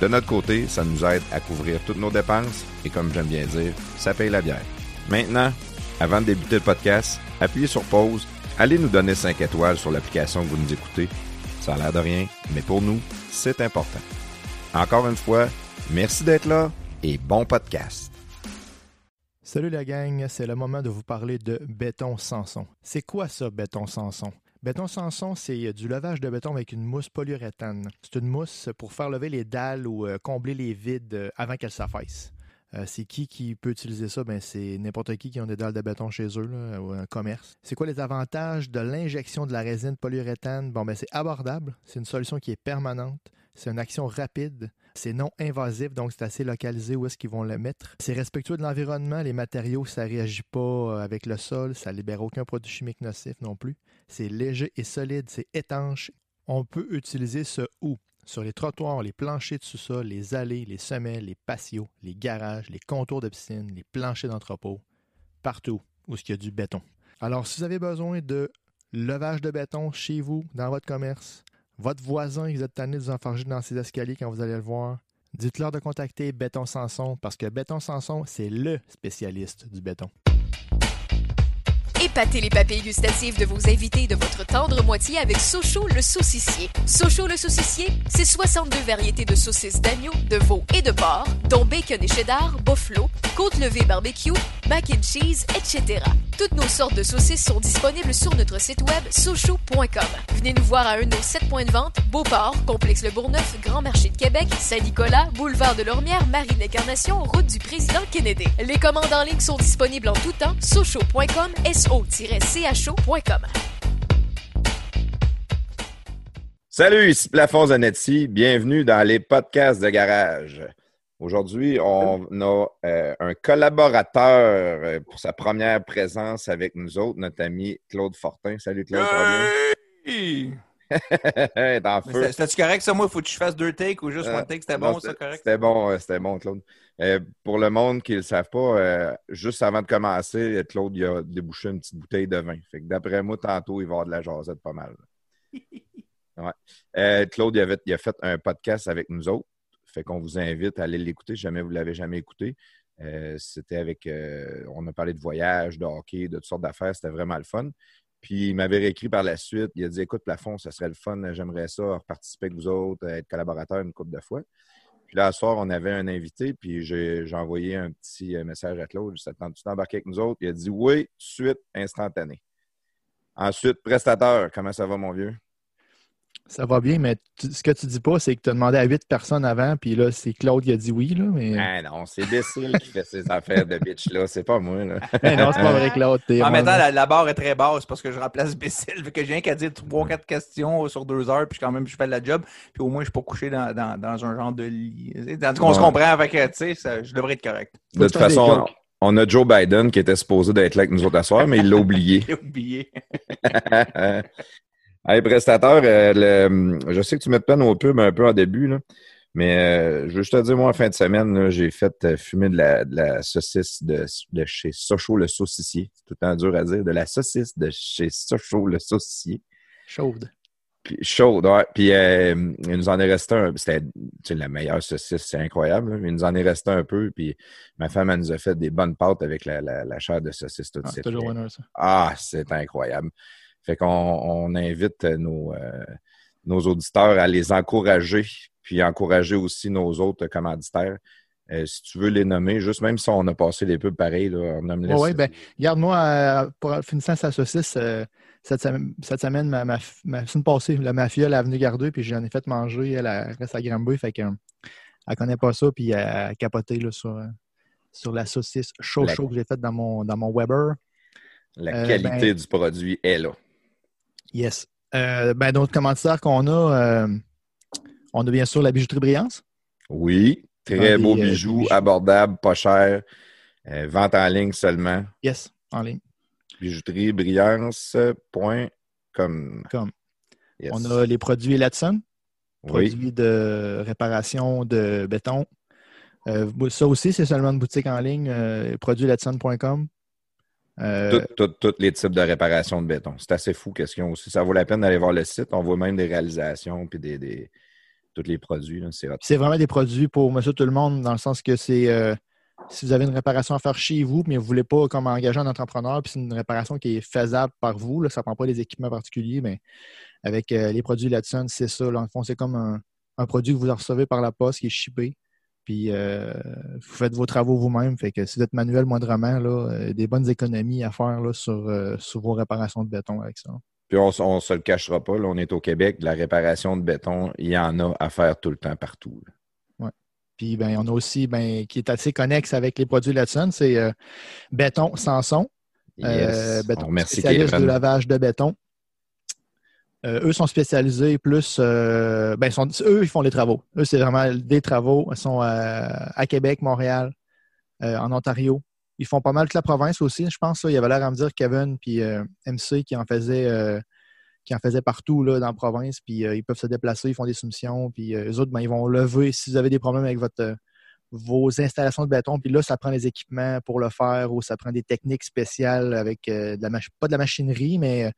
De notre côté, ça nous aide à couvrir toutes nos dépenses et comme j'aime bien dire, ça paye la bière. Maintenant, avant de débuter le podcast, appuyez sur pause, allez nous donner 5 étoiles sur l'application que vous nous écoutez. Ça a l'air de rien, mais pour nous, c'est important. Encore une fois, merci d'être là et bon podcast. Salut la gang, c'est le moment de vous parler de béton Sanson. C'est quoi ça, béton Sanson? Béton Sanson, c'est du levage de béton avec une mousse polyuréthane. C'est une mousse pour faire lever les dalles ou euh, combler les vides euh, avant qu'elles s'affaissent. Euh, c'est qui qui peut utiliser ça? Ben, c'est n'importe qui qui a des dalles de béton chez eux ou un commerce. C'est quoi les avantages de l'injection de la résine polyuréthane? Bon, ben, c'est abordable. C'est une solution qui est permanente. C'est une action rapide. C'est non invasif, donc c'est assez localisé où est-ce qu'ils vont le mettre. C'est respectueux de l'environnement. Les matériaux, ça réagit pas avec le sol. Ça libère aucun produit chimique nocif non plus. C'est léger et solide. C'est étanche. On peut utiliser ce ou sur les trottoirs, les planchers de sous-sol, les allées, les semelles, les patios, les garages, les contours de piscine, les planchers d'entrepôt, partout où il y a du béton. Alors, si vous avez besoin de levage de béton chez vous, dans votre commerce, votre voisin, vous êtes tanné de vous enfarger dans ses escaliers quand vous allez le voir, dites-leur de contacter Béton Sanson parce que Béton Sanson, c'est LE spécialiste du béton. Épatez les papilles gustatives de vos invités et de votre tendre moitié avec Sochaux le saucissier. Sochaux le saucissier, c'est 62 variétés de saucisses d'agneau, de veau et de porc, dont bacon et cheddar, buffalo, côte levée barbecue, mac and cheese, etc. Toutes nos sortes de saucisses sont disponibles sur notre site web sochaux.com. Venez nous voir à un de nos 7 points de vente, Beauport, Complexe Le Bourgneuf, Grand Marché de Québec, Saint-Nicolas, Boulevard de Lormière, Marine Incarnation, Route du Président Kennedy. Les commandes en ligne sont disponibles en tout temps, sochaux.com, Salut, ici Plafond Zanetti. Bienvenue dans les podcasts de garage. Aujourd'hui, on a euh, un collaborateur euh, pour sa première présence avec nous autres, notre ami Claude Fortin. Salut Claude, Hey! T'es en feu. C'était- C'était-tu correct, ça? Moi, il faut que je fasse deux takes ou juste Euh, one take? C'était bon, ça, correct? C'était bon, c'était bon, Claude. Euh, pour le monde qui ne le savent pas, euh, juste avant de commencer, Claude il a débouché une petite bouteille de vin. Fait que d'après moi, tantôt, il va avoir de la jasette pas mal. Ouais. Euh, Claude, il, avait- il a fait un podcast avec nous autres. Fait qu'on vous invite à aller l'écouter si jamais vous ne l'avez jamais écouté. C'était avec. on a parlé de voyage, de hockey, de toutes sortes d'affaires. C'était vraiment le fun. Puis il m'avait réécrit par la suite. Il a dit Écoute, Plafond, ça serait le fun. J'aimerais ça participer avec vous autres, être collaborateur une couple de fois. Puis là, ce soir, on avait un invité, puis j'ai envoyé un petit euh, message à Claude. Ça tente-tu d'embarquer avec nous autres? Il a dit oui, suite, instantané. Ensuite, prestateur, comment ça va, mon vieux? Ça va bien, mais tu- ce que tu dis pas, c'est que tu as demandé à huit personnes avant, puis là, c'est Claude qui a dit oui, là, mais... Ah non, c'est Décile qui fait ces affaires de bitch là, c'est pas moi. Là. Mais non, c'est pas vrai, Claude. En même temps, la, la barre est très basse parce que je remplace Bécile. Fait que j'ai rien qu'à dire 3-4 questions sur deux heures, puis quand même, je fais la job. Puis au moins, je suis pas couché dans, dans, dans un genre de lit. Tandis qu'on se Ouais. comprend, fait que, tu sais, je devrais être correct. De toute façon, on a Joe Biden qui était supposé d'être là avec nous autres à soir, mais il l'a oublié. J'ai oublié. hey, prestateur, euh, le- je sais que tu mets de peine au pub un peu en début, là, mais euh, je veux juste te dire, moi, en fin de semaine, j'ai fait euh, fumer de la, de la saucisse de, de chez Sochaux le saucissier. C'est tout le temps dur à dire. De la saucisse de chez Sochaux le saucissier. Chaude. Puis, chaude, ouais. Puis euh, il nous en est resté un. C'était la meilleure saucisse, c'est incroyable. là. Il nous en est resté un peu. Puis ma femme, elle nous a fait des bonnes pâtes avec la, la, la chair de saucisse toute Ah, c'est toujours honneur, ça. Ah, c'est incroyable. Fait qu'on on invite nos, euh, nos auditeurs à les encourager, puis encourager aussi nos autres commanditaires. Euh, si tu veux les nommer, juste même si on a passé les pubs pareils, on nomme les. Oui, Regarde-moi, euh, pour finissant sa saucisse, euh, cette, sem- cette semaine, ma, ma, ma semaine passée, la mafia l'a venue garder, puis j'en ai fait manger, elle, elle reste à Granby, fait qu'elle ne connaît pas ça, puis elle a capoté là, sur, euh, sur la saucisse chaud La- chaud que j'ai faite dans mon, dans mon Weber. La euh, qualité ben- du produit est là. Yes. Euh, ben, d'autres commanditaires qu'on a, euh, on a bien sûr la bijouterie Brillance. Oui, très beau bijou, abordable, pas cher. vente en ligne seulement. Yes, en ligne. Bijouterie brillance.com. Comme. On a les produits Latson, produits de réparation de béton. Euh, ça aussi, c'est seulement une boutique en ligne, euh, produitslatson.com. Euh, Tous les types de réparation de béton. C'est assez fou ont aussi. Ça vaut la peine d'aller voir le site. On voit même des réalisations puis des, tous les produits. C'est vraiment des produits pour monsieur tout le monde, dans le sens que c'est si vous avez une réparation à faire chez vous, mais vous ne voulez pas comme engager un entrepreneur, puis c'est une réparation qui est faisable par vous, là, ça ne prend pas des équipements particuliers, mais avec euh, les produits Latson, c'est ça. en fond, c'est comme un, produit que vous recevez par la poste qui est shippé. Puis euh, vous faites vos travaux vous-même. Fait que si vous êtes manuel moindrement, là, euh, des bonnes économies à faire là, sur, sur vos réparations de béton avec ça. Puis on ne se le cachera pas, là, on est au Québec, la réparation de béton, il y en a à faire tout le temps partout. Puis ben, on a aussi, ben, qui est assez connexe avec les produits Latson, c'est euh, béton Sanson. Euh, béton spécialiste de lavage de béton. Euh, eux sont spécialisés plus. ben, eux, ils font les travaux. Eux, c'est vraiment des travaux. Ils sont à Québec, Montréal, en Ontario. Ils font pas mal toute la province aussi, je pense. Il y avait l'air à me dire Kevin puis MC qui en faisait qui en faisaient partout là, dans la province, puis euh, ils peuvent se déplacer, ils font des soumissions, puis euh, eux autres, ben, ils vont lever si vous avez des problèmes avec votre, euh, vos installations de béton, puis là, ça prend des équipements pour le faire, ou ça prend des techniques spéciales avec de la pas de la machinerie, mais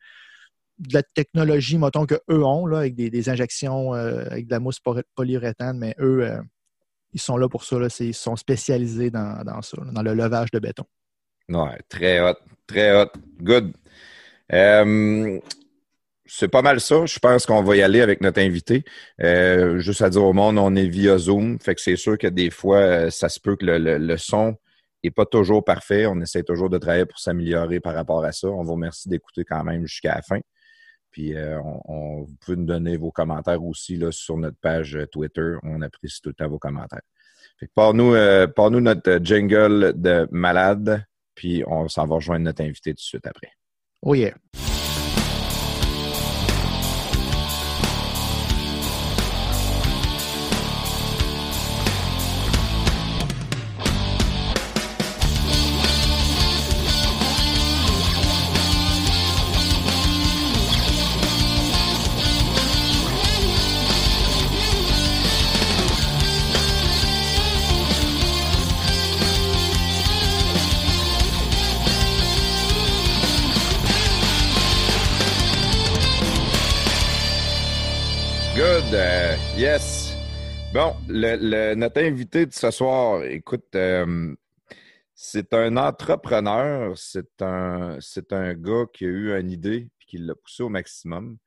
de la technologie, mettons, qu'eux ont, là, avec des, injections, avec de la mousse polyuréthane, mais eux, ils sont là pour ça, là, ils sont spécialisés dans, dans ça, dans le levage de béton. Ouais, très hot, très hot. Good c'est pas mal ça. Je pense qu'on va y aller avec notre invité. Euh, juste à dire au monde, on est via Zoom. Fait que c'est sûr que des fois, euh, ça se peut que le, son n'est pas toujours parfait. On essaie toujours de travailler pour s'améliorer par rapport à ça. On vous remercie d'écouter quand même jusqu'à la fin. Puis euh, vous pouvez nous donner vos commentaires aussi là, sur notre page Twitter. On apprécie tout le temps vos commentaires. Fait que par-nous, nous notre jingle de malade, puis on s'en va rejoindre notre invité tout de suite après. Oh yeah. Bon, le, notre invité de ce soir, écoute, euh, c'est un entrepreneur, c'est un, c'est un gars qui a eu une idée et qui l'a poussé au maximum.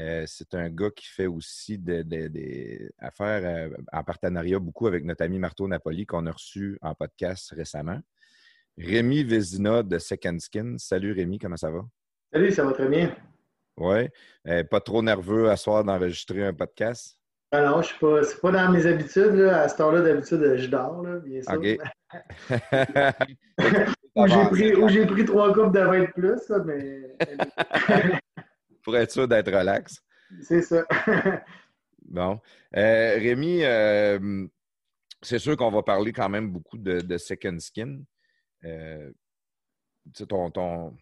Euh, c'est un gars qui fait aussi des affaires euh, en partenariat beaucoup avec notre ami Marteau Napoli qu'on a reçu en podcast récemment. Rémi Vézina de Second Skin. Salut Rémi, comment ça va? Salut, ça va très bien. Oui. pas trop nerveux à soir d'enregistrer un podcast? Ah non, je suis pas. C'est pas dans mes habitudes. Là. À cette heure-là, d'habitude, je dors, là, bien sûr. Ou j'ai pris, pris, trois coupes de vin de plus, là, mais. Pour être sûr d'être relax. C'est ça. bon. Euh, Rémi, euh, c'est sûr qu'on va parler quand même beaucoup de, Second Skin. Euh, ton, ton,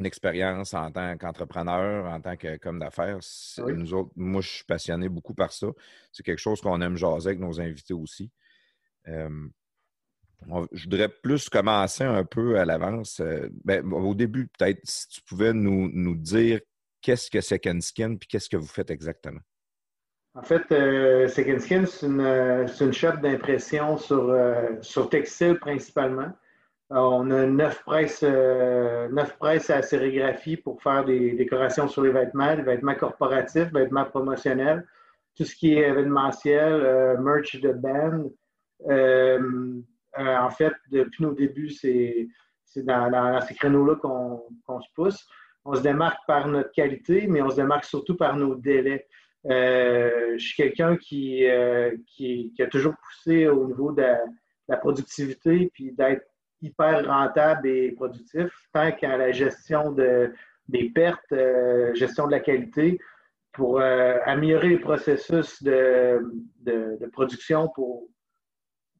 une expérience en tant qu'entrepreneur, en tant que comme d'affaires. Nous autres, moi, je suis passionné beaucoup par ça. C'est quelque chose qu'on aime jaser avec nos invités aussi. je voudrais plus commencer un peu à l'avance. Euh, ben, au début, peut-être, si tu pouvais nous, dire qu'est-ce que Second Skin puis qu'est-ce que vous faites exactement? En fait, euh, Second Skin, c'est une, euh, une shop d'impression sur, sur textile principalement. Euh, on a neuf presses, euh, neuf presses à sérigraphie pour faire des décorations sur les vêtements, des vêtements corporatifs, vêtements promotionnels, tout ce qui est événementiel, euh, merch de band. en fait, depuis nos débuts, c'est dans, ces créneaux-là qu'on se pousse. On se démarque par notre qualité, mais on se démarque surtout par nos délais. je suis quelqu'un qui, qui, a toujours poussé au niveau de la productivité, puis d'être hyper rentable et productif, tant qu'à la gestion de, des pertes, euh, gestion de la qualité. pour améliorer les processus de, de, production pour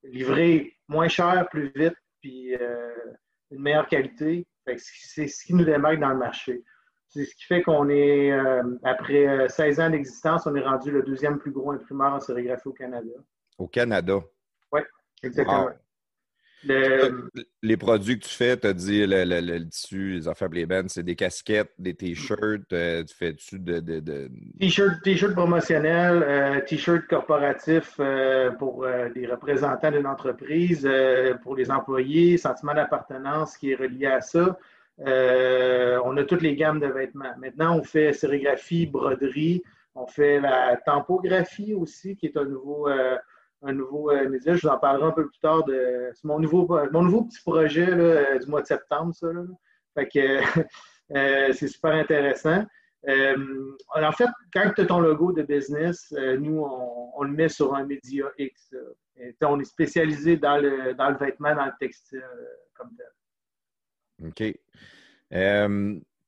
livrer moins cher, plus vite, puis une meilleure qualité. C'est ce qui nous démarque dans le marché. C'est ce qui fait qu'on est, après 16 ans d'existence, on est rendu le deuxième plus gros imprimeur en sérigraphie au Canada. Au Canada? Oui, exactement. Les produits que tu fais, tu as dit le, tissu, les affaires c'est des casquettes, des t-shirts. Euh, tu fais-tu de. de, T-shirts promotionnels, euh, t-shirts corporatifs euh, pour les représentants d'une entreprise, pour les employés, sentiment d'appartenance qui est relié à ça. on a toutes les gammes de vêtements. Maintenant, on fait sérigraphie, broderie, on fait la tempographie aussi, qui est un nouveau un nouveau euh, média. Je vous en parlerai un peu plus tard. De, c'est mon nouveau, mon nouveau petit projet là, du mois de septembre, ça. Fait que euh, c'est super intéressant. Euh, en fait, quand tu as ton logo de business, nous, on, le met sur un média X. on est spécialisé dans le, dans le vêtement, dans le textile comme tel. OK.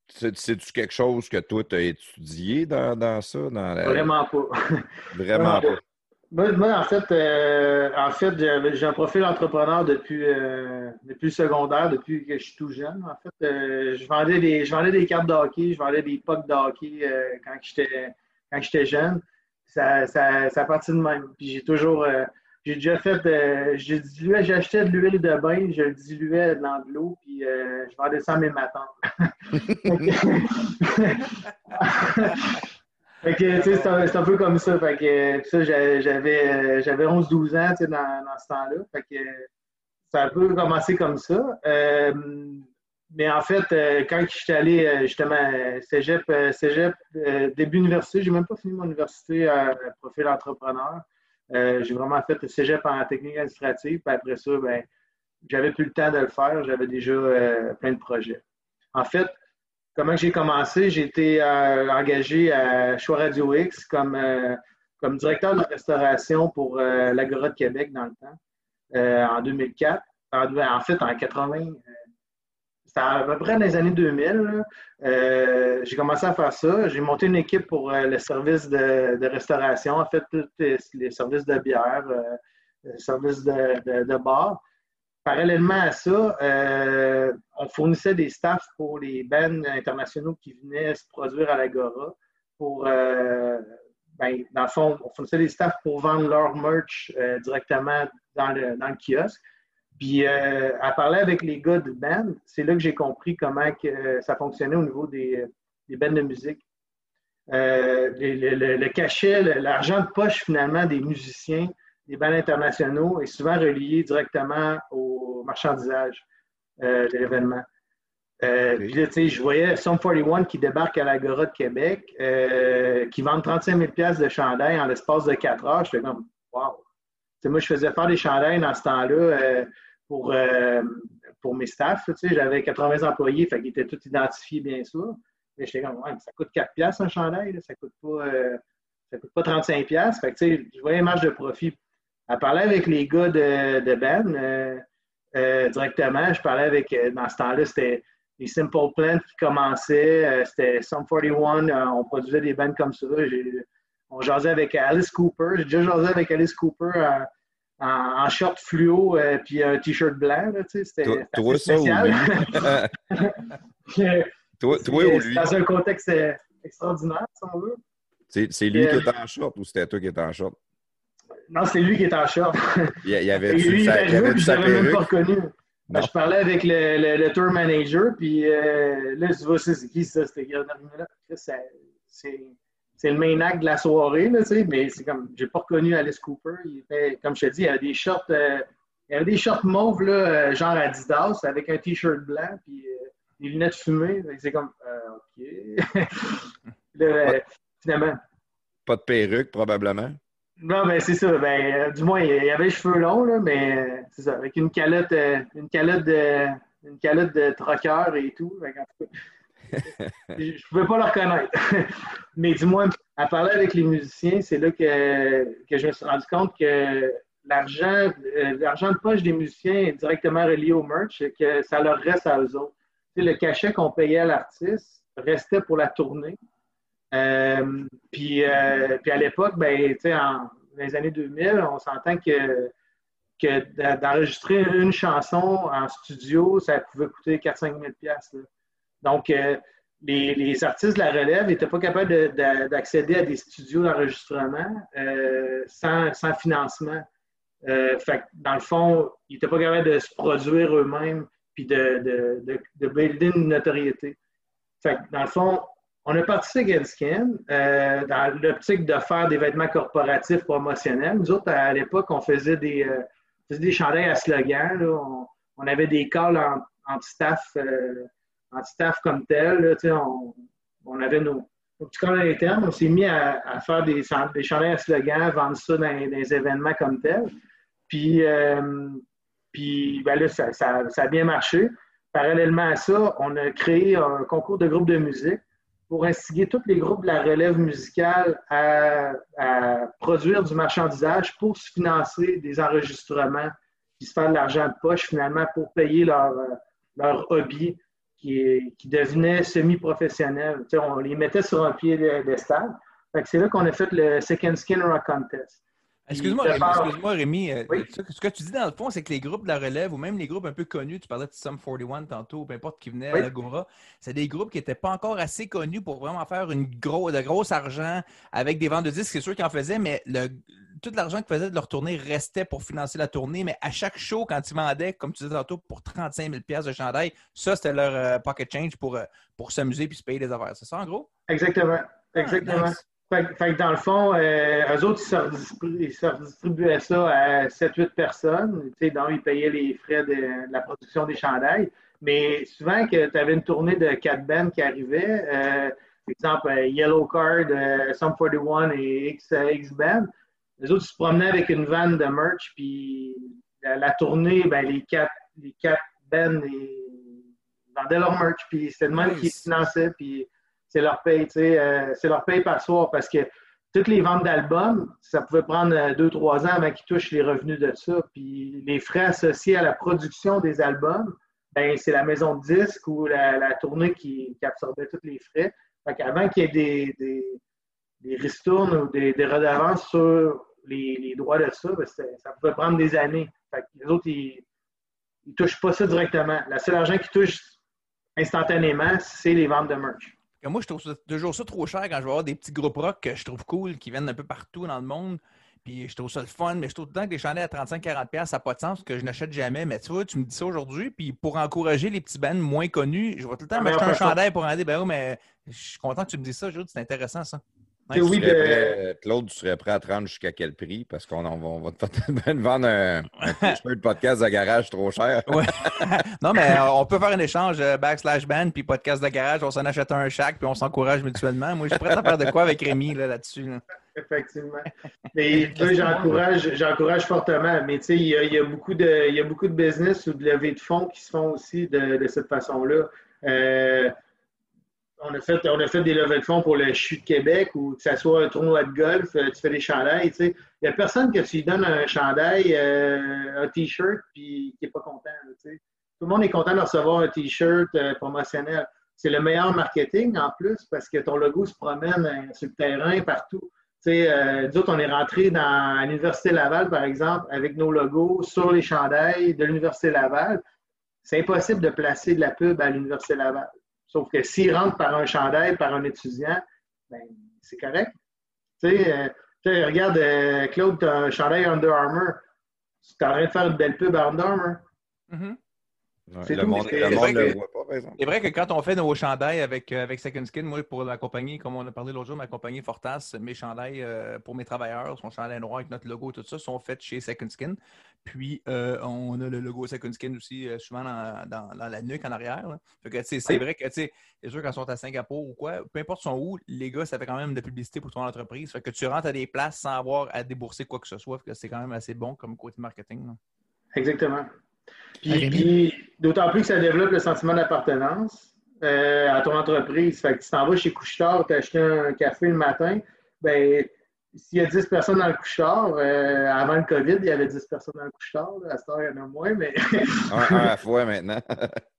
C'est-tu quelque chose que toi, tu as étudié dans, dans ça? Dans Vraiment pas. Vraiment pas. Moi, en fait, euh, en fait j'ai un profil entrepreneur depuis, euh, depuis le secondaire, depuis que je suis tout jeune. En fait, euh, je, vendais des, je vendais des cartes de hockey, je vendais des pucks de hockey quand j'étais jeune. Ça, ça, ça a parti de même. Puis j'ai toujours. j'ai déjà fait. j'ai dilué, j'achetais de l'huile de bain, je le diluais dans de l'eau, puis je vendais ça à mes matins. c'est un, peu comme ça. Fait que, ça, j'avais, j'avais 11-12 ans, dans, dans ce temps-là. Fait que, ça a un peu commencé comme ça. Euh, mais en fait, euh, quand je suis allé euh, justement cégep, cégep début université, j'ai même pas fini mon université à profil entrepreneur. j'ai vraiment fait le cégep en technique administrative. Puis après ça, ben, j'avais plus le temps de le faire. J'avais déjà plein de projets. En fait, comment j'ai commencé? J'ai été euh, engagé à Choix Radio X comme, euh, comme directeur de restauration pour euh, l'Agora de Québec dans le temps, en 2004. En, fait, en 80, c'était à peu près dans les années 2000. j'ai commencé à faire ça. J'ai monté une équipe pour le service de, restauration, en fait, tous les, services de bière, services de, de bar. Parallèlement à ça, euh, on fournissait des staffs pour les bands internationaux qui venaient se produire à l'Agora. Pour, euh, ben, dans le fond, on fournissait des staffs pour vendre leur merch euh, directement dans le, dans le, kiosque. Puis, à parler avec les gars de band, c'est là que j'ai compris comment ça fonctionnait au niveau des, des bands de musique. le, cachet, l'argent de poche finalement des musiciens des bands internationaux est souvent relié directement au marchandisage euh, de l'événement. Euh, puis là, tu sais, je voyais Sum 41 qui débarque à l'Agora de Québec, euh, qui vend 35 000 de chandail en l'espace de 4 heures. J'étais comme, wow! sais, moi, je faisais faire des chandails dans ce temps-là pour, pour mes staffs. J'avais 80 employés, fait qu'ils étaient tous identifiés, bien sûr. Mais j'étais comme, ouais, ça coûte 4 un chandail, ça coûte pas, ça coûte pas 35 Fait que, tu sais, je voyais une marge de profit à parler avec les gars de, de Ben euh, euh, directement. Je parlais avec, euh, dans ce temps-là, c'était les Simple Plans qui commençaient. c'était Sum 41. on produisait des bands comme ça. On jasait avec Alice Cooper. J'ai déjà jasé avec Alice Cooper en, short fluo et puis un t-shirt blanc. c'était toi, spécial. toi, toi ou lui? Dans un contexte extraordinaire, si on veut. C'est lui qui était en short ou c'était toi qui étais en short? Non, c'est lui qui est en short. Il y avait lui, il avait je l'avais même pas reconnu. Ben, je parlais avec le, le, tour manager, puis euh, là, je vois, c'est qui ça, c'était C'est le main act de la soirée, là, tu sais, mais c'est comme, j'ai pas reconnu Alice Cooper. Il était, comme je te dis, il avait des shorts, euh, il avait des shorts mauves, là, euh, genre Adidas, avec un t-shirt blanc, puis des lunettes fumées. C'est comme, OK. là, finalement. Pas de perruque, probablement. Non, mais c'est ça. Ben, euh, du moins, il y avait les cheveux longs, là, mais euh, c'est ça, avec une calotte, euh, une calotte de une calotte de troqueur et tout. je ne pouvais pas le reconnaître. mais du moins, à parler avec les musiciens, c'est là que, que je me suis rendu compte que l'argent, l'argent de poche des musiciens est directement relié au merch et que ça leur reste à eux autres. le cachet qu'on payait à l'artiste restait pour la tournée. Euh, puis, euh, puis à l'époque, ben, dans les années 2000, on s'entend que, que d'enregistrer une chanson en studio, ça pouvait coûter 4-5 000 Donc, euh, les, les, artistes de la relève n'étaient pas capables d'accéder à des studios d'enregistrement sans, sans, financement. fait dans le fond, ils n'étaient pas capables de se produire eux-mêmes puis de, de, de, de builder une notoriété. Fait dans le fond, on a parti Second Skin euh, dans l'optique de faire des vêtements corporatifs promotionnels. Nous autres, à l'époque, on faisait des, euh, chandails à slogan. On, avait des calls anti-staff euh, staff comme tel. On, on, avait nos, nos petits calls internes. On s'est mis à, à, faire des, des chandails à slogan, vendre ça dans, dans des événements comme tel. Puis, euh, ben là, ça, ça, ça a bien marché. Parallèlement à ça, on a créé un concours de groupe de musique pour instiguer tous les groupes de la relève musicale à, produire du marchandisage pour se financer des enregistrements, puis se faire de l'argent de poche finalement pour payer leur, leur hobby qui, qui devenait semi-professionnel. on les mettait sur un pied piédestal. C'est là qu'on a fait le Second Skin Rock Contest. Excuse-moi, Rémi, Rémi euh, ce que tu dis dans le fond, c'est que les groupes de la relève ou même les groupes un peu connus, tu parlais de Sum 41 tantôt, peu importe qui venait à l'Agora, c'est des groupes qui n'étaient pas encore assez connus pour vraiment faire une gros, de gros argent avec des ventes de disques. C'est sûr qu'ils en faisaient, mais le, tout l'argent qu'ils faisaient de leur tournée restait pour financer la tournée. Mais à chaque show, quand ils vendaient, comme tu disais tantôt, pour 35 000 de chandail, ça, c'était leur euh, pocket change pour, euh, pour s'amuser puis se payer des affaires. C'est ça, en gros? Exactement. Ah, Exactement. Fait, dans le fond, euh, eux autres, ils se, redistribuaient ça à 7-8 personnes. Donc, ils payaient les frais de, la production des chandails. Mais souvent, que tu avais une tournée de quatre bands qui arrivait, euh, par exemple euh, Yellow Card, euh, Sum 41 et X, X Band, les autres se promenaient avec une vanne de merch, puis la, tournée, ben, les quatre, les quatre bands ils vendaient leur merch, puis c'était le même qui finançait, puis c'est leur paye, euh, c'est leur paye par soir parce que toutes les ventes d'albums, ça pouvait prendre euh, deux, trois ans avant qu'ils touchent les revenus de ça. Puis les frais associés à la production des albums, ben, c'est la maison de disques ou la, tournée qui, absorbait tous les frais. Fait qu'avant qu'il y ait des, des, des ristournes ou des, des redevances sur les, droits de ça, ben, ça pouvait prendre des années. Les autres, ils ne touchent pas ça directement. La seule argent qui touche instantanément, c'est les ventes de merch moi, je trouve toujours ça trop cher quand je vais avoir des petits groupes rock que je trouve cool, qui viennent un peu partout dans le monde. Puis je trouve ça le fun, mais je trouve tout le temps que des chandelles à 35-40$, ça n'a pas de sens, que je n'achète jamais. Mais tu vois, tu me dis ça aujourd'hui, puis pour encourager les petits bands moins connus, je vais tout le temps ah, m'acheter un chandail pour en dire, ben oui, mais je suis content que tu me dises ça, Jude, c'est intéressant ça. Oui, ben, Claude, tu serais prêt à te rendre jusqu'à quel prix? Parce qu'on va, te vendre un, un podcast de garage trop cher. non, mais euh, on peut faire un échange euh, backslash band puis podcast de garage. On s'en achète un chaque puis on s'encourage mutuellement. Moi, je suis prêt à faire de quoi avec Rémi là-dessus. Effectivement. Mais j'encourage, j'encourage fortement. Mais tu sais, il y, a, beaucoup de, il y a beaucoup de business ou de levées de fonds qui se font aussi de, cette façon-là. Euh, on a fait, on a fait des levées de fonds pour le CHU de Québec ou que ce soit un tournoi de golf, euh, tu fais des chandails. Il n'y a personne que tu donnes un chandail, euh, un T-shirt, puis qui n'est pas content. Tout le monde est content de recevoir un T-shirt euh, promotionnel. C'est le meilleur marketing en plus parce que ton logo se promène sur le terrain partout. Euh, nous autres, on est rentré dans l'Université Laval, par exemple, avec nos logos sur les chandails de l'Université Laval. C'est impossible de placer de la pub à l'Université Laval. Sauf que s'il rentre par un chandail, par un étudiant, ben, c'est correct. Tu sais, euh, regarde, euh, Claude, tu as un chandail Under Armour. Tu es en train de faire une belle pub à Under Armour. Mm-hmm le monde, le voit pas, par exemple. C'est vrai que quand on fait nos chandails avec, euh, avec Second Skin, moi, pour la compagnie, comme on a parlé l'autre jour, ma compagnie Fortas, mes chandails euh, pour mes travailleurs, son chandail noir avec notre logo, tout ça, sont faits chez Second Skin. Puis, euh, on a le logo Second Skin aussi souvent dans, dans, la nuque en arrière. c'est vrai que, c'est sûr, quand ils sont à Singapour ou quoi, peu importe son où, les gars, ça fait quand même de la publicité pour ton entreprise. Fait que tu rentres à des places sans avoir à débourser quoi que ce soit. que c'est quand même assez bon comme côté marketing. Exactement. Puis, d'autant plus que ça développe le sentiment d'appartenance euh, à ton entreprise. Fait que tu t'en vas chez Couchetard, tu acheté un café le matin, ben s'il y a 10 personnes dans le couche-tard, euh, avant le COVID, il y avait 10 personnes dans le couche-tard. À cette heure, il y en a moins, mais. un, à la fois maintenant.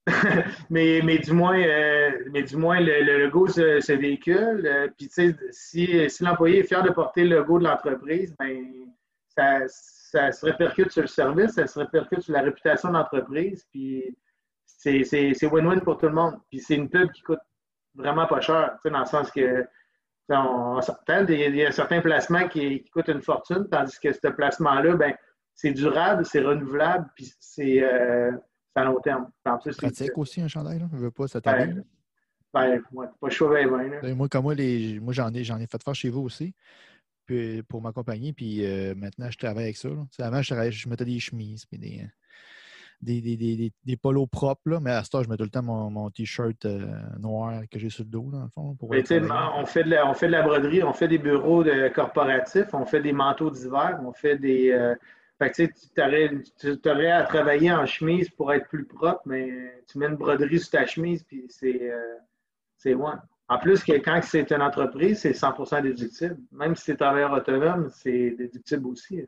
mais, mais du moins, euh, mais du moins le, logo se, véhicule. Euh, puis, tu sais, si, si l'employé est fier de porter le logo de l'entreprise, ben, ça, ça, se répercute sur le service, ça se répercute sur la réputation de l'entreprise. Puis, c'est win-win pour tout le monde. Puis, c'est une pub qui coûte vraiment pas cher, tu sais, dans le sens que il y a certains placements qui, coûtent une fortune, tandis que ce placement-là, ben, c'est durable, c'est renouvelable, puis c'est euh, à long terme. En plus, pratique aussi un chandail, là. Je veux pas, ça ben, ben, pas chaud ben, Moi, comme moi, les, moi j'en ai, j'en ai fait faire chez vous aussi puis, pour m'accompagner, puis euh, maintenant, je travaille avec ça. Avant, je, je mettais des chemises, puis des, des, des, des, polos propres, là, mais à ce temps, je mets tout le temps mon, mon t-shirt euh, noir que j'ai sur le dos, dans le fond. Pour on, fait de la, on fait de la broderie, on fait des bureaux de corporatifs, on fait des manteaux d'hiver, on fait des. Euh, fait que, tu aurais, à travailler en chemise pour être plus propre, mais tu mets une broderie sur ta chemise, puis c'est. Euh, c'est En plus, quand c'est une entreprise, c'est 100% déductible. Même si c'est travailleur autonome, c'est déductible aussi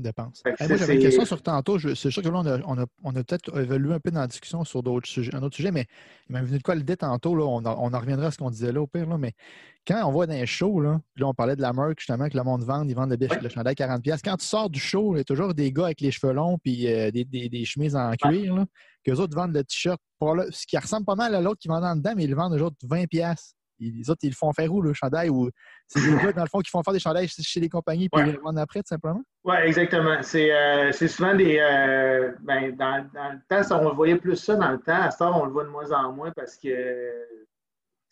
dépenses. moi, j'avais une question sur tantôt. C'est sûr que là, on a, on a, peut-être évolué un peu dans la discussion sur d'autres sujets, un autre sujet, mais il m'a venu de quoi le tantôt. Là, on, on, en reviendra à ce qu'on disait là au pire. Là, mais quand on voit dans les shows, là, là, on parlait de la marque justement que le monde vend, ils vendent le, le chandail 40$. Quand tu sors du show, il y a toujours des gars avec les cheveux longs et euh, des, des, des, chemises en cuir, là, qu'eux autres vendent le t-shirt. Ce qui ressemble pas mal à l'autre qui vend en dedans, mais ils le vendent eux autres 20$ les autres, ils le font faire où, le chandail? Ou c'est des gars, dans le fond, qui font faire des chandails chez les compagnies puis ils les vendent après, tout simplement? Oui, exactement. C'est euh, souvent des. Euh, ben, dans, dans, le temps, ça, on voyait plus ça dans le temps. À ce temps, on le voit de moins en moins parce que.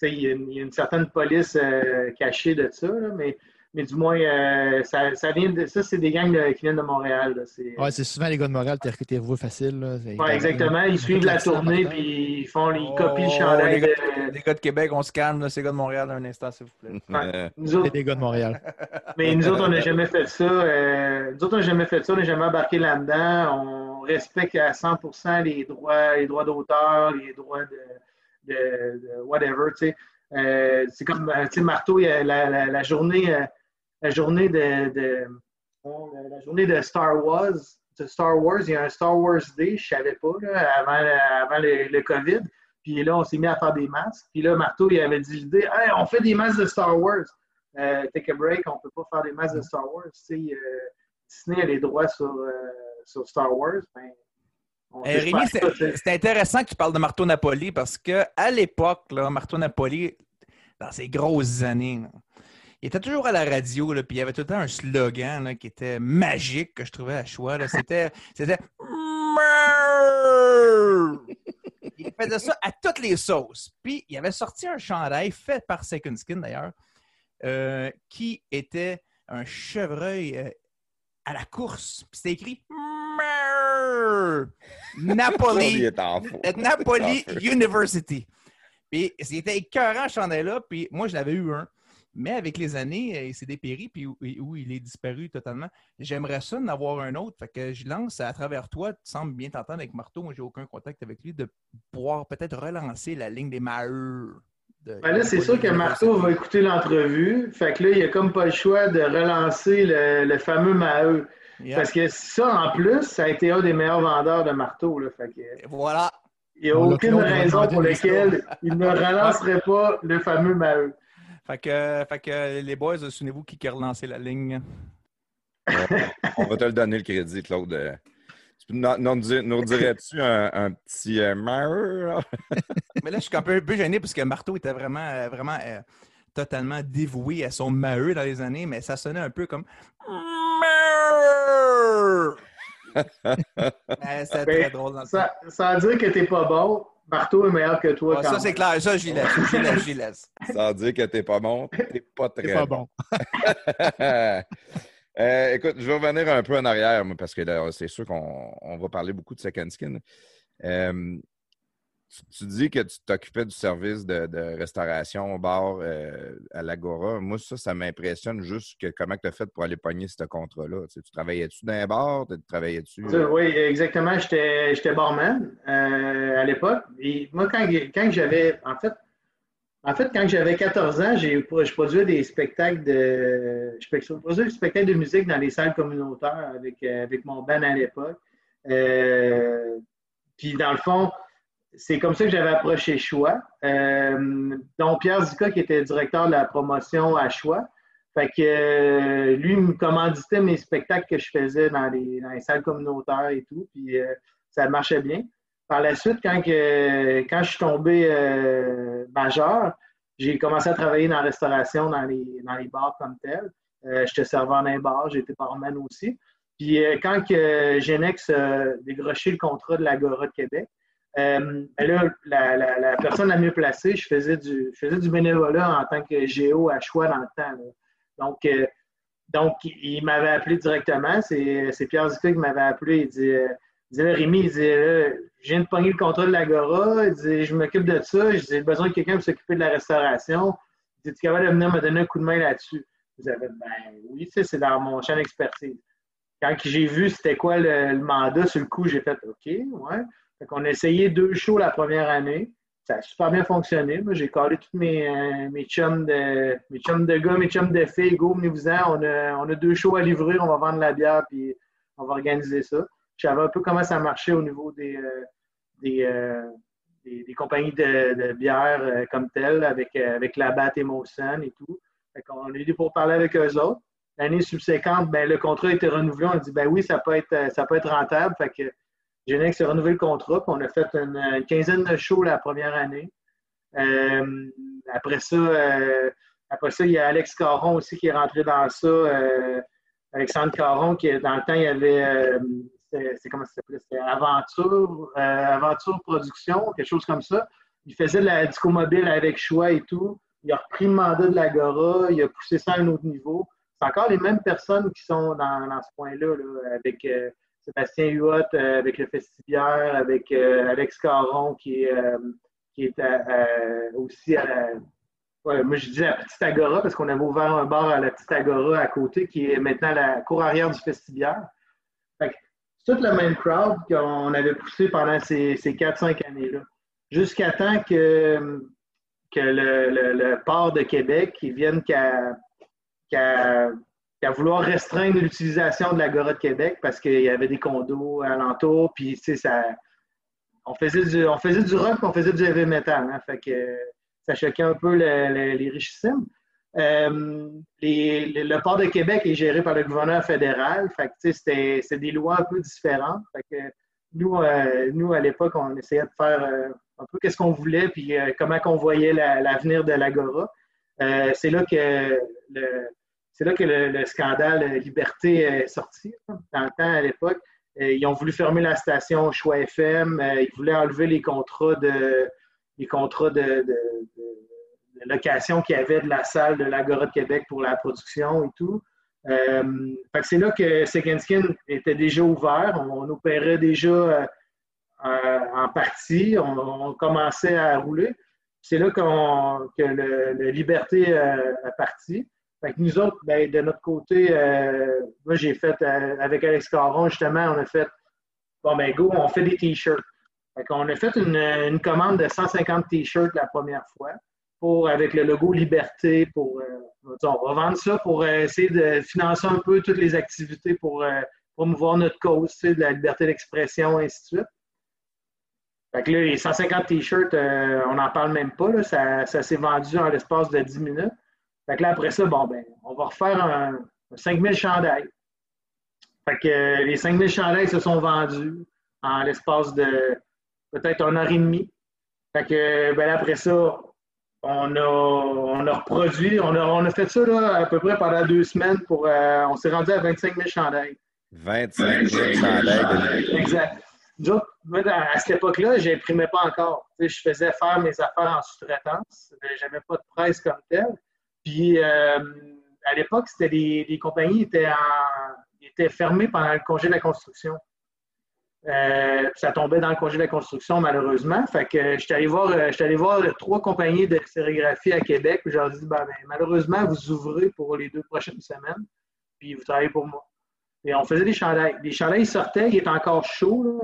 Il y, y, a une certaine police euh, cachée de ça, là, mais mais du moins, euh, ça, ça, vient de, ça, c'est des gangs qui viennent de Montréal. Oui, c'est souvent les gars de Montréal, tu es revu facile. Oui, exactement. Ils suivent la tournée puis ils font, ils copient le chandail. Les, gars de Québec, on se calme, là, ces gars de Montréal, un instant, s'il vous plaît. C'est des gars de Montréal. mais nous autres, on n'a jamais fait ça. Euh, nous autres, on n'a jamais fait ça, on n'a jamais embarqué là-dedans. On respecte à 100 les droits, les droits d'auteur, les droits de, de, whatever, tu. Euh, c'est comme, tu sais, Marteau, la, la, la journée la journée de, la journée de Star Wars, de Star Wars, il y a un Star Wars Day, je savais pas, avant, avant le, COVID. Puis là, on s'est mis à faire des masques. Puis là, Marteau, il avait dit l'idée hey, on fait des masques de Star Wars. Euh, take a break, on peut pas faire des masques de Star Wars. Tu euh, Disney a les droits sur, euh, sur Star Wars. Ben, Rémi, c'est intéressant que tu parles de Marteau Napoli parce qu'à l'époque, Marteau Napoli, dans ses grosses années, il était toujours à la radio, là, puis il y avait tout le temps un slogan là, qui était magique que je trouvais à choix. C'était. C'était. il faisait ça à toutes les sauces. Puis il avait sorti un chandail fait par Second Skin d'ailleurs, euh, qui était un chevreuil euh, à la course. Puis c'était écrit Napoli, Napoli University. Puis c'était écœurant ce chandail-là. Puis moi, je l'avais eu un. Mais avec les années, euh, il s'est dépéri, puis où, il est disparu totalement. J'aimerais ça d'en avoir un autre. Fait que je lance à travers toi, tu sembles bien t'entendre avec Marteau. Moi, j'ai aucun contact avec lui, de pouvoir peut-être relancer la ligne des Ben là, c'est sûr que Marteau va écouter l'entrevue. Fait que là, il a comme pas le choix de relancer le, fameux Maheu. Parce que ça, en plus, ça a été un des meilleurs vendeurs de marteau. Là. Fait que, voilà. Il n'y a aucune raison pour laquelle il ne relancerait pas le fameux Maheu. Fait que, fait que les boys, souvenez-vous qui a relancé la ligne. on va te le donner le crédit, Claude. Euh, nous, dirais-tu un, petit euh, Mais là, je suis un peu, gêné parce que Marteau était vraiment, euh, vraiment totalement dévoué à son Maheu dans les années, mais ça sonnait un peu comme C'était très drôle dans ça, ça veut dire que t'es pas bon, Marteau est meilleur que toi. ça, c'est clair. Ça, j'y laisse. J'y laisse, Sans dire que t'es pas bon, t'es pas très pas bon. euh, écoute, je vais revenir un peu en arrière, parce que c'est sûr qu'on va parler beaucoup de second skin. Euh, tu, dis que tu t'occupais du service de, restauration au bar euh, à l'Agora. Moi, ça, ça m'impressionne juste que comment tu as fait pour aller pogner ce contrat-là. Tu, travaillais-tu dans un bar? Tu travaillais-tu? Oui, exactement. J'étais barman à l'époque. Et moi, quand, quand j'avais. En fait, En fait, quand j'avais 14 ans, j'ai, je produisais des spectacles de. Je produisais des spectacles de musique dans les salles communautaires avec, avec mon band à l'époque. Euh, puis dans le fond, c'est comme ça que j'avais approché Choix. Euh, dont Pierre Zika, qui était directeur de la promotion à Choix. Fait que euh, lui me commanditait mes spectacles que je faisais dans les, salles communautaires et tout. Puis ça marchait bien. Par la suite, quand, quand je suis tombé majeur, j'ai commencé à travailler dans la restauration, dans les, dans les bars comme tel. J'étais serveur dans un bar, j'étais barman aussi. Puis euh, quand que Genex a décroché le contrat de l'Agora de Québec, euh, ben la, personne la mieux placée, je faisais du, je faisais du bénévolat en tant que géo à choix dans le temps. Donc, euh, donc, il m'avait appelé directement. C'est Pierre Zika qui m'avait appelé. Il dit, il Rémi, il dit, je viens de pogner le contrat de l'Agora. Il je m'occupe de ça. J'ai besoin de quelqu'un pour s'occuper de la restauration. Il dit, tu es capable de venir me donner un coup de main là-dessus? Je disais, ben oui, c'est dans mon champ d'expertise quand j'ai vu c'était quoi le, mandat, sur le coup, j'ai fait OK, ouais. Fait a essayé deux shows la première année. Ça a super bien fonctionné. Moi, j'ai collé tous mes, euh, mes, chums de, mes chums de gars, mes chums de filles. Go. On a, on a deux shows à livrer. On va vendre la bière, puis on va organiser ça. Je savais un peu comment ça marchait au niveau des, euh, euh, des, des, compagnies de, bière comme telles, avec, avec la BAT et et tout. Fait qu'on a eu pour parler avec eux autres. L'année subséquente, ben, le contrat a été renouvelé. On a dit, ben oui, ça peut être, ça peut être rentable. Fait que a renouvelé le contrat. on a fait une, quinzaine de shows la première année. Euh, après ça, euh, après ça, il y a Alex Caron aussi qui est rentré dans ça. Euh, Alexandre Caron, qui dans le temps, il y avait c'est comment ça s'appelait? C'était Aventure, Aventure Production, quelque chose comme ça. Il faisait de la disco mobile avec choix et tout. Il a repris le mandat de l'Agora, il a poussé ça à un autre niveau c'est encore les mêmes personnes qui sont dans, ce point-là, avec euh, Sébastien Huot, euh, avec le Festivière, avec euh, Alex Caron, qui est, qui est aussi à la. moi, je dis la Petite Agora parce qu'on avait ouvert un bar à la Petite Agora à côté, qui est maintenant la cour arrière du Festivière. Toute la même crowd qu'on avait poussé pendant ces, ces 4-5 années-là. Jusqu'à temps que, que le, port de Québec vienne qu'à qu'à vouloir restreindre l'utilisation de l'Agora de Québec parce qu'il y avait des condos alentour, puis ça, on faisait du, on faisait du rock, on faisait du heavy metal, hein, ça choquait un peu les richissimes. Euh, le port de Québec est géré par le gouverneur fédéral, c'était des lois un peu différentes. Euh, nous à l'époque, on essayait de faire euh, un peu qu'est-ce qu'on voulait, puis comment qu'on voyait l'avenir de l'Agora. c'est là que le, c'est là que le, scandale Liberté est sorti. Dans le temps, à l'époque, ils ont voulu fermer la station Choix FM. Ils voulaient enlever les contrats de, les contrats de, location qu'il y avait de la salle de l'Agora de Québec pour la production et tout. Euh, c'est là que Second Skin était déjà ouvert. On, opérait déjà en partie. On, commençait à rouler. C'est là que le, Liberté a parti. Fait que nous autres, ben, de notre côté, euh, moi j'ai fait euh, avec Alex Caron, justement, on a fait bon ben go, on fait des t-shirts. Qu'on a fait une, commande de 150 t-shirts la première fois pour avec le logo Liberté pour euh, on va vendre ça pour essayer de financer un peu toutes les activités pour promouvoir notre cause, de la liberté d'expression, ainsi de suite. Fait que là, les 150 t-shirts, on n'en parle même pas, là, ça, ça s'est vendu en l'espace de 10 minutes. Fait que là, après ça, bon, ben, on va refaire un, 5000 chandails. Fait que euh, les 5000 chandails se sont vendus en l'espace de peut-être un heure et demie. Fait que, ben, après ça, on a, on a reproduit, on a, on a fait ça là, à peu près pendant deux semaines pour. Euh, on s'est rendu à 25 000 chandails. 25 000 chandails. Exact. Moi, à cette époque-là, je n'imprimais pas encore. je faisais faire mes affaires en sous-traitance. Je n'avais pas de presse comme telle. Puis euh, à l'époque, c'était les, compagnies étaient, étaient fermées pendant le congé de la construction. Euh, ça tombait dans le congé de la construction, malheureusement. Fait que j'étais allé voir, euh, allé voir trois compagnies de sérigraphie à Québec. Puis je leur ai dit, ben, ben, malheureusement, vous ouvrez pour les deux prochaines semaines. Puis vous travaillez pour moi. Et on faisait des chandails. Les chandails sortaient, ils étaient encore chauds,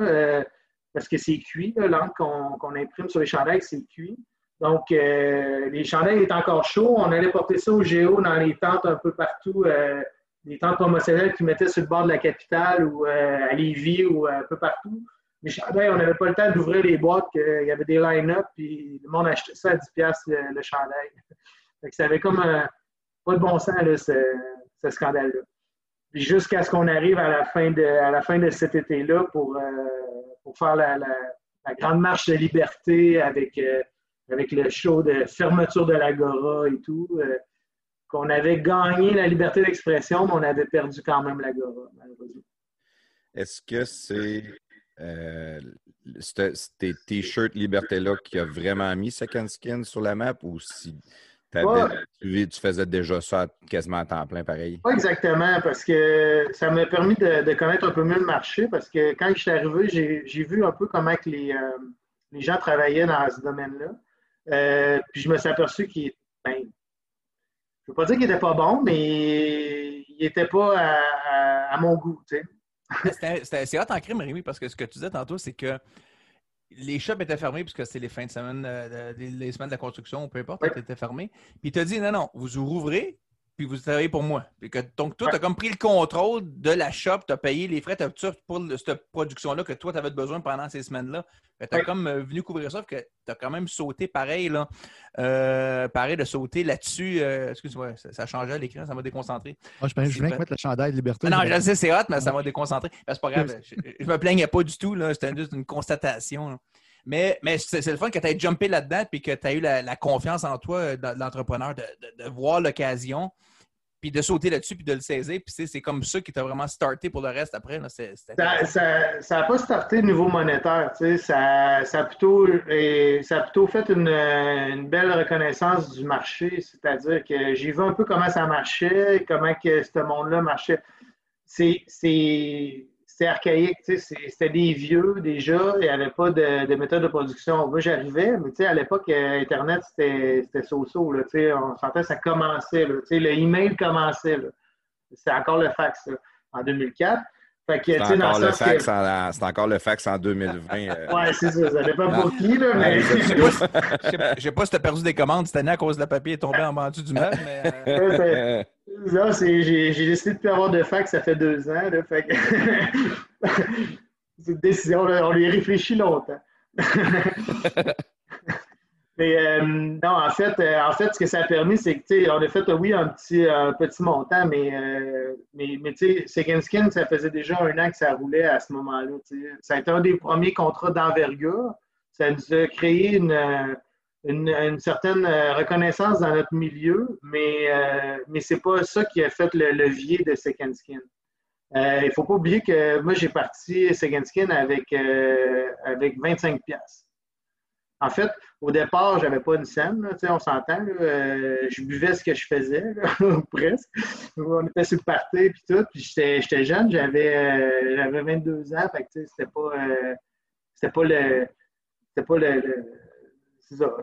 parce que c'est cuit. L'encre qu'on imprime sur les chandails, c'est cuit. Donc, les chandails étaient encore chauds. On allait porter ça au Géo dans les tentes un peu partout, des tentes promotionnelles qu'ils mettaient sur le bord de la capitale ou à Lévis ou un peu partout. Les chandails, on n'avait pas le temps d'ouvrir les boîtes, il y avait des line-up, puis le monde achetait ça à 10$ le, le chandail. ça avait comme pas de bon sens, ce, scandale-là. Jusqu'à ce qu'on arrive à la fin de, à la fin de cet été-là pour, euh, faire la, grande marche de liberté avec, euh, avec le show de fermeture de l'Agora et tout. Euh, qu'on avait gagné la liberté d'expression, mais on avait perdu quand même l'Agora, malheureusement. Est-ce que c'est tes t-shirts Liberté-là qui a vraiment mis Second Skin sur la map ou si tu, faisais déjà ça quasiment à temps plein, pareil? Pas exactement, parce que ça m'a permis de, connaître un peu mieux le marché, parce que quand je suis arrivé, j'ai vu un peu comment que les, euh, les, gens travaillaient dans ce domaine-là. Euh, puis je me suis aperçu qu'il ben, je ne veux pas dire qu'il n'était pas bon, mais il n'était pas à, mon goût. C'est hot en crime, Rémi, parce que ce que tu disais tantôt, c'est que les shops étaient fermés puisque c'est les fins de semaine, euh, les semaines de la construction, peu importe, étaient fermés. Puis il t'a dit non, non, vous rouvrez, puis vous travaillez pour moi. donc, toi, tu as comme pris le contrôle de la shop, tu as payé les frais pour cette production-là que toi, tu avais besoin pendant ces semaines-là. Tu as comme euh, venu couvrir ça, que tu as quand même sauté pareil, là. Euh, pareil de sauter là-dessus. Euh, excuse-moi, ça, changeait l'écran, ça m'a déconcentré. Ah, je, je viens de mettre le chandail de liberté. non, je sais, c'est hot, mais ça m'a déconcentré. c'est pas grave, je, ne me plaignais pas du tout, c'était juste une constatation. Mais, mais c'est le fun que tu aies jumpé là-dedans et que tu as eu la, confiance en toi, l'entrepreneur, de, de, voir l'occasion puis de sauter là-dessus, puis de le saisir. Puis c'est comme ça qui t'a vraiment starté pour le reste après. Là, ça n'a ça, pas starté au niveau monétaire. Ça, ça, a plutôt, ça a plutôt fait une, une belle reconnaissance du marché. C'est-à-dire que j'ai vu un peu comment ça marchait, comment que ce monde-là marchait. C'est c'était archaïque, c'était des vieux déjà, il n'y avait pas de, méthode de production. Moi, j'arrivais, mais à l'époque, euh, Internet, c'était so-so. On sentait ça commençait. Là, le email commençait. C'est encore le fax en 2004. C'est encore, le fax en, c'est encore le fax en 2020. Euh. Oui, c'est ça. Ça dépend pour qui, là, mais... Je ne sais pas si tu as perdu des commandes cette année à cause de la papier tombé en bas du meuble, mais... Euh. j'ai, décidé de ne plus avoir de fax, ça fait deux ans, là, fait que... c'est une décision, on y réfléchit longtemps. Mais euh, non, en fait, euh, en fait, ce que ça a permis, c'est que, on a fait, oui, un petit, un petit montant, mais, euh, mais, mais tu sais, Second Skin, ça faisait déjà un an que ça roulait à ce moment-là. Ça a été un des premiers contrats d'envergure. Ça nous a créé une, une, certaine reconnaissance dans notre milieu, mais, mais c'est pas ça qui a fait le levier de Second Skin. Il ne faut pas oublier que moi, j'ai parti Second Skin avec, avec 25 pièces. En fait, au départ, je n'avais pas une scène, on s'entend. Euh, je buvais ce que je faisais, presque. On était sur le party et tout. Puis j'étais jeune, j'avais 22 euh, ans. Fait que c'était pas, euh, c'était pas le. C'était pas le,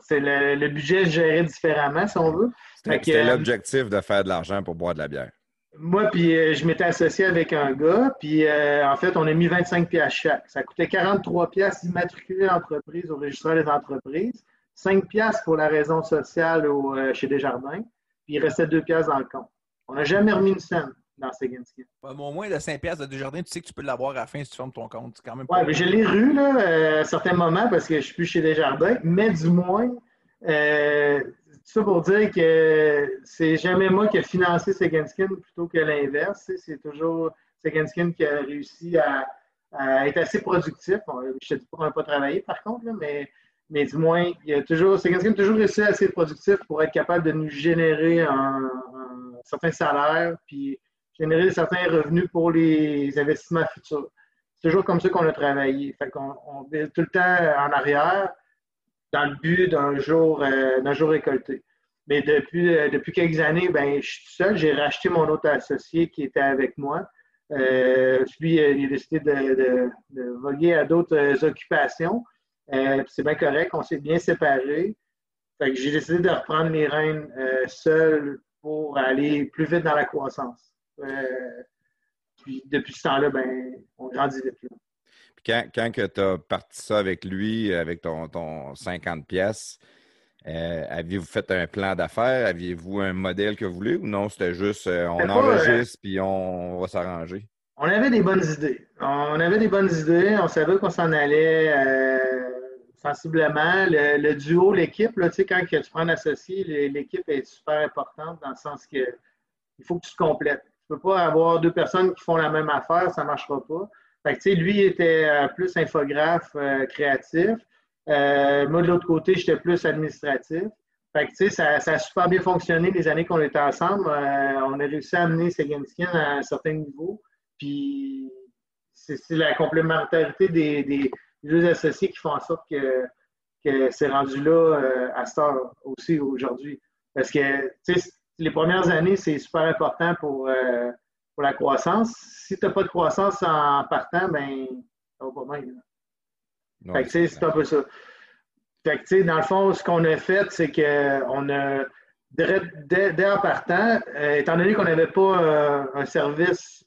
c'est le, le, budget géré différemment, si on veut. C'était l'objectif de faire de l'argent pour boire de la bière. Moi, puis euh, je m'étais associé avec un gars, puis euh, en fait, on a mis 25 pièces chaque. Ça coûtait 43 pièces d'immatriculer l'entreprise au registre des entreprises, 5 pièces pour la raison sociale au, euh, chez Desjardins, puis il restait 2 pièces dans le compte. On n'a jamais remis une scène dans ces Skin. au moins, de 5 pièces de Desjardins, tu sais que tu peux l'avoir à la fin si tu fermes ton compte. C'est quand même ouais, mais je l'ai rue là, à certains moments parce que je suis plus chez Desjardins, mais du moins, ça pour dire que c'est jamais moi qui ai financé Second Skin plutôt que l'inverse. C'est toujours Second Skin qui a réussi à, être assez productif. je ne dis pas n'a pas travaillé par contre, mais, du moins, il a toujours, Second Skin a toujours réussi à être assez productif pour être capable de nous générer un, certain salaire puis générer certains revenus pour les investissements futurs. C'est toujours comme ça qu'on a travaillé. Fait on tout le temps en arrière dans le but d'un jour, euh, d'un jour récolté. Mais depuis, euh, depuis quelques années, ben, je suis tout seul. J'ai racheté mon autre associé qui était avec moi. Euh, lui, il a décidé de, voguer à d'autres occupations. c'est bien correct, on s'est bien séparés. j'ai décidé de reprendre mes rênes seul pour aller plus vite dans la croissance. puis depuis ce temps-là, ben, on grandit vite quand, quand tu as parti ça avec lui, avec ton, ton 50 pièces, Euh, aviez-vous fait un plan d'affaires? Aviez-vous un modèle que vous voulez ou non? C'était juste on enregistre puis on, va s'arranger? On avait des bonnes idées. On avait des bonnes idées. On savait qu'on s'en allait sensiblement. Le, duo, l'équipe, tu sais, quand tu prends un associé, l'équipe est super importante dans le sens que il faut que tu te complètes. Tu ne peux pas avoir deux personnes qui font la même affaire, ça ne marchera pas. Fait que, lui était euh, plus infographe euh, créatif. Euh, moi, de l'autre côté, j'étais plus administratif. Fait que, ça, ça, a super bien fonctionné les années qu'on était ensemble. on a réussi à amener Seganskin à un certain niveau. Puis, c'est la complémentarité des, deux associés qui font en sorte que, que c'est rendu là à Star aussi aujourd'hui. Parce que, les premières années, c'est super important pour, pour la croissance. Si tu n'as pas de croissance en partant, ben, ça va pas bien. c'est un peu ça. Fait dans le fond, ce qu'on a fait, c'est qu'on a, dès, en partant, euh, étant donné qu'on n'avait pas euh, un service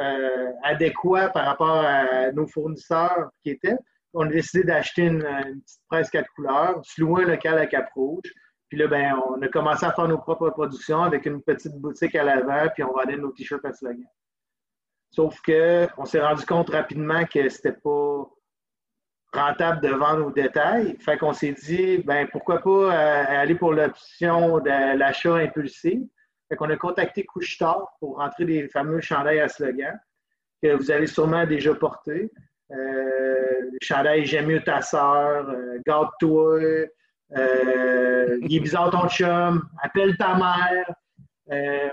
euh, adéquat par rapport à nos fournisseurs qui étaient, on a décidé d'acheter une, petite presse quatre couleurs, se louer un local à Cap-Rouge, puis là, ben, on a commencé à faire nos propres productions avec une petite boutique à l'avant, puis on vendait nos t-shirts à slogan. Sauf qu'on s'est rendu compte rapidement que c'était pas rentable de vendre au détail. Fait qu'on s'est dit, ben pourquoi pas euh, aller pour l'option de l'achat impulsif. Fait qu'on a contacté Couchetard pour rentrer les fameux chandails à slogan que vous avez sûrement déjà portés. Euh, les chandails J'aime mieux ta sœur, euh, Garde-toi, euh, il est bizarre ton chum, appelle ta mère. Euh,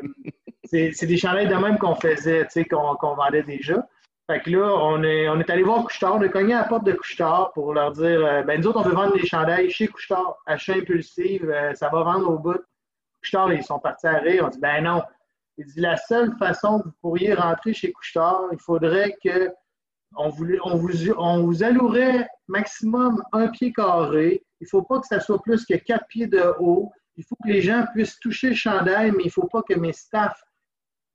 c'est des chandails de même qu'on faisait, qu'on vendait déjà. Fait que là, on est, allé voir Couchetard, on a cogné à la porte de Couchetard pour leur dire euh, ben nous autres, on veut vendre des chandails chez Couchetard, achat impulsif, ça va vendre au bout. Couchetard, ils sont partis à rire. On dit ben non. Il dit la seule façon que vous pourriez rentrer chez Couchetard, il faudrait que on vous allouerait maximum un pied carré il ne faut pas que ça soit plus que quatre pieds de haut. Il faut que les gens puissent toucher le chandail, mais il ne faut pas que mes staffs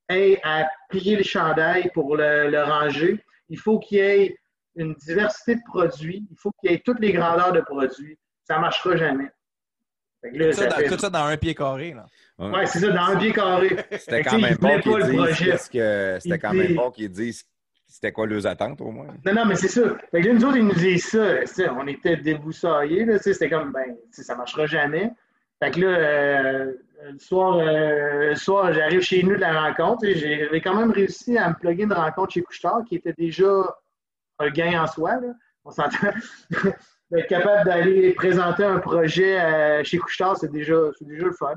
aient à plier le chandail pour le, ranger. Il faut qu'il y ait une diversité de produits. Il faut qu'il y ait toutes les grandeurs de produits. Ça ne marchera jamais. tout, ça dans, un pied carré. Oui, c'est ça, dans un pied carré. C'était quand, même bon qu'ils disent c'était quoi leurs attentes au moins? Non, non, mais c'est ça. Fait que là, nous autres, ils nous disent ça. On était déboussaillés. C'était comme, ben, ça marchera jamais. Fait que là, euh, le soir, euh, soir j'arrive chez nous de la rencontre. J'avais quand même réussi à me plugger une rencontre chez Couchetard qui était déjà un gain en soi. On s'entend. D'être capable d'aller présenter un projet euh, chez Couchetard, c'est déjà, déjà le fun.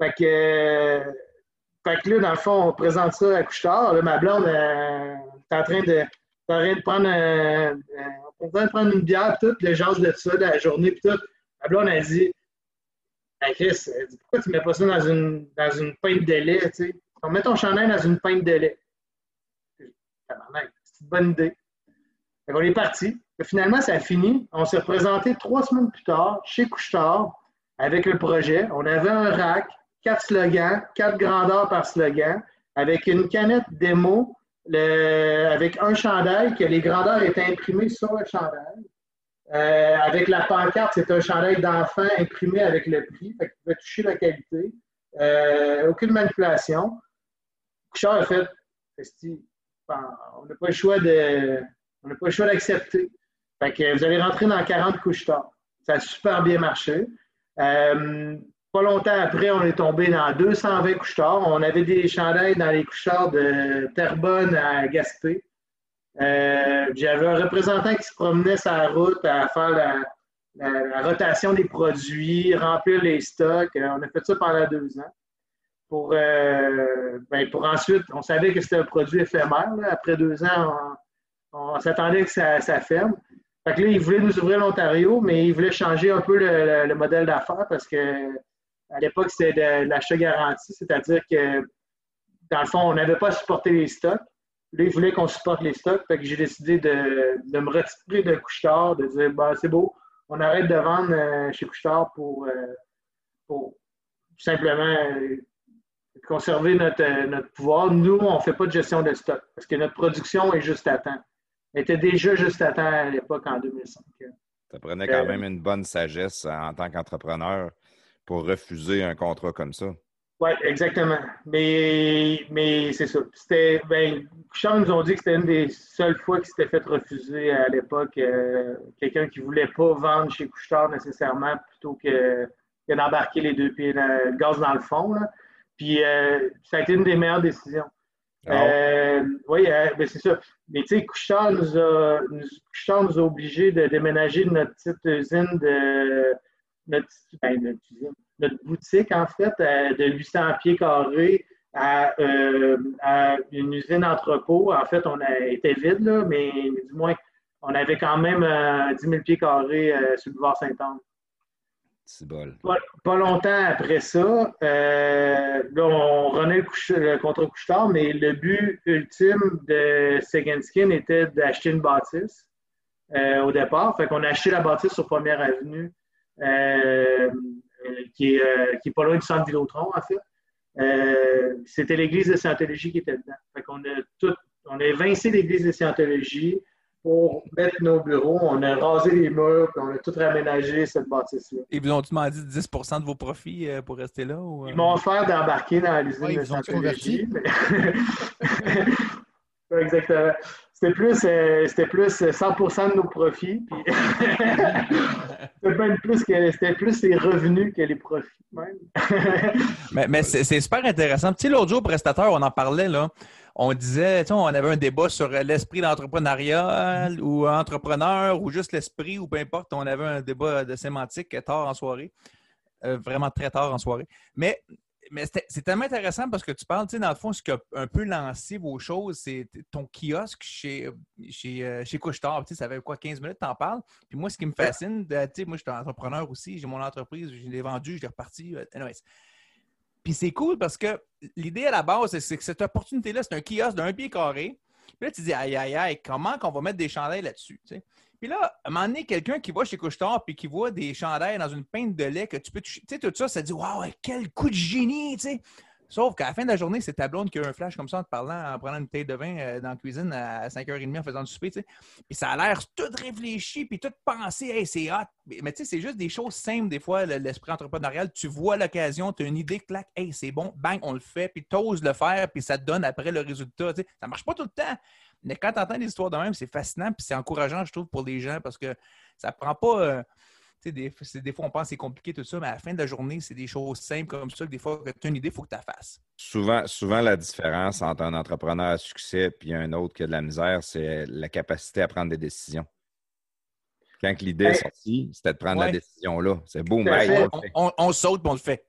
Fait que, fait que là, dans le fond, on présente ça à Couchetard. Ma blonde, en train de, en train de prendre, en train de prendre une bière, tout, le genre de ça, de la journée, puis tout. Ma blonde a dit Chris, pourquoi tu ne mets pas ça dans une, dans une pinte de lait, tu sais? On met ton chandail dans une pinte de lait. C'est une bonne idée. on est parti. Finalement, ça a fini. On s'est représenté trois semaines plus tard chez Couchetard avec le projet. On avait un rack, quatre slogans, quatre grandeurs par slogan, avec une canette démo avec un chandail, que les grandeurs étaient imprimées sur le chandail. Euh, avec la pancarte, c'est un chandail d'enfant imprimé avec le prix, fait pouvait toucher la qualité. Euh, aucune manipulation. Couchard a fait, on n'a pas le choix de, on n'a pas le choix d'accepter. Vous allez rentrer dans 40 couches Ça a super bien marché. Euh, pas longtemps après, on est tombé dans 220 couches On avait des chandails dans les couches de Terrebonne à Gaspé. Euh, j'avais un représentant qui se promenait la route à faire la, rotation des produits, remplir les stocks. Euh, on a fait ça pendant deux ans. Pour, euh, ben, pour ensuite, on savait que c'était un produit éphémère. Après deux ans, on, s'attendait que ça, ferme. Fait que là, ils voulaient nous ouvrir l'Ontario, mais ils voulaient changer un peu le modèle d'affaires parce que à l'époque, c'était de, l'achat garanti, c'est-à-dire que, dans le fond, on n'avait pas supporté les stocks. Là, ils voulaient qu'on supporte les stocks. Fait que j'ai décidé de, me retirer de Couchetard, de dire bah, c'est beau, on arrête de vendre euh, chez Couchetard pour, euh, pour simplement euh, conserver notre, pouvoir. Nous, on ne fait pas de gestion de stock parce que notre production est juste à temps. Elle était déjà juste à temps à l'époque en 2005. Ça prenait quand même une bonne sagesse en tant qu'entrepreneur pour refuser un contrat comme ça. Oui, exactement. Mais, mais c'est ça. C'était, ben, nous ont dit que c'était une des seules fois qu'il s'était fait refuser à l'époque. Euh, quelqu'un qui ne voulait pas vendre chez Couchetard nécessairement plutôt que, d'embarquer les deux pieds, dans, le gaz dans le fond. Puis euh, ça a été une des meilleures décisions. Ah euh, oui, ben, c'est ça. Mais tu sais, Couchetard nous a, nous, nous a obligés de déménager notre petite usine de. Notre, ben, notre boutique, en fait, euh, de 800 pieds carrés euh, à, une usine entrepôt. En fait, on a été vide, là, mais, du moins, on avait quand même 10 euh, 000 pieds carrés sur le boulevard Saint-Anne. C'est bol. Pas, longtemps après ça, là, on renaît le, le contrat mais le but ultime de Second Skin était d'acheter une bâtisse au départ. Fait qu'on a acheté la bâtisse sur Première Avenue qui, est, euh, qui est pas loin du centre Vidéotron, en fait. Euh, c'était l'église de Scientologie qui était dedans. Fait qu'on a tout, on a évincé l'église de Scientologie pour mettre nos bureaux. On a rasé les murs, puis on a tout raménagé cette bâtisse-là. Et vous ont-ils demandé 10% de vos profits pour rester là? Ils m'ont offert d'embarquer dans l'usine de Scientologie. Exactement. C'était plus, euh, c'était plus 100% de nos profits. c'était plus que c'était plus les revenus que les profits même. mais, mais c'est super intéressant. Tu sais, l'autre jour, prestateur, on en parlait là. On disait, tu sais, on avait un débat sur l'esprit d'entrepreneuriat ou entrepreneur ou juste l'esprit ou peu importe. On avait un débat de sémantique tard en soirée. Euh, vraiment très tard en soirée. Mais mais c'est tellement intéressant parce que tu parles, tu sais, dans le fond, ce qui a un peu lancé vos choses, c'est ton kiosque chez, chez, euh, chez Couchetard. Tu sais, ça fait quoi, 15 minutes, t'en parles? Puis moi, ce qui me fascine, tu sais, moi, je suis entrepreneur aussi, j'ai mon entreprise, je l'ai vendu, je l'ai reparti. Euh, Puis c'est cool parce que l'idée à la base, c'est que cette opportunité-là, c'est un kiosque d'un pied carré. Puis là, tu dis, aïe, aïe, aïe, comment qu'on va mettre des chandelles là-dessus? Tu sais? Puis là, à un moment donné, quelqu'un qui va chez Couchetard puis qui voit des chandelles dans une pinte de lait que tu peux toucher, tu sais, tout ça, ça dit Waouh, quel coup de génie, tu sais. Sauf qu'à la fin de la journée, c'est ta blonde qui a un flash comme ça en te parlant, en prenant une bouteille de vin euh, dans la cuisine à 5h30 en faisant du souper, tu sais. Puis ça a l'air tout réfléchi, puis tout pensé, hey, c'est hot. Mais tu sais, c'est juste des choses simples, des fois, l'esprit entrepreneurial. Tu vois l'occasion, tu as une idée, clac, hey, c'est bon, bang, on le fait, puis tu oses le faire, puis ça te donne après le résultat, tu sais. Ça marche pas tout le temps. Mais quand tu entends des histoires de même, c'est fascinant puis c'est encourageant, je trouve, pour les gens parce que ça prend pas. Euh, des, des, fois, on pense que c'est compliqué tout ça, mais à la fin de la journée, c'est des choses simples comme ça que des fois, tu as une idée, il faut que tu la fasses. Souvent, souvent, la différence entre un entrepreneur à succès et un autre qui a de la misère, c'est la capacité à prendre des décisions. Quand l'idée est sortie, c'était de prendre la décision là. C'est beau, mais on, on, saute et on le fait.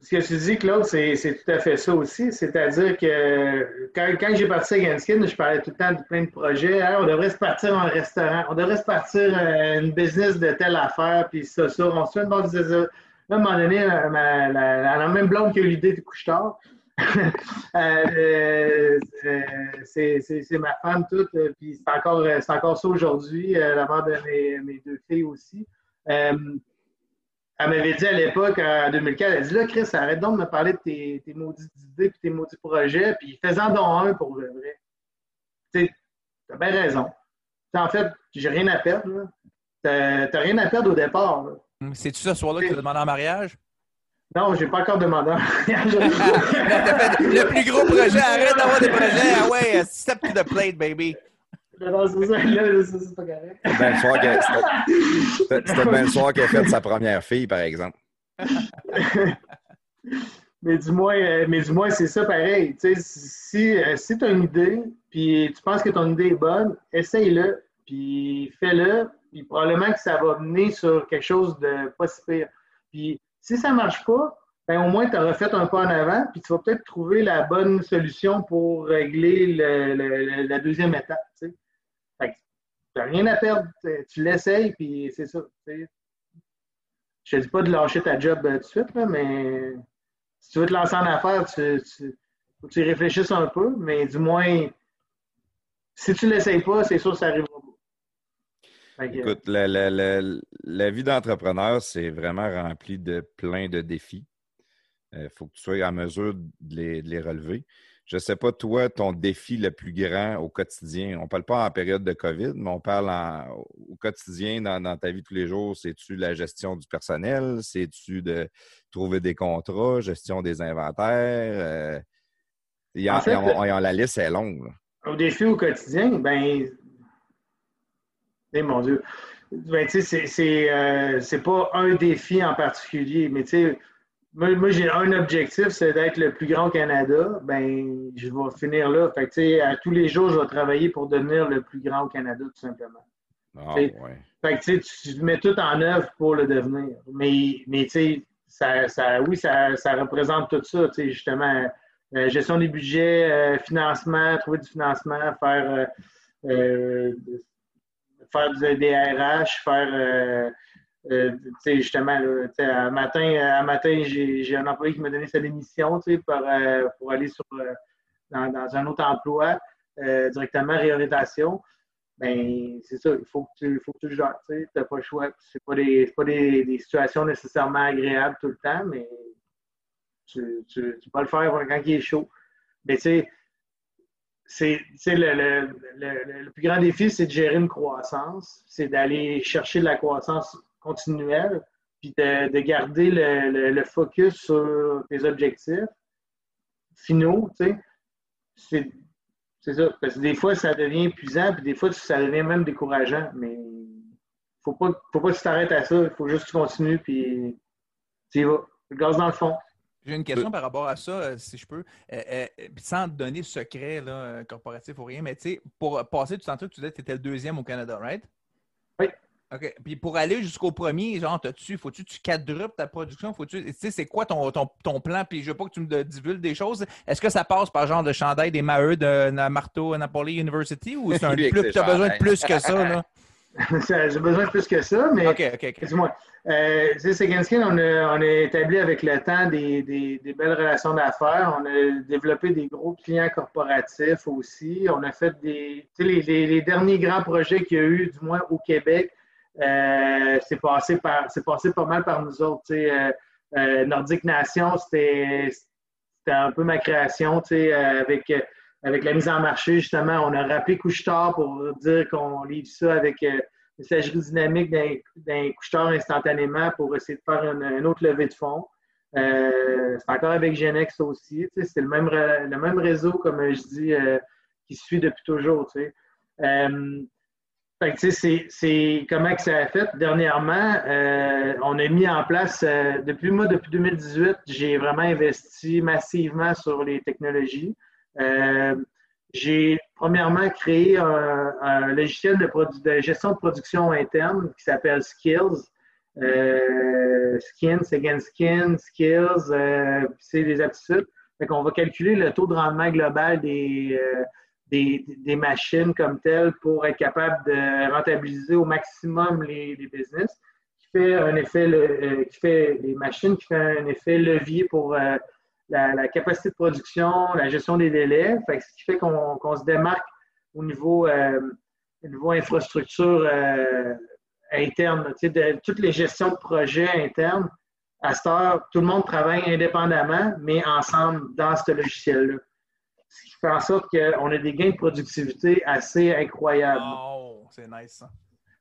Ce que tu dis, Claude, c'est tout à fait ça aussi. C'est-à-dire que quand, quand j'ai parti à Ganskin, je parlais tout le temps de plein de projets. on devrait se partir en restaurant, on devrait se partir euh, une business de telle affaire, puis ça, ça. On se fait une bonne Là, à un moment donné, la, même blonde qui a eu l'idée du couche-tard, euh, euh, c'est ma femme toute, puis c'est encore, encore ça aujourd'hui, la mère de mes, mes, deux filles aussi elle m'avait dit à l'époque, en 2004, elle a dit là, Chris, arrête donc de me parler de tes, tes maudites idées et tes maudits projets, puis fais-en donc un pour le vrai. Tu as bien raison. en fait, j'ai rien à perdre. Tu n'as rien à perdre au départ. C'est-tu ce soir-là que tu as demandé en mariage? Non, j'ai pas encore demandé en mariage. le plus gros projet, arrête d'avoir des projets. Ah ouais, step to the plate, baby. C'est pas correct. C'était le soir qu'elle a fait sa première fille, par exemple. mais du moins, euh, mais du moins c'est ça pareil. si euh, si tu as une idée, puis tu penses que ton idée est bonne, essaye-le, puis fais-le, puis probablement que ça va mener sur quelque chose de pas si pire. Puis si ça ne marche pas, ben, au moins tu auras fait un pas en avant, puis tu vas peut-être trouver la bonne solution pour régler la deuxième étape n'as rien à perdre. Tu l'essayes, puis c'est ça. Je te dis pas de lâcher ta job euh, tout de suite, mais si tu veux te lancer en affaires, tu, que tu réfléchisses un peu, mais du moins, si tu ne l'essayes pas, c'est sûr que ça arrivera pas. Écoute, la, vie d'entrepreneur, c'est vraiment rempli de plein de défis. Il euh, faut que tu sois en mesure de les, relever. Je ne sais pas, toi, ton défi le plus grand au quotidien. On ne parle pas en période de COVID, mais on parle au quotidien dans, ta vie tous les jours. C'est-tu la gestion du personnel? C'est-tu de trouver des contrats, gestion des inventaires? Euh, en fait, la liste est longue. Au défi au quotidien, ben, eh, mon Dieu, ben, euh, c'est pas un défi en particulier, mais tu sais, moi, j'ai un objectif, c'est d'être le plus grand au Canada. Ben, je vais finir là. Fait à tous les jours, je vais travailler pour devenir le plus grand au Canada, tout simplement. Ah, ouais. Fait que, tu mets tout en œuvre pour le devenir. Mais, mais ça, ça, oui, ça, ça, représente tout ça, justement. Euh, gestion des budgets, euh, financement, trouver du financement, faire, euh, faire du DRH, faire euh, justement, à matin, matin j'ai un employé qui m'a donné sa démission pour, euh, pour aller sur, euh, dans, dans, un autre emploi, directement réorientation. Ben, c'est ça, il faut que tu, faut que tu. Tu n'as pas le choix. Ce pas, des, pas des, des, situations nécessairement agréables tout le temps, mais tu, tu, tu peux le faire quand il est chaud. Mais tu sais, le, le, le, le, plus grand défi, c'est de gérer une croissance, c'est d'aller chercher de la croissance continuelle, puis de, garder le, focus sur tes objectifs finaux, tu sais. C'est ça. Parce que des fois, ça devient épuisant, puis des fois, ça devient même décourageant. Mais faut pas, faut pas que tu t'arrêtes à ça. Il faut juste que tu continues, puis tu y vas. Le gaz dans le fond. J'ai une question par rapport à ça, euh, si je peux. Euh, euh, sans te donner secret là, corporatif ou rien, mais tu sais, pour passer du temps, tu disais que tu étais le deuxième au Canada, right? Oui. OK. Puis pour aller jusqu'au premier, genre, tu faut-tu tu quadruples ta production? Faut-tu, tu sais, c'est quoi ton, ton, plan? Puis je veux pas que tu me divulgues des choses. Est-ce que ça passe par genre de chandail des Maheu de Marteau Napoli University ou c'est un plus, tu as besoin de plus que ça, là? J'ai besoin de plus que ça, mais. OK, OK, OK. Dis-moi. Euh, Skin, on a, on a établi avec le temps des, des, des belles relations d'affaires. On a développé des gros clients corporatifs aussi. On a fait des. Tu sais, les, les, les, derniers grands projets qu'il y a eu, du moins au Québec, c'est passé par passé pas mal par nous autres. Euh, euh, Nordic Nation, c'était un peu ma création, avec, avec la mise en marché, justement. On a rappelé Couchetard pour dire qu'on livre ça avec messagerie dynamique d'un couche-tard instantanément pour essayer de faire une, autre levée de fonds. c'est encore avec Genex aussi. C'est le même, le même réseau, comme je dis, qui suit depuis toujours. C'est comment que ça a fait. Dernièrement, euh, on a mis en place, euh, depuis moi, depuis 2018, j'ai vraiment investi massivement sur les technologies. Euh, j'ai premièrement créé un, logiciel de, de, gestion de production interne qui s'appelle Skills. Skin, c'est again Skin, Skills, c'est les aptitudes. Fait on va calculer le taux de rendement global des, des, machines comme telles pour être capable de rentabiliser au maximum les, business, qui fait un effet, euh, qui fait les machines qui fait un effet levier pour euh, la, capacité de production, la gestion des délais, ce qui fait qu'on se démarque au niveau, euh, niveau infrastructure interne, de toutes les gestions de projets internes. À cette heure, tout le monde travaille indépendamment, mais ensemble dans ce logiciel-là ce qui fait en sorte qu'on a des gains de productivité assez incroyables. Oh, c'est nice ça.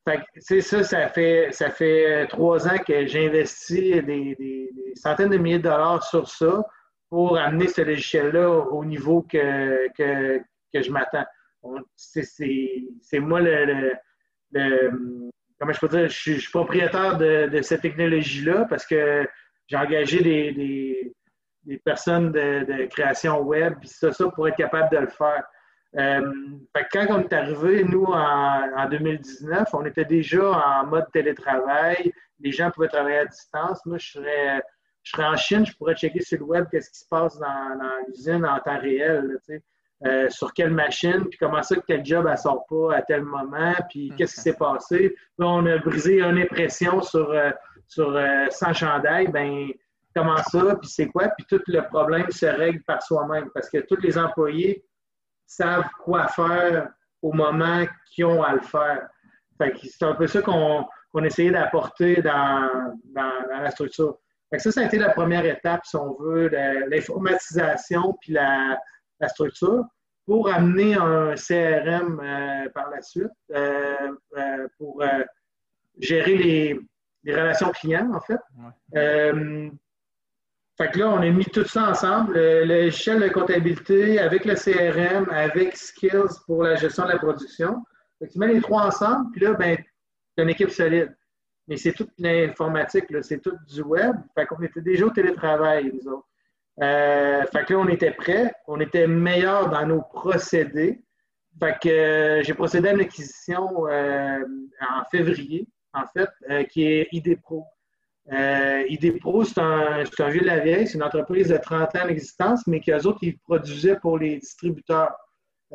Fait ça, ça fait, ça fait trois ans que j'investis des, des, centaines de milliers de dollars sur ça pour amener ce logiciel-là au niveau que, que, que je m'attends. C'est moi le, le, Comment je peux dire? Je suis, propriétaire de, de cette technologie-là parce que j'ai engagé des, des personnes de, création web, puis ça, ça pour être capable de le faire. Euh, quand on est arrivé, nous, en, 2019, on était déjà en mode télétravail. Les gens pouvaient travailler à distance. Moi, je serais, je serais en Chine, je pourrais checker sur le web qu'est-ce qui se passe dans, l'usine en temps réel, euh, sur quelle machine, puis comment ça que tel job ne sort pas à tel moment, puis qu'est-ce qui s'est passé. Là, on a brisé une impression sur, euh, sur 100 chandails, ben comment ça, puis c'est quoi, puis tout le problème se règle par soi-même parce que tous les employés savent quoi faire au moment qu'ils ont à le faire. c'est un peu ça qu'on essayait d'apporter dans, la structure. ça, ça a été la première étape, si on veut, l'informatisation puis la, la structure pour amener un CRM par la suite, pour gérer les, relations clients, en fait. Fait que là, on a mis tout ça ensemble, l'échelle de comptabilité avec le CRM, avec Skills pour la gestion de la production. Fait que tu mets les trois ensemble, puis là, ben, tu une équipe solide. Mais c'est toute l'informatique, c'est tout du web. Fait qu'on était déjà au télétravail, nous autres. Euh, fait que là, on était prêts, on était meilleurs dans nos procédés. Fait que euh, j'ai procédé à une acquisition euh, en février, en fait, qui est IDPro. Euh, IDPro, c'est un, un, vieux de la vieille, c'est une entreprise de 30 ans d'existence, mais qu'eux autres, ils produisaient pour les distributeurs.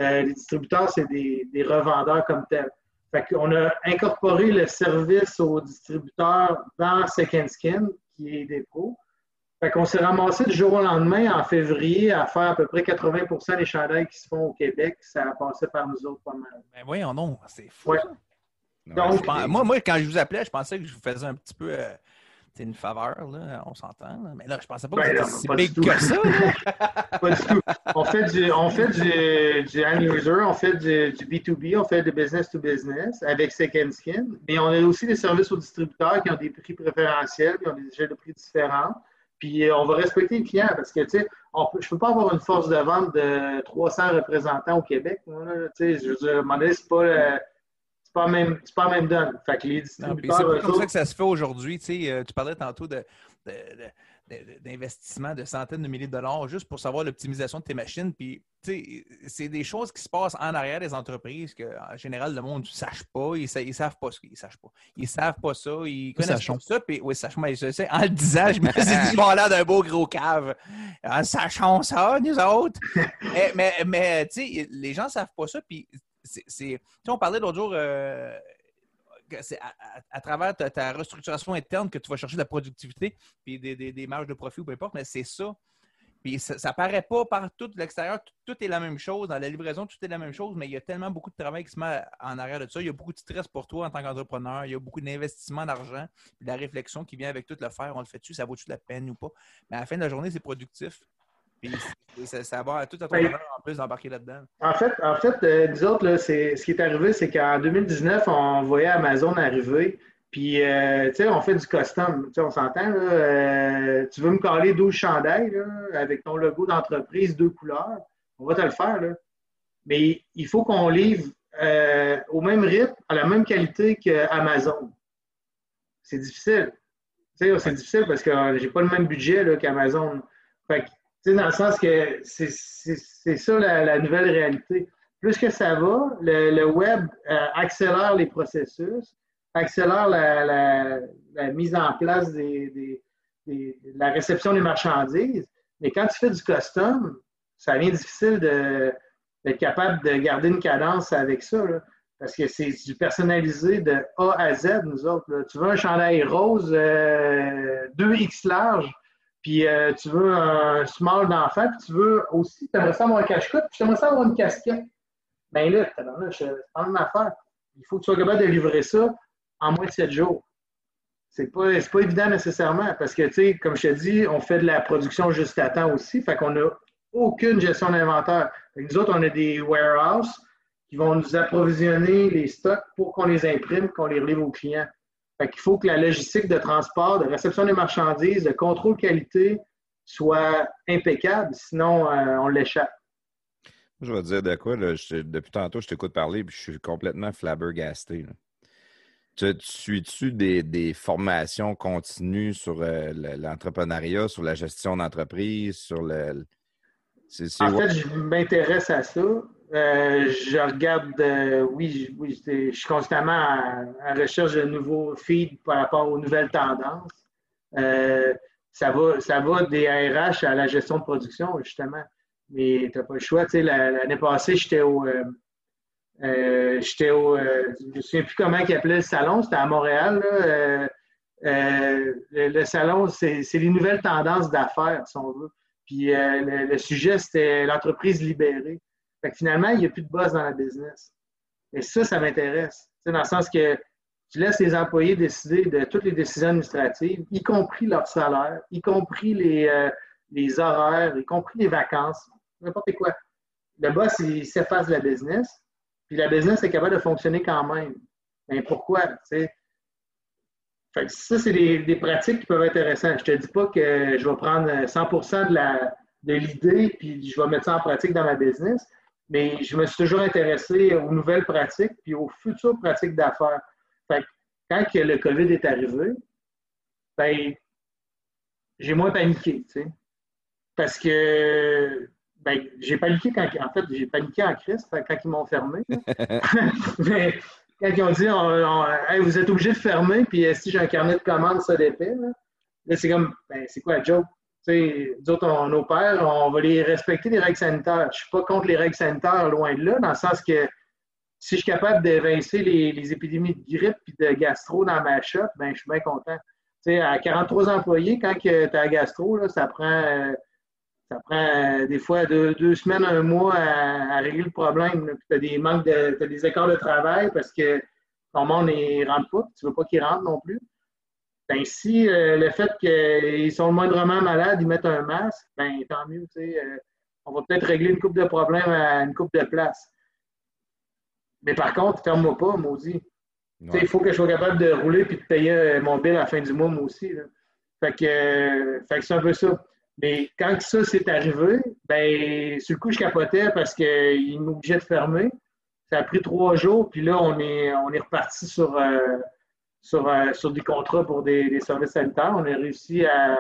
Euh, les distributeurs, c'est des, revendeurs comme tels. Fait qu'on a incorporé le service aux distributeurs dans Second Skin, qui est IDPro. Fait qu'on s'est ramassé du jour au lendemain, en février, à faire à peu près 80% des chandails qui se font au Québec. Ça a passé par nous autres pas mal. Ben voyons non, c'est fou. Donc, moi, moi, quand je vous appelais, je pensais que je vous faisais un petit peu... Euh, c'est une faveur, là, on s'entend. Mais là, je pensais pas que ben c'était si big que ça. pas du tout. On fait du, on fait user, on fait du, du, B2B, on fait du business to business avec Second Skin. Mais on a aussi des services aux distributeurs qui ont des prix préférentiels, qui ont des échelles de prix différents. Puis euh, on va respecter le client parce que, tu sais, je ne peux pas avoir une force de vente de 300 représentants au Québec. Tu sais, je veux dire, à un moment donné, c'est pas c'est pas même, c'est pas même donne. Fait que les distributeurs. C'est comme ça que ça se fait aujourd'hui. Tu, sais, euh, tu parlais tantôt de, d'investissement de centaines de milliers de dollars juste pour savoir l'optimisation de tes machines. Puis, c'est des choses qui se passent en arrière des entreprises que, en général, le monde ne sache pas. Ils ne savent pas ce qu'ils savent pas. Ils savent pas ça. Ils connaissent pas ça. Puis, oui, sachant, mais je sais, en le disant, je me suis dit, bon, là d'un beau gros cave. En sachant ça, nous autres. mais, mais, mais tu sais, les gens ne savent pas ça. Puis, c'est. on parlait l'autre jour. Euh, c'est à, travers ta, restructuration interne que tu vas chercher de la productivité puis des, marges de profit ou peu importe, mais c'est ça. Puis ça, ne paraît pas partout de l'extérieur, tout, est la même chose. Dans la livraison, tout est la même chose, mais il y a tellement beaucoup de travail qui se met en arrière de ça. Il y a beaucoup de stress pour toi en tant qu'entrepreneur. Il y a beaucoup d'investissement d'argent, de la réflexion qui vient avec tout le faire. On le fait-tu, ça vaut-tu la peine ou pas? Mais à la fin de la journée, c'est productif. Puis ça, va tout à ton honneur en plus d'embarquer là-dedans. En fait, en fait euh, nous autres, ce qui est arrivé, c'est qu'en 2019, on voyait Amazon arriver. Puis, euh, tu sais, on fait du custom. Tu sais, on s'entend, là. Euh, tu veux me coller 12 chandails, là, avec ton logo d'entreprise, deux couleurs. On va te le faire, là. Mais il faut qu'on livre au même rythme, à la même qualité qu'Amazon. C'est difficile. Tu sais, c'est difficile parce que j'ai pas le même budget qu'Amazon. Fait que sais, dans le sens que c'est ça la, nouvelle réalité. Plus que ça va, le, web euh, accélère les processus, accélère la, mise en place des, de la réception des marchandises. Mais quand tu fais du custom, ça devient difficile d'être capable de garder une cadence avec ça. parce que c'est du personnalisé de A à Z, nous autres. Tu veux un chandail rose 2X euh, large, puis euh, tu veux un small d'enfant, puis tu veux aussi, tu aimerais ça avoir un cache-coute, puis tu aimerais ça avoir une casquette. Bien là, c'est pas une affaire. Il faut que tu sois capable de livrer ça en moins de 7 jours. C'est pas, pas évident nécessairement parce que, tu sais, comme je te dis, on fait de la production juste à temps aussi, fait qu'on n'a aucune gestion d'inventaire. Nous autres, on a des warehouses qui vont nous approvisionner les stocks pour qu'on les imprime, qu'on les livre aux clients. Il faut que la logistique de transport, de réception des marchandises, de contrôle qualité soit impeccable, sinon euh, on l'échappe. Je vais te dire de quoi, depuis tantôt, je t'écoute parler et je suis complètement flabbergasté. Tu, suis-tu des, formations continues sur euh, l'entrepreneuriat, sur la gestion d'entreprise, sur le. en fait, je m'intéresse à ça. Euh, je regarde, euh, oui, je, suis constamment à, recherche de nouveaux feeds par rapport aux nouvelles tendances. Euh, ça, va, ça va des RH à la gestion de production, justement. Mais tu n'as pas le choix. L'année passée, j'étais au. au. je ne me souviens plus comment il appelait le salon, c'était à Montréal. Le, salon, c'est les nouvelles tendances d'affaires, si on veut. Puis le sujet, c'était l'entreprise libérée finalement, il n'y a plus de boss dans la business. Et ça, ça m'intéresse. Dans le sens que tu laisses les employés décider de toutes les décisions administratives, y compris leur salaire, y compris les, euh, les horaires, y compris les vacances, n'importe quoi. le boss, il s'efface de la business, puis la business est capable de fonctionner quand même. Mais pourquoi? Fait ça, c'est des, pratiques qui peuvent être intéressantes. Je ne te dis pas que je vais prendre 100 de, la, de l'idée puis je vais mettre ça en pratique dans ma business, mais je me suis toujours intéressé aux nouvelles pratiques puis aux futures pratiques d'affaires. Fait quand le COVID est arrivé, ben, j'ai moins paniqué, tu sais. Parce que ben, j'ai paniqué quand en fait, j'ai paniqué en crise quand ils m'ont fermé. Mais quand ils ont dit vous êtes obligé de fermer, puis si j'ai un carnet de commandes, ça dépend. Là, c'est comme ben, c'est quoi la joke? Sais, nous on, opère, on va les respecter les règles sanitaires. Je ne suis pas contre les règles sanitaires, loin de là, dans le sens que si je suis capable d'évincer les, les, épidémies de grippe et de gastro dans ma shop, ben, je suis bien content. sais, à 43 employés, quand tu as à gastro, là, ça prend, ça prend euh, des fois deux, deux, semaines, un mois à, régler le problème. Tu as des manques de, as des écarts de travail parce que ton monde ne rentre pas, tu ne veux pas qu'ils rentrent non plus. Ben, si euh, le fait qu'ils sont moindrement malades, ils mettent un masque, ben, tant mieux. Euh, on va peut-être régler une coupe de problèmes à une coupe de place. Mais par contre, ferme-moi pas, maudit. Il faut que je sois capable de rouler et de payer euh, mon bill à la fin du mois, moi aussi. Fait que, que c'est un peu ça. Mais quand ça s'est arrivé, ben, sur le coup, je capotais parce qu'ils m'obligeaient de fermer. Ça a pris trois jours, puis là, on est, on est reparti sur, sur, euh, sur des contrats pour des, services sanitaires. On a réussi à.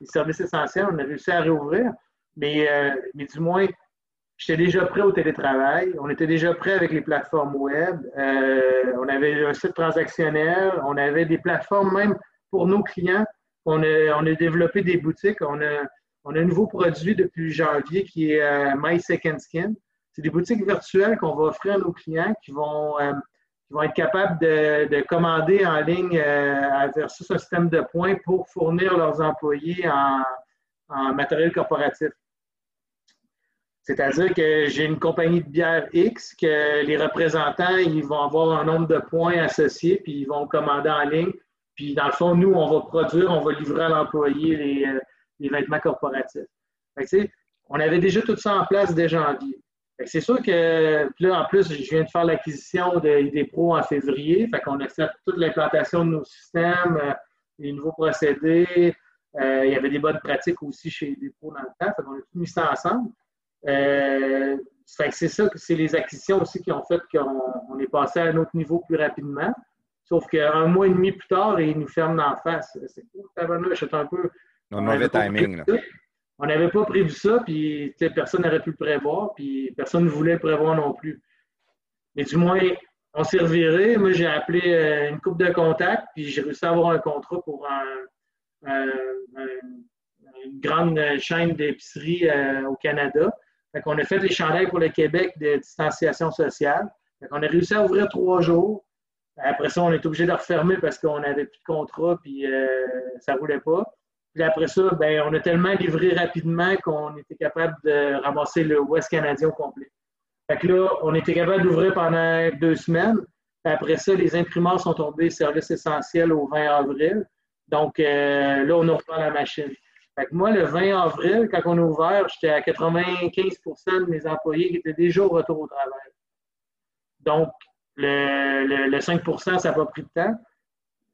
Les services essentiels, on a réussi à réouvrir. Mais, euh, mais du moins, j'étais déjà prêt au télétravail. On était déjà prêt avec les plateformes web. Euh, on avait un site transactionnel. On avait des plateformes même pour nos clients. On a, on a développé des boutiques. On a, on a un nouveau produit depuis janvier qui est My Second Skin. C'est des boutiques virtuelles qu'on va offrir à nos clients qui vont qui vont être capables de, commander en ligne euh, versus un système de points pour fournir leurs employés en, matériel corporatif. C'est-à-dire que j'ai une compagnie de bière X que les représentants, ils vont avoir un nombre de points associés, puis ils vont commander en ligne. Puis dans le fond, nous, on va produire, on va livrer à l'employé les, euh, les, vêtements corporatifs. on avait déjà tout ça en place dès janvier. C'est sûr que là, en plus, je viens de faire l'acquisition de Pro en février. Fait qu'on a fait toute l'implantation de nos systèmes, euh, les nouveaux procédés. Euh, il y avait des bonnes pratiques aussi chez Pro dans le temps. Fait qu'on a tout mis ça ensemble. Euh, c'est ça, c'est les acquisitions aussi qui ont fait qu'on est passé à un autre niveau plus rapidement. Sauf qu'un mois et demi plus tard, ils nous ferment d'en face. C'est cool, un peu. Un mauvais timing. Là on n'avait pas prévu ça, puis personne n'aurait pu le prévoir, puis personne ne voulait le prévoir non plus. Mais du moins, on s'est reviré. Moi, j'ai appelé euh, une coupe de contacts, puis j'ai réussi à avoir un contrat pour une grande chaîne d'épicerie euh, au Canada. Fait qu'on a fait les chandelles pour le Québec de distanciation sociale. Fait qu'on a réussi à ouvrir trois jours. Après ça, on est obligé de refermer parce qu'on n'avait plus de contrat, puis euh, ça ne roulait pas. Puis après ça, ben, on a tellement livré rapidement qu'on était capable de ramasser le Ouest canadien au complet. Fait que là, on était capable d'ouvrir pendant deux semaines. Après ça, les imprimants sont tombés service essentiel au 20 avril. Donc euh, là, on a repris la machine. Fait que moi, le 20 avril, quand on a ouvert, j'étais à 95% de mes employés qui étaient déjà au retour au travail. Donc, le, le 5% ça n'a pas pris de temps.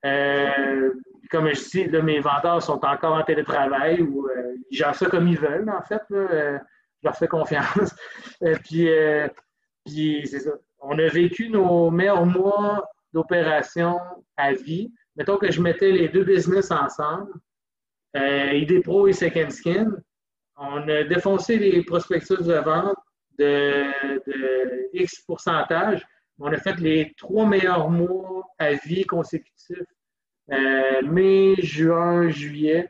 Euh, comme je dis, mes vendeurs sont encore en télétravail ou euh, ils gèrent ça comme ils veulent, en fait. Euh, je leur fais confiance. puis, puis c'est ça. On a vécu nos meilleurs mois d'opération à vie. Mettons que je mettais les deux business ensemble, ID Pro et Second Skin. On a défoncé les prospectus de vente de, de X pourcentage. On a fait les trois meilleurs mois à vie consécutifs euh, mai, juin, juillet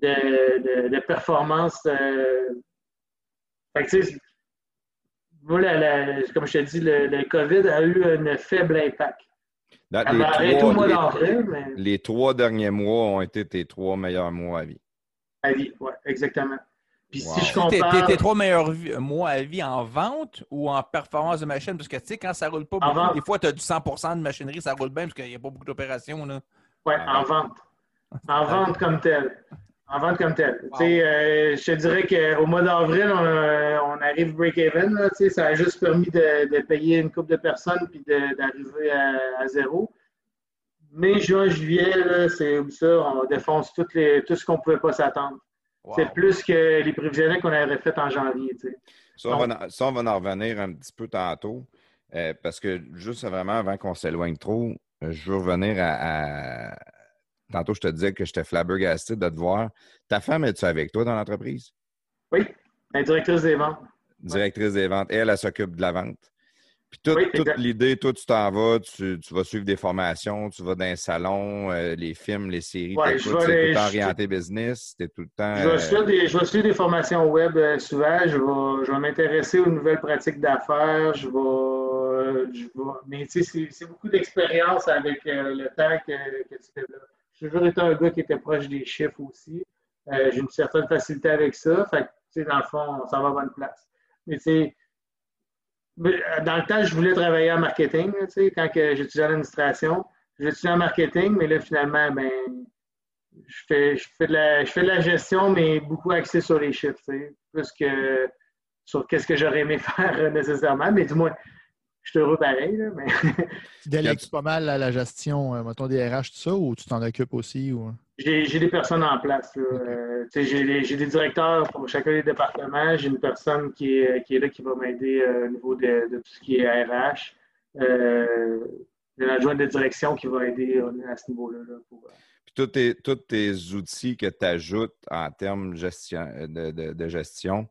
de, de, performance. Euh, moi, comme je te dis, le, COVID a eu un faible impact. les, trois, les trois derniers mois ont été tes trois meilleurs mois à vie. À vie, oui, exactement. Puis si je compare... Tes, trois meilleurs mois à vie en vente ou en performance de machine? Parce que tu sais, quand ça roule pas beaucoup, des fois, tu as du 100% de machinerie, ça roule bien parce qu'il n'y a pas beaucoup d'opérations. Oui, en vente. En vente comme telle. En vente comme telle. Euh, je te dirais qu'au mois d'avril, on, arrive break-even. Ça a juste permis de, payer une couple de personnes puis d'arriver à, zéro. Mais juin, juillet, c'est ça, on défonce tout ce qu'on ne pouvait pas s'attendre. C'est plus que les prévisionnels qu'on avait fait en janvier. Ça on, va, en revenir un petit peu tantôt. Euh, parce que juste vraiment avant qu'on s'éloigne trop, euh, je veux revenir à, Tantôt, je te disais que j'étais flabbergasté de te voir. Ta femme, est-tu avec toi dans l'entreprise? Oui, directrice des ventes. Directrice des ventes. elle, elle s'occupe de la vente. Puis toute, l'idée, toi, tu t'en vas, tu, vas suivre des formations, tu vas dans un salon, euh, les films, les séries, ouais, tu es tout le temps orienté business, tout le temps... Je vais, suivre des, je vais suivre des formations web euh, souvent, je vais, je vais m'intéresser aux nouvelles pratiques d'affaires, je vais, vais... Mais c'est beaucoup d'expérience avec euh, le temps que, que tu développes. J'ai toujours été un gars qui était proche des chiffres aussi. J'ai une certaine facilité avec ça. Fait que, tu sais, dans le fond, on s'en va à bonne place. Mais tu sais, euh, dans le temps, je voulais travailler en marketing, tu sais, quand j'étudiais en administration. J'étudiais en marketing, mais là, finalement, ben, je fais, je fais, de, la, je fais de la gestion, mais beaucoup axé sur les chiffres, tu sais, plus que sur qu'est-ce que j'aurais aimé faire nécessairement. Mais du moins, je suis heureux pareil. Là, mais... tu délègues pas mal à la gestion, euh, mettons, des RH, tout ça, ou tu t'en occupes aussi? Ou... J'ai des personnes en place. Euh, j'ai des directeurs pour chacun des départements. J'ai une personne qui est, qui est là qui va m'aider euh, au niveau de, tout ce qui est RH. Euh, j'ai l'adjoint de direction qui va aider à ce niveau-là. Puis tous tes, tous tes outils que tu ajoutes en termes gestion, de, gestion,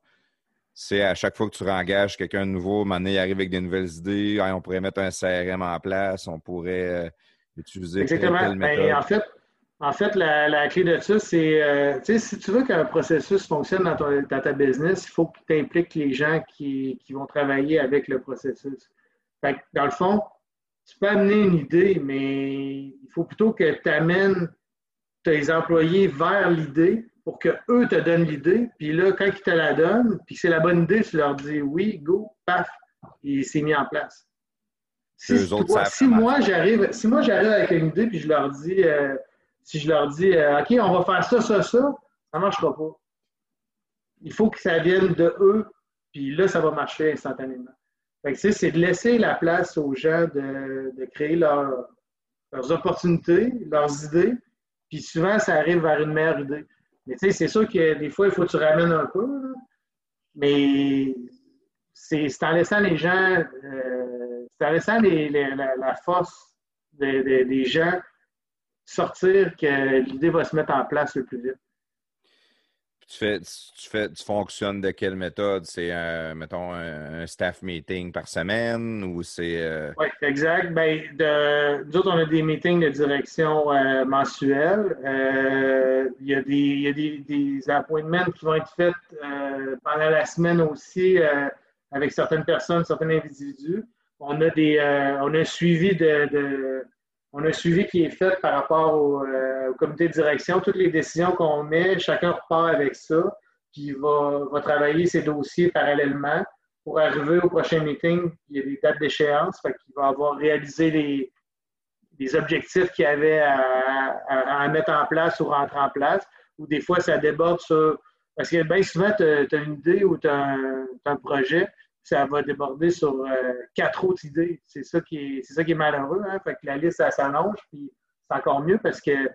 c'est à chaque fois que tu rengages quelqu'un de nouveau, maintenant il arrive avec des nouvelles idées, on pourrait mettre un CRM en place, on pourrait utiliser Exactement. Telle, ben, en fait, en fait, la, clé de ça, c'est, euh, si tu veux qu'un processus fonctionne dans, ta business, il faut que tu impliques les gens qui, vont travailler avec le processus. dans le fond, tu peux amener une idée, mais il faut plutôt que tu amènes tes employés vers l'idée pour qu'eux te donnent l'idée. Puis là, quand ils te la donnent, puis c'est la bonne idée, tu leur dis oui, go, paf, et c'est mis en place. Si, moi j'arrive, si moi j'arrive avec une idée puis je leur dis euh, si je leur dis euh, OK, on va faire ça, ça, ça, ça ne marchera pas. Il faut que ça vienne de eux, puis là, ça va marcher instantanément. c'est de laisser la place aux gens de, créer leurs opportunités, leurs idées, puis souvent, ça arrive vers une meilleure idée. Mais tu sais, c'est sûr que des fois, il faut que tu ramènes un peu, mais c'est en laissant les gens, euh, c'est en laissant la, force des gens sortir que l'idée va se mettre en place le plus vite. Tu, fais, tu, fais, tu fonctionnes de quelle méthode? C'est, mettons, un, staff meeting par semaine ou c'est. Euh, oui, exact. Ben, nous autres, on a des meetings de direction euh, mensuels. Euh, il y a, des, y a des, des, appointments qui vont être faits pendant la semaine aussi avec certaines personnes, certains individus. On a, des, on a un suivi de on a un suivi qui est fait par rapport euh, au, comité de direction. Toutes les décisions qu'on met, chacun repart avec ça, puis va, va travailler ses dossiers parallèlement pour arriver au prochain meeting. Il y a des dates d'échéance, fait qu'il va avoir réalisé les, objectifs qu'il avait à, mettre en place ou rentrer en place. Ou des fois, ça déborde sur. Parce que bien souvent, tu as, une idée ou tu as, un projet, ça va déborder sur euh, quatre autres idées. C'est ça qui est, c'est ça qui est malheureux. Hein? Fait que la liste, ça s'allonge, puis c'est encore mieux parce que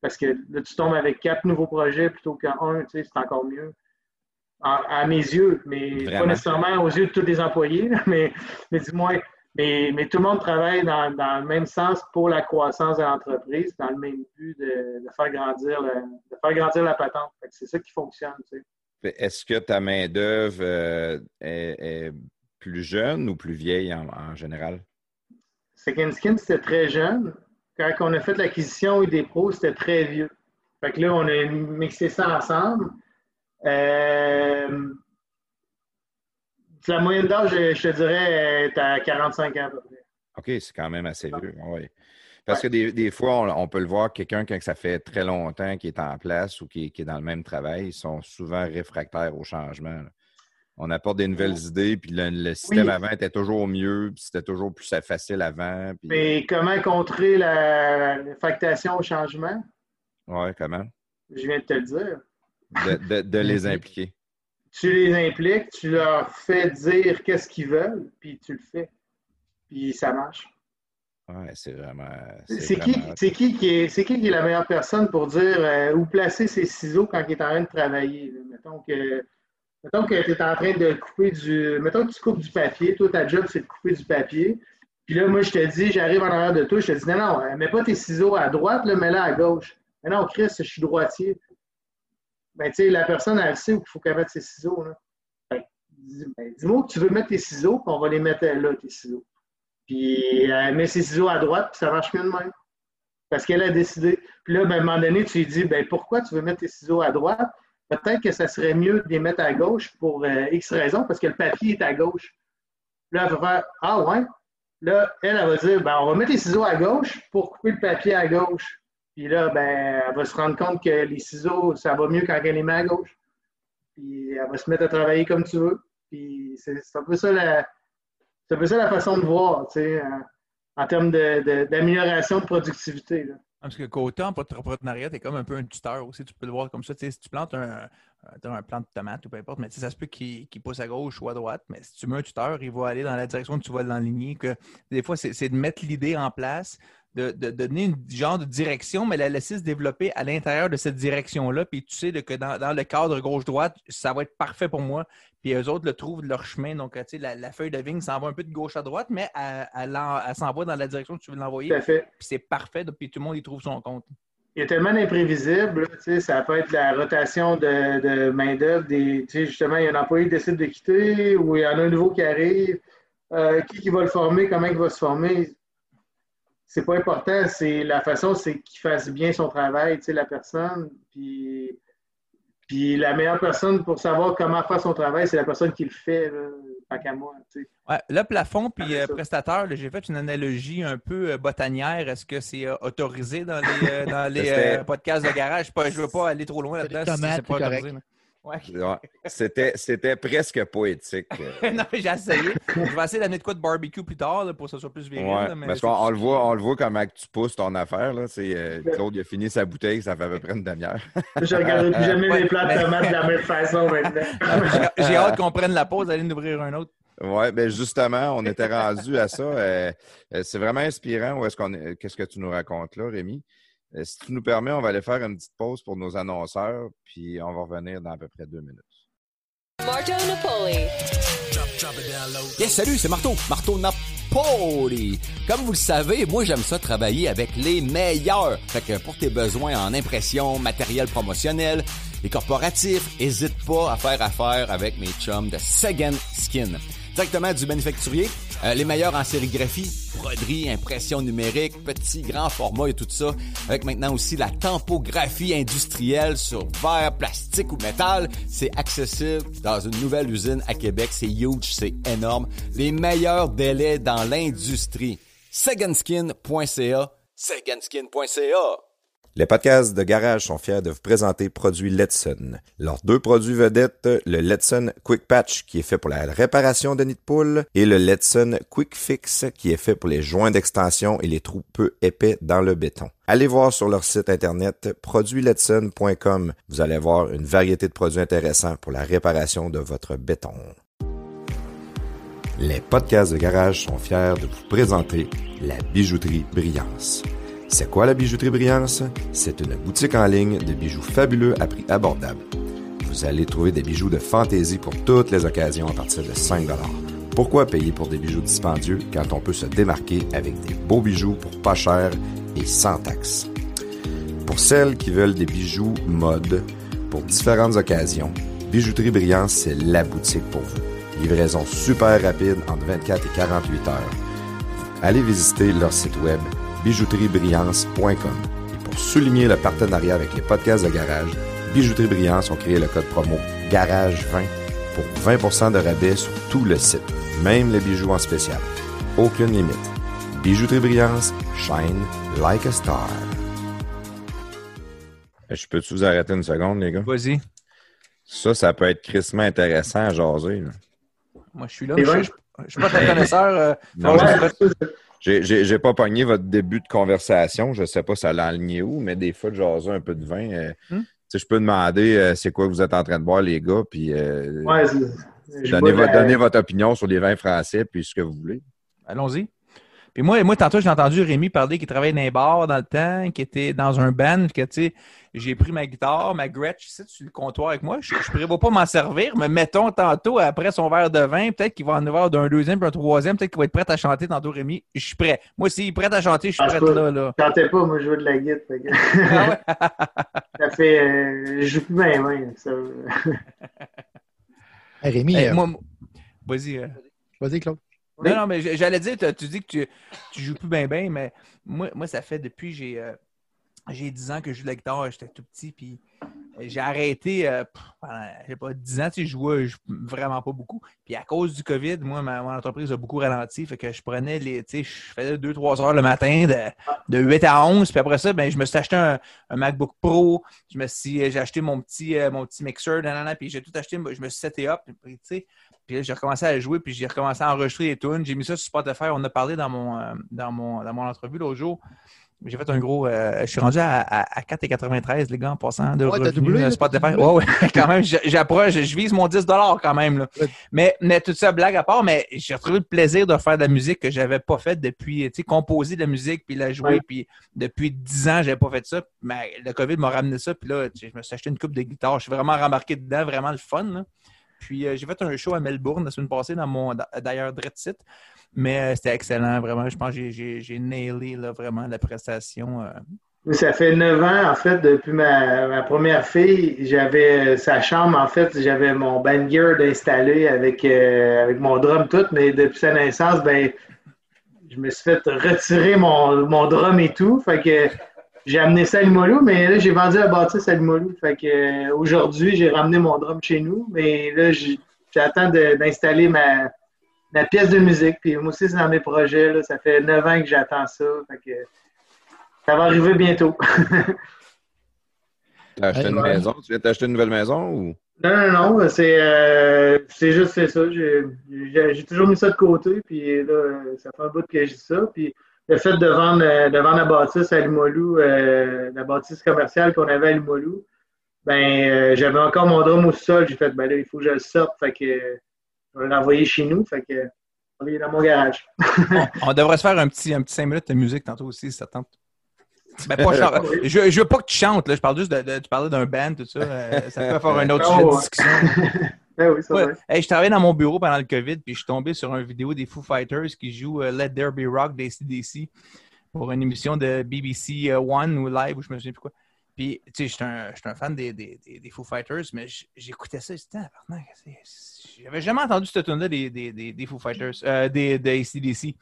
parce que là, tu tombes avec quatre nouveaux projets plutôt qu'un, tu sais, c'est encore mieux. À, mes yeux, mais pas nécessairement aux yeux de tous les employés, mais, mais dis-moi, mais, mais, tout le monde travaille dans, dans, le même sens pour la croissance de l'entreprise, dans le même but de, de faire grandir de faire grandir la patente. C'est ça qui fonctionne. Tu sais. Est-ce que ta main-d'œuvre euh, est, plus jeune ou plus vieille en, général? Second Skin, c'était très jeune. Quand on a fait l'acquisition des pros, c'était très vieux. Fait que là, on a mixé ça ensemble. Euh, la moyenne d'âge, je, te dirais, est à 45 ans à peu près. OK, c'est quand même assez vieux. Oui. Parce que des, fois, on, peut le voir, quelqu'un, quand ça fait très longtemps qu'il est en place ou qui, est dans le même travail, ils sont souvent réfractaires au changement. On apporte des nouvelles idées, puis le, système avant était toujours mieux, puis c'était toujours plus facile avant. Mais comment contrer la, réfractation au changement? Oui, comment? Je viens de te le dire. De, les impliquer. Tu les impliques, tu leur fais dire qu'est-ce qu'ils veulent, puis tu le fais. Puis ça marche. Ouais, c'est vraiment. C'est qui, qui, qui, est, qui, qui est la meilleure personne pour dire euh, où placer ses ciseaux quand il est en train de travailler? Mettons que Mettons que tu es en train de couper du. Mettons que tu coupes du papier. Toi, ta job, c'est de couper du papier. Puis là, moi, je te dis, j'arrive en arrière de toi, je te dis, non, non, euh, mets pas tes ciseaux à droite, mets-les à gauche. Mais non, Chris, je suis droitier. Ben, tu sais, la personne, elle sait où il faut qu'elle mette ses ciseaux. Là. Ben, dis-moi que tu veux mettre tes ciseaux, puis on va les mettre là, tes ciseaux. Puis elle met ses ciseaux à droite, puis ça marche mieux de même. Parce qu'elle a décidé. Puis là, ben, à un moment donné, tu lui dis, ben, pourquoi tu veux mettre tes ciseaux à droite? peut-être que ça serait mieux de les mettre à gauche pour euh, X raisons, parce que le papier est à gauche. Là, elle va faire Ah ouais. Là, elle, elle va dire ben, on va mettre les ciseaux à gauche pour couper le papier à gauche. Puis là, ben, elle va se rendre compte que les ciseaux, ça va mieux quand elle les met à gauche. Puis elle va se mettre à travailler comme tu veux. Puis c'est un peu ça la. C'est un peu ça la façon de voir, tu sais, en, en termes d'amélioration de, de, productivité. Là. Parce que côté entrepreneuriat, tu es comme un peu un tuteur aussi. Tu peux le voir comme ça. si tu plantes un, un plant de tomate ou peu importe, mais ça se peut qu'il pousse à gauche ou à droite. Mais si tu mets un tuteur, il va aller dans la direction que tu vas l'enligner. Des fois, c'est de mettre l'idée en place, de, donner une genre de direction, mais la laisser se développer à l'intérieur de cette direction-là. Puis tu sais que dans, le cadre gauche-droite, ça va être parfait pour moi. Puis eux autres le trouvent de leur chemin. Donc, tu sais, la, feuille de vigne s'en va un peu de gauche à droite, mais elle, s'en va dans la direction que tu veux l'envoyer. Puis c'est parfait. Puis tout le monde y trouve son compte. Il a tellement d'imprévisibles. Ça peut être la rotation de, main-d'œuvre. Justement, il y a un employé qui décide de quitter ou il y en a un nouveau qui arrive. Euh, qui, qui va le former, comment il va se former? C'est pas important, c'est la façon, c'est qu'il fasse bien son travail, tu sais, la personne. Puis, puis la meilleure personne pour savoir comment faire son travail, c'est la personne qui le fait, pas qu'à moi. Tu sais. ouais, le plafond puis euh, prestataire, j'ai fait une analogie un peu euh, botanière. Est-ce que c'est euh, autorisé dans les, dans les podcasts de garage? Je ne veux pas aller trop loin là-dedans. c'est pas autorisé. C'était, c'était presque poétique. non, j'ai essayé. Je vais essayer d'amener de quoi de barbecue plus tard pour que ça soit plus viril. mais parce qu'on le voit, on le voit comment tu pousses ton affaire. Là. Euh, Claude il a fini sa bouteille, ça fait à peu près une demi-heure. je regarde plus jamais les plats de tomates de la même façon maintenant. j'ai hâte qu'on prenne la pause, d'aller nous ouvrir un autre. Oui, ben justement, on était rendu à ça. Euh, euh, c'est vraiment inspirant. Où est-ce qu'on Qu'est-ce que tu nous racontes là, Rémi? Euh, si tu nous permets, on va aller faire une petite pause pour nos annonceurs, puis on va revenir dans à peu près deux minutes. Marteau Napoli. Yes, salut, c'est Marteau. Marteau Napoli. Comme vous le savez, moi j'aime ça travailler avec les meilleurs. Fait que pour tes besoins en impression, matériel promotionnel et corporatif, n'hésite pas à faire affaire avec mes chums de Second Skin. Directement du manufacturier, euh, les meilleurs en sérigraphie, broderie, impression numérique, petit, grand format et tout ça. Avec maintenant aussi la tempographie industrielle sur verre, plastique ou métal. C'est accessible dans une nouvelle usine à Québec. C'est huge, c'est énorme. Les meilleurs délais dans l'industrie. Seganskin.ca. Seganskin.ca. Les podcasts de Garage sont fiers de vous présenter produits Letson. Leurs deux produits vedettes, le Letson Quick Patch qui est fait pour la réparation de nids de poule et le Letson Quick Fix qui est fait pour les joints d'extension et les trous peu épais dans le béton. Allez voir sur leur site internet produitsletson.com. Vous allez voir une variété de produits intéressants pour la réparation de votre béton. Les podcasts de Garage sont fiers de vous présenter la bijouterie Brillance. C'est quoi la bijouterie Brillance? C'est une boutique en ligne de bijoux fabuleux à prix abordable. Vous allez trouver des bijoux de fantaisie pour toutes les occasions à partir de 5 Pourquoi payer pour des bijoux dispendieux quand on peut se démarquer avec des beaux bijoux pour pas cher et sans taxes? Pour celles qui veulent des bijoux mode pour différentes occasions, Bijouterie Brillance, c'est la boutique pour vous. Livraison super rapide entre 24 et 48 heures. Allez visiter leur site web bijouteriebrillance.com. Et pour souligner le partenariat avec les podcasts de garage, Bijouterie Brillance ont créé le code promo GARAGE20 pour 20% de rabais sur tout le site, même les bijoux en spécial. Aucune limite. Bijouterie Brillance, shine like a star. Je peux-tu vous arrêter une seconde, les gars? Vas-y. Ça, ça peut être crissement intéressant à jaser. Moi, je suis là. Je, ne suis pas très connaisseur. Euh, j'ai pas pogné votre début de conversation. Je sais pas ça l'a aligné où, mais des fois, de jaser un peu de vin. Euh, hmm? je peux demander euh, c'est quoi que vous êtes en train de boire, les gars, puis euh, Ouais, donnez, la- donnez votre opinion sur les vins français, puis ce que vous voulez. Allons-y. Puis moi, moi, tantôt, j'ai entendu Rémi parler qu'il travaillait dans un bar dans le temps, qu'il était dans un band, que tu sais, j'ai pris ma guitare, ma Gretsch, ici, sur le comptoir avec moi. Je ne prévois pas m'en servir, mais mettons tantôt, après son verre de vin, peut-être qu'il va en avoir d'un deuxième puis un troisième, peut-être qu'il va être prêt à chanter tantôt, Rémi. Je suis prêt. Moi, s'il est prêt à chanter, je suis Ah, prêt là, là. Chantais pas, moi, je jouais de la guitare. fait que- Ah ouais? ça fait. euh, je joue plus bien, bien. Ça... Hey, Rémi, Hey, euh, moi, moi- vas-y. euh. vas-y, Claude. Non, non, mais j'allais dire, tu dis que tu, tu joues plus bien, bien, mais moi, moi, ça fait depuis j'ai euh, j'ai 10 ans que je joue de la guitare, j'étais tout petit, puis euh, j'ai arrêté euh, pendant, je sais pas, 10 ans, tu sais, je jouais vraiment pas beaucoup. Puis à cause du COVID, moi, ma, mon entreprise a beaucoup ralenti, fait que je prenais les, tu sais, je faisais 2-3 heures le matin de, de 8 à 11, puis après ça, ben, je me suis acheté un, un MacBook Pro, je me suis, j'ai acheté mon petit, euh, mon petit mixer, nanana, puis j'ai tout acheté, je me suis seté up, puis, tu sais, puis là, j'ai recommencé à jouer, puis j'ai recommencé à enregistrer les tunes. J'ai mis ça sur Spotify. On a parlé dans mon, euh, dans mon, dans mon entrevue l'autre jour. J'ai fait un gros. euh, je suis rendu à, à, à 4,93, les gars, en passant de Ouais, revenus doublé, euh, là, Spotify. Ouais, ouais, quand même, j'approche, je vise mon 10 quand même. Là. Ouais. Mais, mais tout ça, blague à part, mais j'ai retrouvé le plaisir de faire de la musique que j'avais pas faite depuis, tu sais, composer de la musique, puis la jouer, Ouais. puis depuis 10 ans, j'avais pas fait ça. Mais le COVID m'a ramené ça, puis là, je me suis acheté une coupe de guitare. Je suis vraiment rembarqué dedans, vraiment le fun. là. Puis euh, j'ai fait un show à Melbourne la semaine passée dans mon d'ailleurs site. Mais euh, c'était excellent, vraiment. Je pense que j'ai- nailé là, vraiment la prestation. euh. Ça fait neuf ans, en fait, depuis ma, première fille, j'avais sa chambre, en fait, j'avais mon band gear installé avec, avec mon drum tout, mais depuis sa naissance, ben, je me suis fait retirer mon, mon drum et tout. Fait que j'ai amené ça à Limoilou, mais là, j'ai vendu la bâtisse à Limoilou. Fait que euh, aujourd'hui, j'ai ramené mon drum chez nous, mais là, j'attends d'installer ma, ma pièce de musique. Puis moi aussi, c'est dans mes projets. Là. Ça fait neuf ans que j'attends ça. Fait que ça va arriver bientôt. T'as acheté Hey, une ouais. maison? Tu viens t'acheter une nouvelle maison ou? Non, non, non, c'est euh, c'est juste c'est ça. J'ai toujours mis ça de côté, puis là, ça fait un bout que j'ai ça. Puis le fait de vendre, euh, de vendre la bâtisse à Limoilou, euh, la bâtisse commerciale qu'on avait à Limoilou, ben euh, j'avais encore mon drum au sol. J'ai fait, ben là, il faut que je le sorte. Fait que euh, je vais l'envoyer chez nous. Fait que on est dans mon garage. On, on devrait se faire un petit, un petit 5 minutes de musique tantôt aussi, si ça tente. Ben, pas je, je veux pas que tu chantes, là. je parle juste de, de- tu parlais d'un band, tout ça. ça peut faire un autre Oh, sujet de discussion. Ben oui, ça Ouais. Hey, je travaillais dans mon bureau pendant le COVID, puis je suis tombé sur une vidéo des Foo Fighters qui jouent euh, Let There Be Rock des CDC pour une émission de BBC euh, One ou Live, ou je me souviens plus quoi. Puis, tu sais, j'étais un, j'étais un fan des, des, des, des Foo Fighters, mais j'écoutais ça, j'étais c'est- J'avais jamais entendu cette tune là des, des, des, des Foo Fighters, euh, des, des ACDC,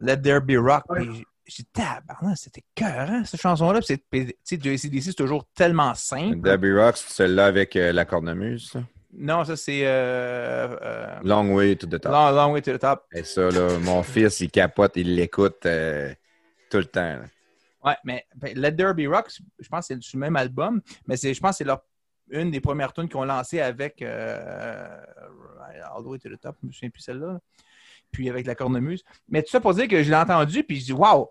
Let There Be Rock. Ouais. Puis j'ai dit, tabarnak, c'était cœur, cette chanson-là. Puis Tu sais, du ACDC, c'est toujours tellement simple. Debbie Rock, c'est celle-là avec euh, la cornemuse, ça? Non, ça, c'est euh, euh, Long Way to the Top. long, long Way to the Top. Et ça, là, mon fils, il capote, il l'écoute euh, tout le temps. là. Ouais, mais ben, Let There Be Rock, je pense que c'est le même album, mais je pense que c'est leur, une des premières tunes qu'ils ont lancées avec All the Way to the Top, je me souviens plus celle-là. là. Puis avec la cornemuse. Mais tout ça pour dire que je l'ai entendu, puis je dis Waouh!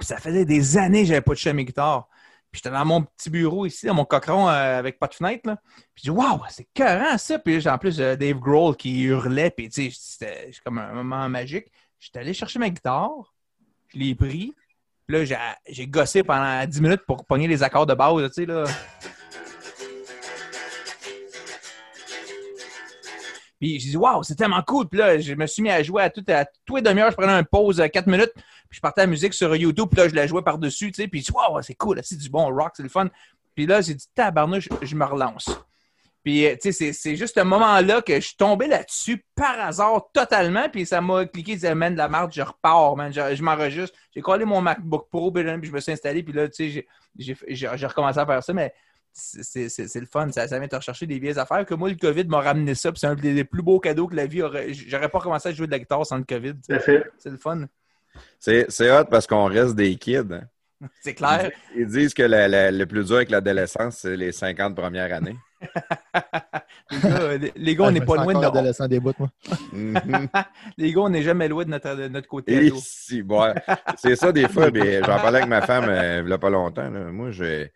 Ça faisait des années que j'avais pas touché à mes guitares. Puis j'étais dans mon petit bureau ici, dans mon cochon euh, avec pas de fenêtre. Là. Puis je dis Waouh, c'est carré ça! Puis j'ai en plus Dave Grohl qui hurlait, puis tu sais, c'était comme un moment magique. J'étais allé chercher ma guitare, je l'ai pris, puis là, j'ai- j'ai gossé pendant 10 minutes pour pogner les accords de base, tu sais, là. Puis j'ai dit, waouh, c'est tellement cool. Puis là, je me suis mis à jouer à tout, à tous les demi-heures. Je prenais une pause euh, 4 minutes. Puis je partais la musique sur YouTube. Puis là, je la jouais par-dessus, tu sais. Puis waouh, c'est cool. C'est du bon rock, c'est le fun. Puis là, j'ai dit, tabarnouche, je, je me relance. Puis, euh, tu sais, c'est- juste un moment-là que je suis tombé là-dessus par hasard totalement. Puis ça m'a cliqué, disait, man, de la marde, je repars, man. Je, je m'enregistre. J'ai collé mon MacBook Pro, puis je me suis installé. Puis là, tu sais, j'ai- recommencé à faire ça. Mais c'est- le fun. Ça, ça vient te rechercher des vieilles affaires. Que moi, le COVID m'a ramené ça. Puis c'est un des, plus beaux cadeaux que la vie aurait. J'aurais pas commencé à jouer de la guitare sans le COVID. C'est le fun. C'est hot parce qu'on reste des kids. hein. C'est clair. Ils disent que la- la- le plus dur avec l'adolescence, c'est les 50 premières années. les gars, euh, les- les gars, on n'est pas loin de notre... adolescent des bouts, moi. Les gars, on n'est jamais loin de notre, de notre côté. Si, c'est ça des fois. mais J'en parlais avec ma femme euh, il n'y a pas longtemps. là. Moi, je,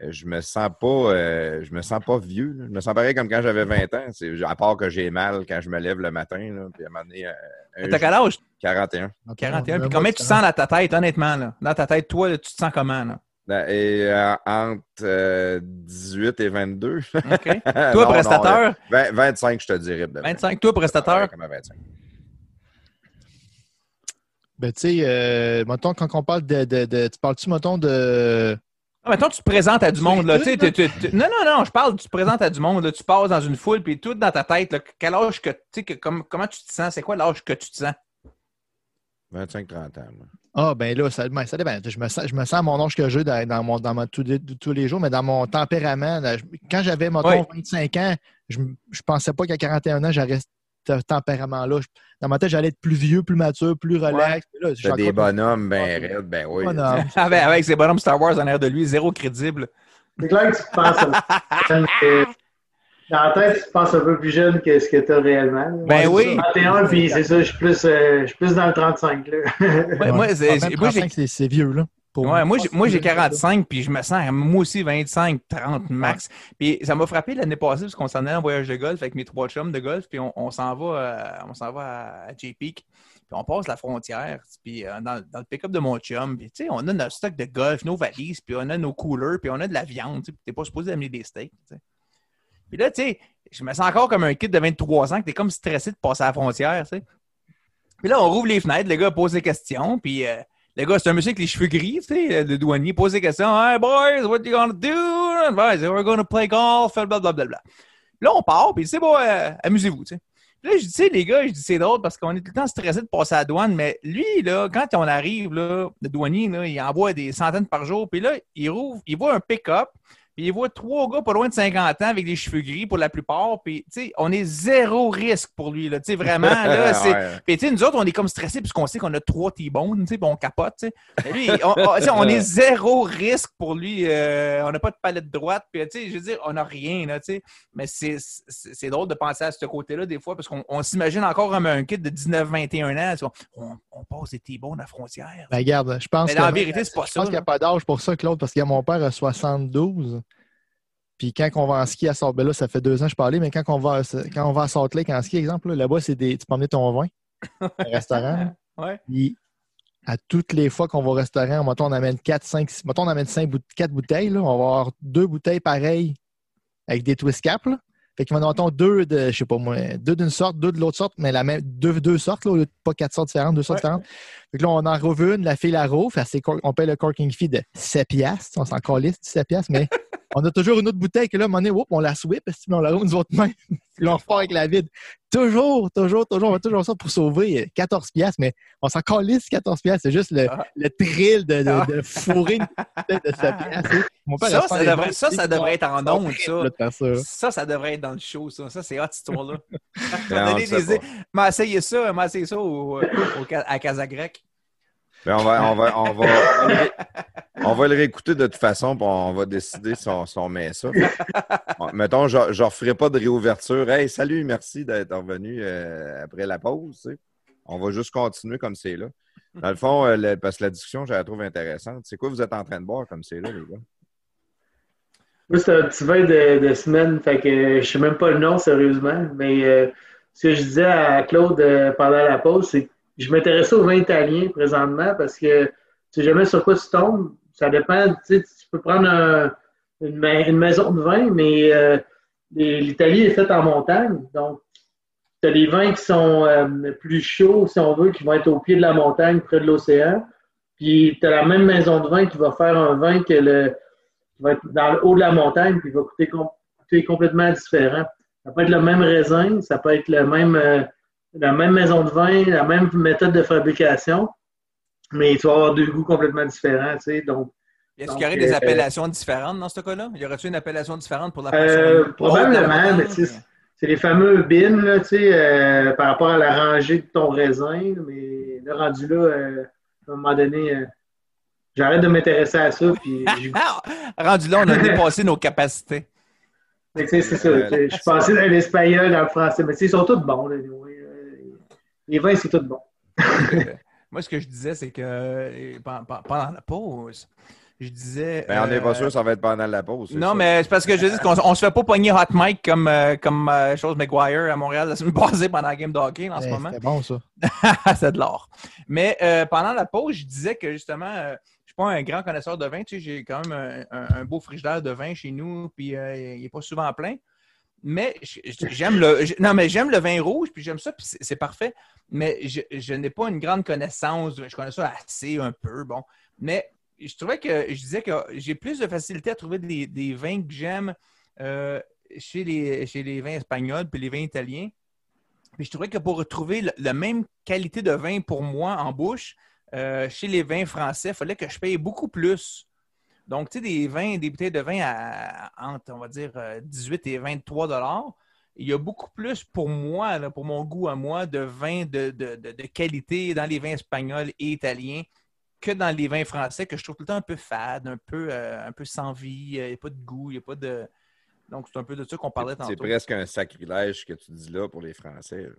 je me sens pas je me sens pas vieux. Je me sens pareil comme quand j'avais 20 ans. À part que j'ai mal quand je me lève le matin. Là, puis à un moment donné, T'as quel âge? 41. 41. Puis comment tu te sens dans ta tête, honnêtement? Là? Dans ta tête, toi, tu te sens comment? Là? Ben, et, entre 18 et 22. OK. Toi, prestataire? 25, je te dirais. 25. Toi, prestataire? 25. Ben, tu sais, euh, mettons, quand on parle de. de, tu parles-tu, mettons, de. Ah, mettons, tu te présentes à du monde. Là, tu, non, non, non, je parle, tu te présentes à du monde. Là, tu passes dans une foule, puis tout dans ta tête, là, quel âge que. Tu sais, comment tu te sens? C'est quoi l'âge que tu te sens? 25-30 ans. Ah, ben là, ça, ben, ça dépend. Je me, sens, je me sens à mon âge que j'ai dans, dans, mon, dans tous, les jours, mais dans mon tempérament. quand j'avais, mettons, 25 ans, je ne pensais pas qu'à 41 ans, j'aurais tempérament-là. Dans ma tête, j'allais être plus vieux, plus mature, plus relax. Ouais. des bonhommes, ben raides, ben oui. avec, avec ces bonhommes Star Wars en air de lui, zéro crédible. C'est clair que tu penses Dans la tête, tu penses un peu plus jeune que ce que tu as réellement. Ben oui. 31, puis c'est ça, je suis, plus, euh, je suis plus dans le 35. Là. moi, c'est vieux, là. Ouais, moi, moi j'ai 45, puis je me sens, moi aussi, 25, 30 max. Puis ça m'a frappé l'année passée, parce qu'on s'en allait en voyage de golf avec mes trois chums de golf, puis on, s'en va, euh, on s'en va à, J-Peak. Puis on passe la frontière, puis euh, dans, le pick-up de mon chum, puis tu sais, on a notre stock de golf, nos valises, puis on a nos coolers, puis on a de la viande, tu n'es pas supposé amener des steaks, puis là, tu sais, je me sens encore comme un kid de 23 ans que t'es comme stressé de passer à la frontière, tu sais. Puis là, on rouvre les fenêtres, le gars pose des questions, puis euh, le gars, c'est un monsieur avec les cheveux gris, sais, le douanier pose des questions. Hey boys, what you gonna do? We're gonna play golf, blablabla. Bla, bla. Là, on part, puis c'est bon, euh, amusez-vous, tu sais. Puis là, je dis, les gars, je dis, c'est drôle parce qu'on est tout le temps stressé de passer à la douane, mais lui, là, quand on arrive, là, le douanier, là, il envoie des centaines par jour, puis là, il rouvre, il voit un pick-up, puis il voit trois gars pas loin de 50 ans avec des cheveux gris pour la plupart. Puis, tu sais, on est zéro risque pour lui, là. Tu sais, vraiment, là. Puis, tu sais, nous autres, on est comme stressés puisqu'on sait qu'on a trois T-bones, tu sais, puis on capote, tu sais. lui, on, on, est zéro risque pour lui. Euh, on n'a pas de palette droite. Puis, tu sais, je veux dire, on n'a rien, là, tu sais. Mais c'est drôle de penser à ce côté-là, des fois, parce qu'on s'imagine encore comme un kid de 19-21 ans. On, on, passe des T-bones à la frontière. Ben, regarde, je pense Mais en vérité, c'est pas ça. Je pense qu'il n'y a pas d'âge pour ça, Claude, parce que mon père a 72. Puis quand on va en ski à Salt ben là, ça fait deux ans que je parlais, mais quand on va, quand on va à Salt Lake en ski, exemple, là-bas, c'est des. Tu peux emmener ton vin au restaurant. ouais. Puis à toutes les fois qu'on va au restaurant, mettons, on amène 4, 5, mettons, on amène 5, 4 bouteilles, là, on va avoir deux bouteilles pareilles avec des twist caps. Là. Fait qu'on va avoir deux de, je sais pas moi, deux d'une sorte, deux de l'autre sorte, mais la même, deux, deux sortes, là, pas quatre sortes différentes, deux sortes différentes. Fait que là, on en rouvre une, la fille la rouvre, on paye le corking fee de 7 piastres, on s'en calisse de 7 piastres, mais on a toujours une autre bouteille que là, à un moment donné, on la sweep, on la roule nous autres mains, puis on repart avec la vide. Toujours, toujours, toujours, on va toujours ça pour sauver 14 piastres, mais on s'en calisse 14 piastres. C'est juste le, ah. le thrill de, de, de fourrer une bouteille de 7 piastres. Ça, ça devrait, ça, ça devrait être en ondes, ça. Ça, ça devrait être dans le show, ça. Ça, c'est hot, cette histoire-là. M'a essayé ça, m'a essayé ça au, à Casagrec. Ben, on, va, on, va, on, va, on, va, le réécouter de toute façon, puis on va décider si on, met ça. mettons, je ne referai pas de réouverture. Hey, salut, merci d'être revenu euh, après la pause. On va juste continuer comme c'est là. Dans le fond, euh, parce que la discussion, je la trouve intéressante. C'est quoi vous êtes en train de boire comme c'est là, les gars? Moi, c'est un petit vin de, semaine, fait que je ne sais même pas le nom, sérieusement. Mais euh, ce que je disais à Claude pendant la pause, c'est je m'intéressais au vin italien présentement parce que tu sais jamais sur quoi tu tombes. Ça dépend. Tu peux prendre une, maison de vin, mais euh, l'Italie est faite en montagne. Donc, tu as des vins qui sont euh, plus chauds, si on veut, qui vont être au pied de la montagne, près de l'océan. Puis, tu as la même maison de vin qui va faire un vin que le, qui va être dans le haut de la montagne, puis va coûter, complètement différent. Ça peut être le même raisin, ça peut être le même. Euh, la même maison de vin, la même méthode de fabrication, mais tu vas avoir deux goûts complètement différents. Tu sais, donc, est-ce qu'il y aurait des euh, appellations différentes dans ce cas-là? Y aurait-il une appellation différente pour la euh, Probablement, mais c'est les fameux bins là, tu sais, euh, par rapport à la rangée de ton raisin. Mais le rendu là, euh, à un moment donné, j'arrête de m'intéresser à ça. Puis, rendu là, on a dépassé nos capacités. C'est ça. Je suis passé dans l'espagnol, dans le français, mais ils sont tous bons. Là, les vins, c'est tout bon. Moi, ce que je disais, c'est que pendant la pause, je disais. Ben, on n'est pas euh, sûr que ça va être pendant la pause. c'est Non, ça. mais c'est parce que je dis qu'on on se fait pas pogner hot mic comme, euh, comme euh, chose McGuire à Montréal la semaine passée pendant la game de hockey en ce Eh, moment. C'était bon, ça. c'est de l'or. Mais euh, pendant la pause, je disais que justement, euh, je suis pas un grand connaisseur de vin. Tu sais, j'ai quand même un, un- un beau frigidaire de vin chez nous, puis euh, il n'est pas souvent plein. Mais j'aime le, non, mais j'aime le vin rouge, puis j'aime ça, puis c'est parfait. Mais je, n'ai pas une grande connaissance. Je connais ça assez un peu, bon. Mais je trouvais que je disais que j'ai plus de facilité à trouver des, vins que j'aime euh, chez, les, chez les vins espagnols puis les vins italiens. Puis je trouvais que pour retrouver la même qualité de vin pour moi en bouche, euh, chez les vins français, il fallait que je paye beaucoup plus. Donc, tu sais, des vins, des bouteilles de vin à, entre, on va dire, euh, 18 et 23 dollars. Il y a beaucoup plus pour moi, là, pour mon goût à moi, de vins de, de- de- de qualité dans les vins espagnols et italiens que dans les vins français que je trouve tout le temps un peu fade, un peu, euh, un peu sans vie, il n'y a pas de goût, il n'y a pas de. Donc, c'est un peu de ça qu'on parlait tantôt. C'est presque un sacrilège que tu dis là pour les Français. là.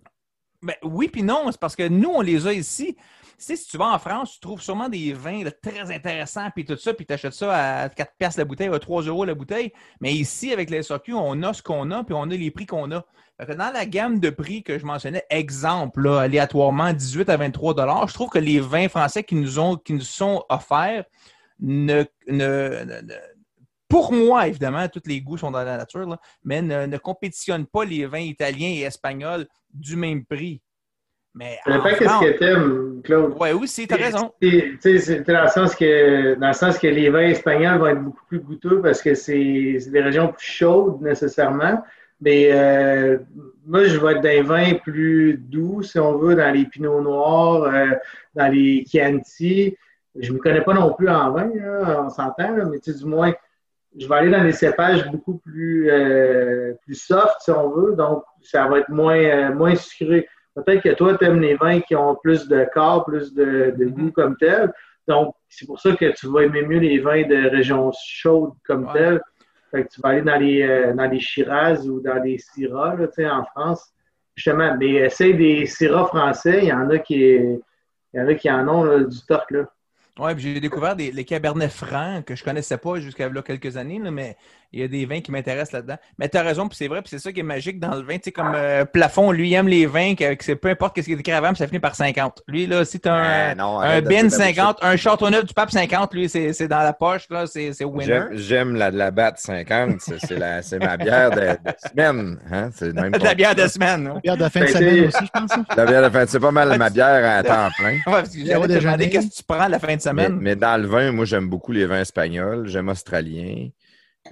Ben, oui, puis non, c'est parce que nous, on les a ici. Si tu vas en France, tu trouves sûrement des vins très intéressants, puis tout ça, puis tu achètes ça à 4 piastres la bouteille, à 3 euros la bouteille. Mais ici, avec les SAQ, on a ce qu'on a, puis on a les prix qu'on a. Dans la gamme de prix que je mentionnais, exemple, aléatoirement, 18 à 23 dollars, je trouve que les vins français qui nous, ont, qui nous sont offerts ne, ne- ne- pour moi, évidemment, tous les goûts sont dans la nature, mais ne, ne compétitionnent pas les vins italiens et espagnols du même prix. Mais Ça dépend en qu'est-ce que t'aimes, Claude. Ouais, oui, c'est, t'as raison. C'est- dans le sens que dans le sens que les vins espagnols vont être beaucoup plus goûteux parce que c'est des régions plus chaudes nécessairement. Mais euh, moi, je vais être dans les vins plus doux, si on veut, dans les pinots noirs, euh, dans les Chianti. Je ne me connais pas non plus en vin, là, on s'entend, mais du moins, je vais aller dans des cépages beaucoup plus, euh, plus soft, si on veut. Donc, ça va être moins, euh, moins sucré. Peut-être que toi, tu aimes les vins qui ont plus de corps, plus de, de goût comme tel. Donc, c'est pour ça que tu vas aimer mieux les vins de régions chaudes comme Ouais. tel. Fait que tu vas aller dans les, euh, dans les Shiraz ou dans les Syrah, là, tu sais, en France. Justement, mais essaye des Syrah français, il y en a qui, il y en, a qui en ont là, du torque, là. Ouais, puis j'ai découvert des, les cabernets francs que je connaissais pas jusqu'à quelques années, là, mais il y a des vins qui m'intéressent là-dedans. Mais tu as raison, puis c'est vrai, puis c'est ça qui est magique dans le vin. Tu sais, comme euh, Plafond, lui, il aime les vins, que, que c'est peu importe ce qui est écrit avant, puis ça finit par 50. Lui, là, si tu as un, Ben non, un arrête de bin dire la 50, un Châteauneuf du Pape 50, lui, c'est c'est dans la poche, là, c'est c'est winner. J'aime- la, la batte 50. C'est c'est la- c'est ma bière de, de semaine. Hein? C'est même De la bière de semaine. hein. Bière de fin de semaine aussi, je pense. La bière de fin C'est pas mal ma bière à temps plein. Ouais, parce que déjeuner. qu'est-ce que tu prends la fin de Mais, semaine? mais dans le vin, moi, j'aime beaucoup les vins espagnols. J'aime australien.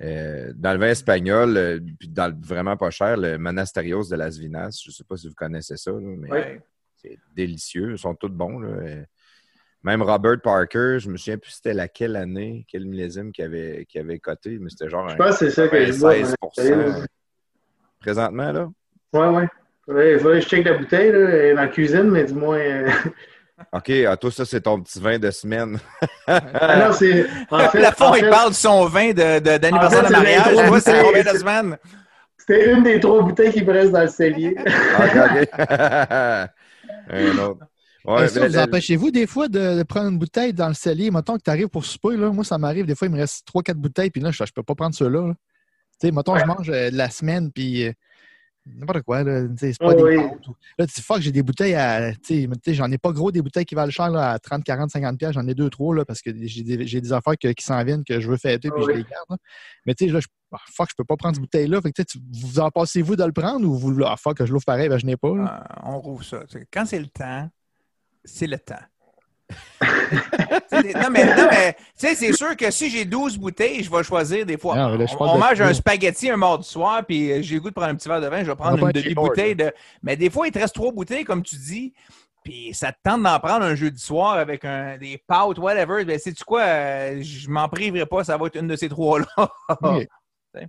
Euh, dans le vin espagnol, euh, puis dans le vraiment pas cher, le Monasterios de Las Vinas. Je ne sais pas si vous connaissez ça, là, mais c'est délicieux. Ils sont tous bons. là. Euh, Même Robert Parker, je me souviens plus c'était laquelle année, quel millésime qui avait, avait coté, mais c'était genre Je un pense que c'est ça que je vois. 16 Ouais, Présentement, là? ouais. Ouais, il faudrait que je check la bouteille, là, dans la cuisine, mais du moins. OK, ah, toi, ça, c'est ton petit vin de semaine. Ah non, c'est. En fait, en il parle de son vin de- de- d'anniversaire En fait, de mariage. c'est Moi, c'est l'intro- combien de semaines? C'était une des trois bouteilles qui me restent dans le cellier. OK, OK. Un autre. Ouais, Est-ce que mais vous empêchez-vous des fois de, de prendre une bouteille dans le cellier? Mettons que tu arrives pour souper, là. Moi, ça m'arrive, des fois, il me reste 3-4 bouteilles, puis là, je ne peux pas prendre ceux-là. là. Tu sais, mettons, je mange euh, de la semaine, puis euh, n'importe quoi, là. Tu sais, c'est pas Oh, des oui. ou- Là, tu dis, fuck, j'ai des bouteilles à. J'en ai pas gros des bouteilles qui valent cher, là, à 30, 40, 50 pièces. J'en ai deux, trois, là, parce que j'ai des, j'ai des affaires que- qui s'en viennent que je veux fêter, puis Oh, je oui. les garde. là. Mais tu sais, là, je, ah, fuck, je peux pas prendre cette bouteille-là. Fait que, tu vous en passez-vous de le prendre ou vous, ah, fuck, je l'ouvre pareil, ben, je n'ai pas. Euh, on rouvre ça. Quand c'est le temps, c'est le temps. C'est- non, mais, non, mais tu sais, c'est sûr que si j'ai 12 bouteilles, je vais choisir des fois. Non, là, on on de- mange un spaghetti un mardi soir, puis euh, j'ai le goût de prendre un petit verre de vin, je vais prendre une demi-bouteille de. Mais des fois, il te reste trois bouteilles, comme tu dis, puis ça te tente d'en prendre un jeudi soir avec un, des pâtes, whatever. Ben, sais-tu quoi? euh, je m'en priverai pas, ça va être une de ces trois-là. Ok.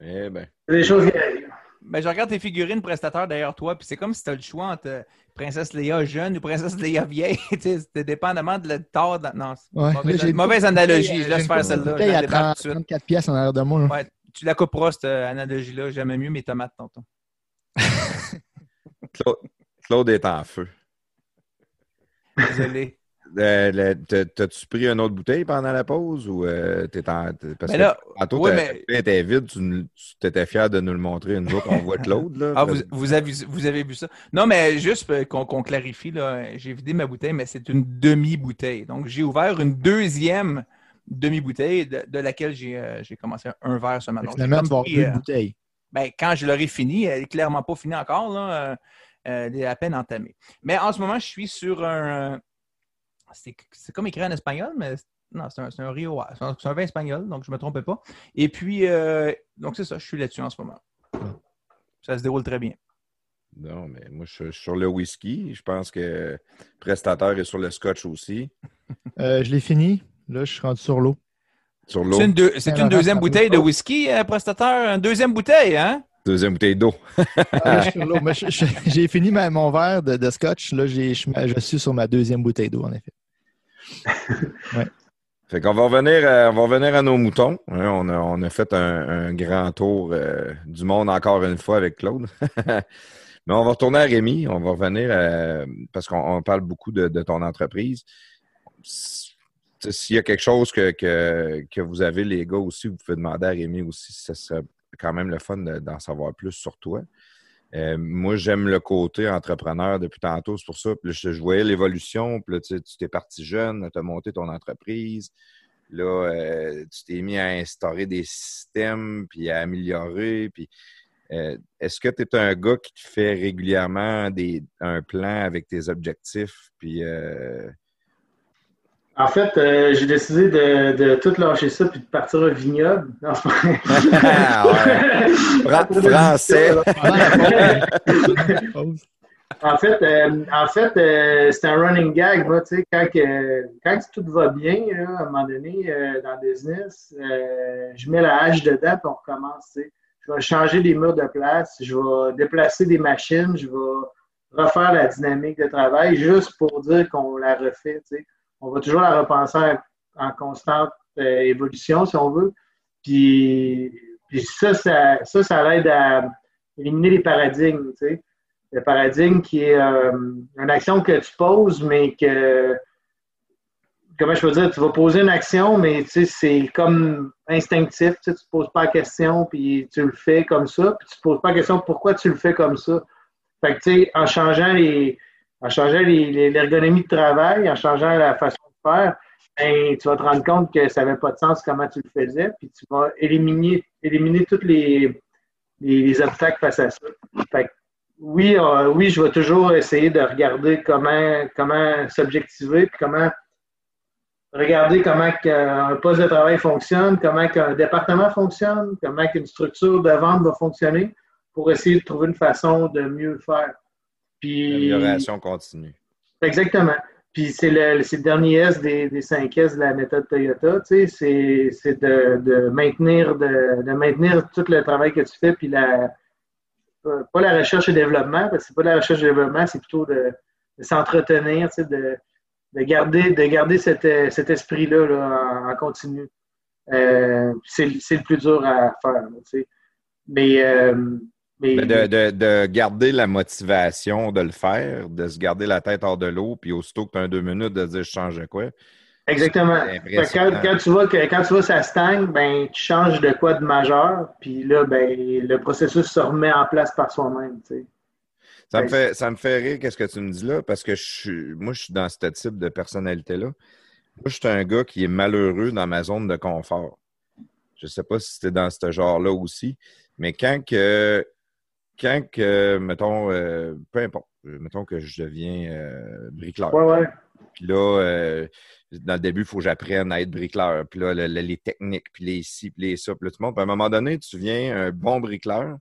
Eh ben. C'est des choses qui arrivent. Ben, je regarde tes figurines prestateurs derrière toi, puis c'est comme si tu as le choix entre euh, Princesse Léa jeune ou Princesse Léa vieille. Tu sais, C'était dépendamment de la tard. de- Non, Ouais, mauvaise, là, j'ai une mauvaise analogie. Je laisse faire celle-là. bouteille Je la à débarque 30, tout de suite. 34 pièces en arrière de moi. Ouais, tu la couperas, cette euh, analogie-là. J'aimais mieux mes tomates, tonton. Claude, Claude est en feu. Désolé. Euh, t'as-tu pris une autre bouteille pendant la pause ou euh, t'es en. Parce ben que tantôt, ouais, était vide, tu étais fier de nous le montrer. Nous autres, on voit Claude. ah, vous, vous, avez, vous avez vu ça? Non, mais juste qu'on clarifie, j'ai vidé ma bouteille, mais c'est une demi-bouteille. Donc, j'ai ouvert une deuxième demi-bouteille de, laquelle j'ai commencé un verre ce matin. Finalement, tu une bouteille. Ben, quand je l'aurai fini, elle n'est clairement pas finie encore. Là, elle est à peine entamée. Mais en ce moment, je suis sur un c'est comme écrit en espagnol, mais non, c'est un, un, Rio. C'est un, vin espagnol, donc je ne me trompais pas. Et puis, euh, donc c'est ça, je suis là-dessus en ce moment. Ça se déroule très bien. Non, mais moi, je suis sur le whisky. Je pense que le prestateur est sur le scotch aussi. Euh, je l'ai fini. Là, je suis rendu sur l'eau. Sur l'eau. C'est une, deuxième bouteille de whisky, euh, prestateur? Une deuxième bouteille, hein? Deuxième bouteille d'eau. j'ai fini mon verre de, scotch. Là, je suis sur ma deuxième bouteille d'eau, en effet. Fait qu'on va revenir, à, on va revenir à nos moutons. Hein, on, a, fait un, grand tour euh, du monde encore une fois avec Claude. Mais on va retourner à Rémi. On va revenir parce qu'on parle beaucoup de, ton entreprise. S'il y a quelque chose que, que, vous avez, les gars, aussi, vous pouvez demander à Rémi aussi. Ce serait quand même le fun d'en savoir plus sur toi. Euh, moi, j'aime le côté entrepreneur depuis tantôt, c'est pour ça. Puis je, voyais l'évolution. Puis là, tu t'es parti jeune, tu as monté ton entreprise. Là, euh, tu t'es mis à instaurer des systèmes, puis à améliorer. Puis, euh, est-ce que tu es un gars qui fait régulièrement des, un plan avec tes objectifs? Puis, en fait, euh, j'ai décidé de, de, tout lâcher ça puis de partir au vignoble. Non, ah, Français. en fait, euh, en fait euh, c'est un running gag. Moi, tu sais, quand, quand tout va bien, à un moment donné, dans le business, je mets la hache dedans et on recommence. Tu sais. Je vais changer des murs de place, je vais déplacer des machines, je vais refaire la dynamique de travail juste pour dire qu'on la refait. Tu sais on va toujours la repenser en, constante euh, évolution, si on veut. Puis, ça, ça, ça, ça aide à éliminer les paradigmes. Tu sais. Le paradigme qui est euh, une action que tu poses, mais que, comment je peux dire, tu vas poser une action, mais tu sais, c'est comme instinctif. Tu ne te poses pas la question, puis tu le fais comme ça, puis tu ne poses pas la question pourquoi tu le fais comme ça. Fait que, tu sais, en changeant les, en changeant l'ergonomie de travail, en changeant la façon de faire, ben, tu vas te rendre compte que ça n'avait pas de sens comment tu le faisais, puis tu vas éliminer, éliminer tous les, les, obstacles face à ça. Oui, euh, oui, je vais toujours essayer de regarder comment, comment s'objectiver, puis comment regarder comment un poste de travail fonctionne, comment un département fonctionne, comment une structure de vente va fonctionner pour essayer de trouver une façon de mieux le faire. L'amélioration continue. Exactement. Puis c'est le, le, dernier S des, des 5 S de la méthode Toyota, tu sais, c'est de, de, maintenir, de, de, maintenir tout le travail que tu fais, puis la, pas la recherche et développement, parce que c'est pas la recherche et développement, c'est plutôt de, s'entretenir, tu sais, de, de garder, de garder cet, cet esprit-là là, en, continu. Euh, c'est le plus dur à faire, tu sais. Mais euh, de, garder la motivation de le faire, de se garder la tête hors de l'eau, puis aussitôt que tu as un deux minutes, de dire je change de quoi. Exactement. Quand, tu vois que quand tu vois ça stagne, ben, tu changes de quoi de majeur, puis là, ben, le processus se remet en place par soi-même. Ça, me fait, ça me fait rire qu'est-ce que tu me dis là, parce que je suis, moi, je suis dans ce type de personnalité-là. Moi, je suis un gars qui est malheureux dans ma zone de confort. Je ne sais pas si c'était dans ce genre-là aussi, mais quand que quand que, mettons, euh, peu importe, euh, mettons que je deviens euh, bricoleur. Ouais, ouais. Puis là, dans le début, il faut que j'apprenne à être bricoleur. Puis là, les techniques, puis les ci, puis les ça, puis là, tout le monde. Puis à un moment donné, tu viens un bon bricoleur,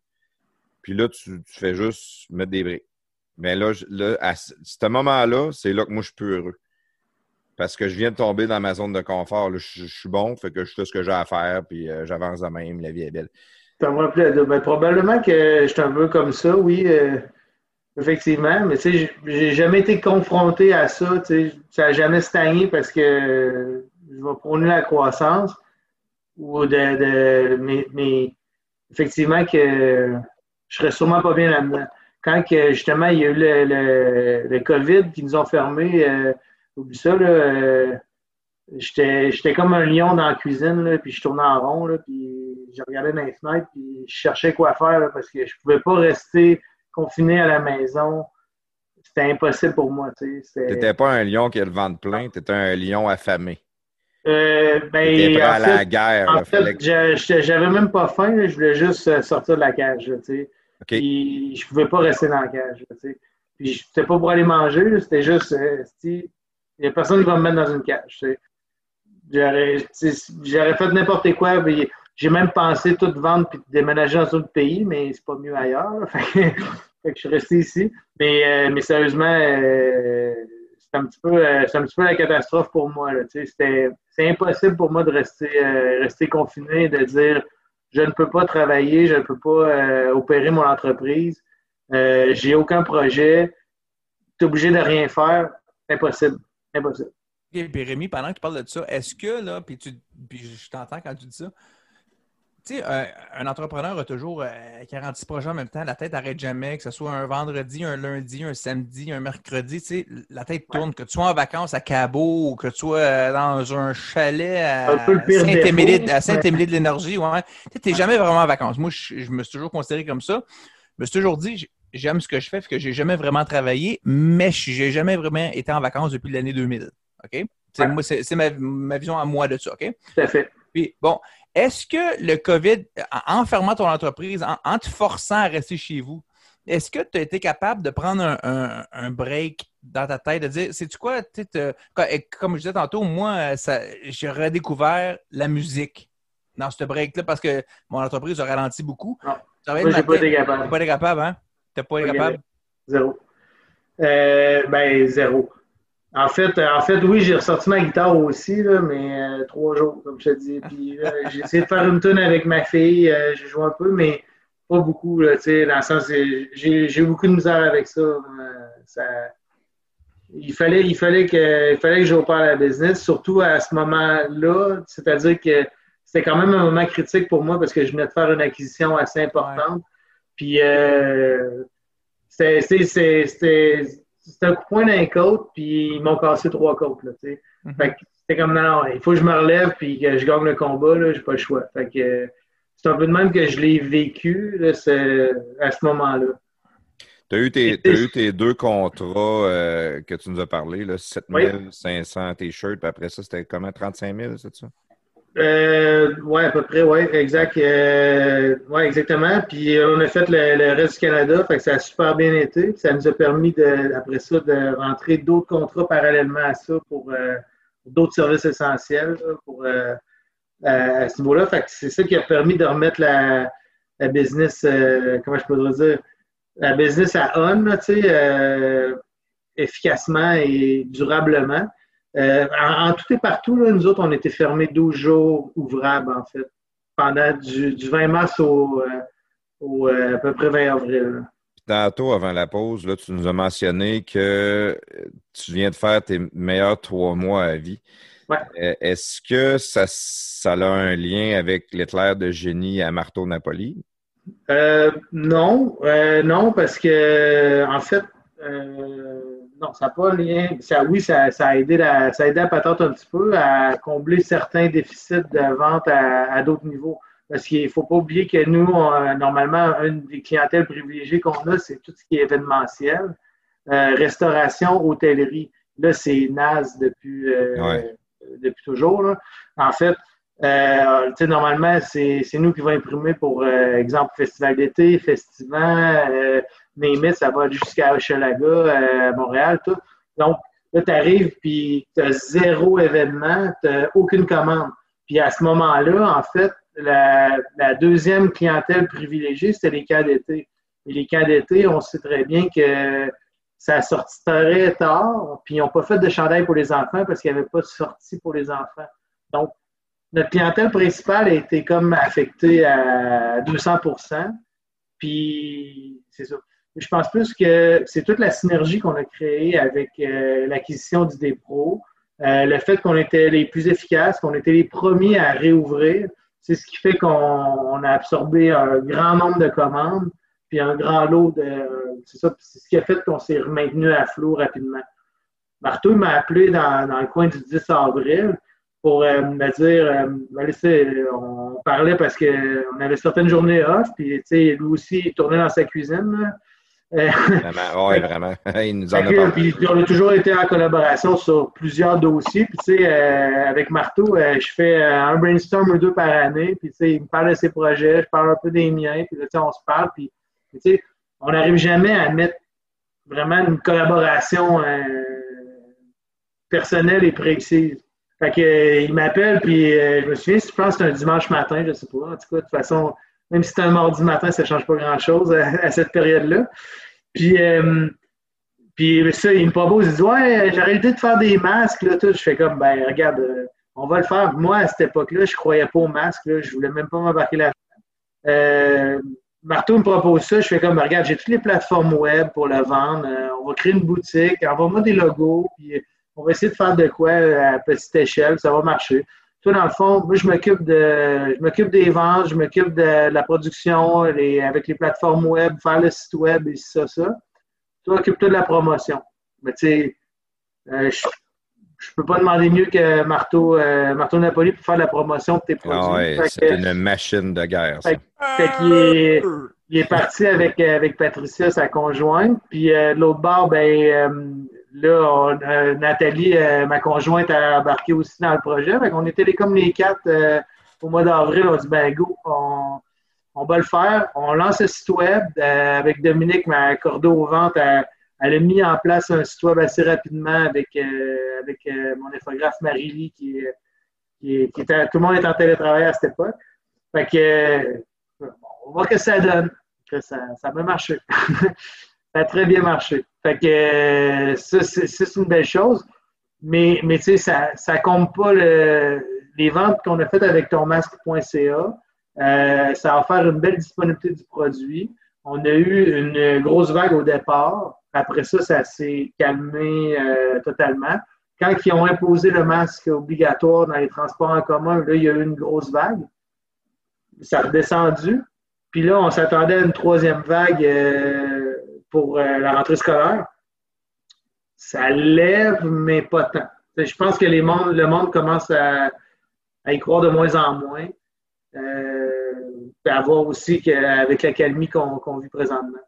puis là, tu, fais juste mettre des briques. Mais là, là à ce moment-là, c'est là que moi, je suis plus heureux. Parce que je viens de tomber dans ma zone de confort. je, suis bon, fait que je fais ce que j'ai à faire, puis j'avance de même, la vie est belle. Ça me ben, probablement que je suis un peu comme ça, oui, euh, effectivement. Mais tu sais, j'ai jamais été confronté à ça. Tu sais, ça n'a jamais stagné parce que je vais prôner la croissance. Ou de, mais, effectivement que je serais sûrement pas bien là-dedans. Quand que, justement il y a eu le, le, COVID qui nous ont fermés, euh, Oublie ça, là. J'étais comme un lion dans la cuisine, là, puis je tournais en rond, là, puis je regardais dans les fenêtres, puis je cherchais quoi faire, parce que je pouvais pas rester confiné à la maison. C'était impossible pour moi. Tu n'étais pas un lion qui a le ventre plein, tu étais un lion affamé. Euh, ben, à la guerre. En fait, j'avais même pas faim, je voulais juste euh, sortir de la cage. Sais. Puis, je pouvais pas rester dans la cage. Sais. Puis, c'était pas pour aller manger, c'était juste, euh, il n'y a personne qui va me mettre dans une cage. J'aurais fait n'importe quoi. J'ai même pensé tout vendre puis déménager dans un autre pays, mais c'est pas mieux ailleurs. fait, je suis resté ici. Mais, euh, mais sérieusement, euh, c'est un, petit peu, euh, un petit peu la catastrophe pour moi. C'est impossible pour moi de rester, rester confiné, de dire je ne peux pas travailler, je ne peux pas opérer mon entreprise, j'ai aucun projet, tu es obligé de rien faire. Impossible. Impossible. Et Rémi, pendant que tu parles de ça, est-ce que, là, puis je t'entends quand tu dis ça, tu sais, un, entrepreneur a toujours 46 euh, projets en même temps, la tête n'arrête jamais, que ce soit un vendredi, un lundi, un samedi, un mercredi, tu sais, la tête tourne, que tu sois en vacances à Cabo ou que tu sois euh, dans un chalet à Saint-Émilie de l'énergie, ouais. Tu n'es jamais vraiment en vacances. Moi, je, me suis toujours considéré comme ça. Je me suis toujours dit, j'aime ce que je fais, parce que j'ai jamais vraiment travaillé, mais je n'ai jamais vraiment été en vacances depuis l'année 2000. OK? C'est ma, ma, vision à moi de ça, OK? Tout à fait. Puis, bon, est-ce que le COVID, en fermant ton entreprise, en, te forçant à rester chez vous, est-ce que tu as été capable de prendre un, break dans ta tête, de dire, c'est-tu quoi, comme je disais tantôt, moi, j'ai redécouvert la musique dans ce break-là parce que mon entreprise a ralenti beaucoup. Non, moi, j'ai pas été capable. Pas été capable, hein? Tu pas été capable? Zéro. Euh, ben, zéro. En fait, en fait, oui, j'ai ressorti ma guitare aussi, là, mais euh, trois jours, comme je te dis. Puis j'ai essayé de faire une tune avec ma fille, euh, j'ai joué un peu, mais pas beaucoup, là, dans le sens j'ai eu beaucoup de misère avec ça. il fallait, il fallait que, il fallait que j'opère la business, surtout à ce moment-là, c'est-à-dire que c'était quand même un moment critique pour moi parce que je venais de faire une acquisition assez importante. Puis euh, c'était c'était un coup de poing d'un côte, puis ils m'ont cassé trois côtes. Là, mhm. Fait que c'était comme non, il faut que je me relève puis que je gagne le combat, là, j'ai pas le choix. Fait que c'est un peu de même que je l'ai vécu là, à ce moment-là. Tu as, eu tes deux contrats euh, que tu nous as parlé, là, 7500 t-shirts, puis après ça, c'était comment 35 000, c'est ça? Euh, oui, à peu près, oui, exact. Euh, oui, exactement. Puis euh, on a fait le, reste du Canada, fait que ça a super bien été. ça nous a permis, de, après ça, de rentrer d'autres contrats parallèlement à ça pour, d'autres services essentiels pour, à ce niveau-là. Fait que c'est ça qui a permis de remettre la, la business, comment je pourrais dire, la business à on, tu sais, efficacement et durablement. Euh, en, tout et partout, nous autres, on était fermés 12 jours ouvrables, en fait, pendant du, 20 mars au, euh, euh, à peu près 20 avril. Tantôt, avant la pause, là, tu nous as mentionné que tu viens de faire tes meilleurs trois mois à vie. Est-ce que ça, ça a un lien avec l'éclair de génie à Marteau Napoli? non, non, parce que en fait, non, ça n'a pas lien. Ça, oui, ça, a aidé la, ça a aidé la patente un petit peu à combler certains déficits de vente à, d'autres niveaux. Parce qu'il ne faut pas oublier que nous, normalement, une des clientèles privilégiées qu'on a, c'est tout ce qui est événementiel, euh, restauration, hôtellerie. Là, c'est NAS depuis, euh, depuis toujours. En fait, euh, normalement, c'est nous qui va imprimer pour exemple festival d'été, festival, mais ça va jusqu'à Hochelaga, euh, à Montréal, tout. Donc, là, tu arrives, puis tu as zéro événement, tu aucune commande. Puis à ce moment-là, en fait, la, deuxième clientèle privilégiée, c'était les cas d'été. Et les cas d'été, on sait très bien que ça sortit très tard, puis ils n'ont pas fait de chandail pour les enfants parce qu'il n'y avait pas de sortie pour les enfants. Donc, notre clientèle principale a été comme affectée à 200% Puis, c'est ça. Je pense plus que c'est toute la synergie qu'on a créée avec euh, l'acquisition du Dépro, euh, le fait qu'on était les plus efficaces, qu'on était les premiers à réouvrir. C'est ce qui fait qu'on a absorbé un grand nombre de commandes, puis un grand lot de. C'est ça, c'est ce qui a fait qu'on s'est maintenu à flot rapidement. Marteau m'a appelé dans, le coin du 10 avril pour me dire, ben, on parlait parce qu'on avait certaines journées off, puis lui aussi, il tournait dans sa cuisine. Vraiment, oui, vraiment. Il nous en a Puis, on a toujours été en collaboration sur plusieurs dossiers. Puis, tu sais, euh, avec Marteau, euh, je fais euh, un brainstorm ou deux par année. Puis, tu sais, il me parle de ses projets, je parle un peu des miens. Puis, là, tu sais, on se parle. Puis, tu sais, on n'arrive jamais à mettre vraiment une collaboration personnelle et précise. Fait que, il m'appelle, puis je me souviens, je pense que c'est un dimanche matin, je ne sais pas. En tout cas, de toute façon, même si c'est un mardi matin, ça ne change pas grand-chose à, cette période-là. Puis, euh, puis ça, il me propose, il dit Ouais, j'ai arrêté de faire des masques. Là, tout. Je fais comme, ben, regarde, euh, on va le faire. Moi, à cette époque-là, je ne croyais pas aux masques. Là, je ne voulais même pas m'embarquer là euh, Marteau me propose ça. Je fais comme, regarde, j'ai toutes les plateformes web pour le vendre. on va créer une boutique. Envoie-moi des logos. Puis on va essayer de faire de quoi à petite échelle. Ça va marcher dans le fond, moi, je m'occupe de, je m'occupe des ventes, je m'occupe de, la production avec les plateformes web, faire le site web et ça, ça. Toi, occupe-toi de la promotion. Mais tu sais, euh, je, ne peux pas demander mieux que Marteau, euh, Marteau Napoli pour faire la promotion de tes produits. Ah ouais, c'est une machine de guerre. Ça. est, il est parti avec, avec Patricia, sa conjointe. Puis euh, l'autre bord, ben, Là, euh, Nathalie, euh, ma conjointe, a embarqué aussi dans le projet. on était les, les quatre euh, au mois d'avril. On dit, ben go, on, va le faire. On lance un site web avec Dominique, ma cordeau au ventre. Elle, a mis en place un site web assez rapidement avec, avec mon infographe Marie-Lie qui, qui, était, tout le monde est en télétravail à cette époque. Fait que, on va voir que ça donne. Que ça, ça va marcher. ça a très bien marché. Fait que euh, ça, c'est une belle chose. Mais, mais tu sais, ça ne compte pas les ventes qu'on a faites avec tonmasque.ca. Euh, ça va faire une belle disponibilité du produit. On a eu une grosse vague au départ. Après ça, ça s'est calmé euh, totalement. Quand ils ont imposé le masque obligatoire dans les transports en commun, là, il y a eu une grosse vague. Ça a redescendu. Puis là, on s'attendait à une troisième vague pour euh, la rentrée scolaire, ça lève, mais pas tant. Je pense que les le monde commence à, y croire de moins en moins. Euh, à voir aussi qu'avec l'accalmie qu'on vit présentement.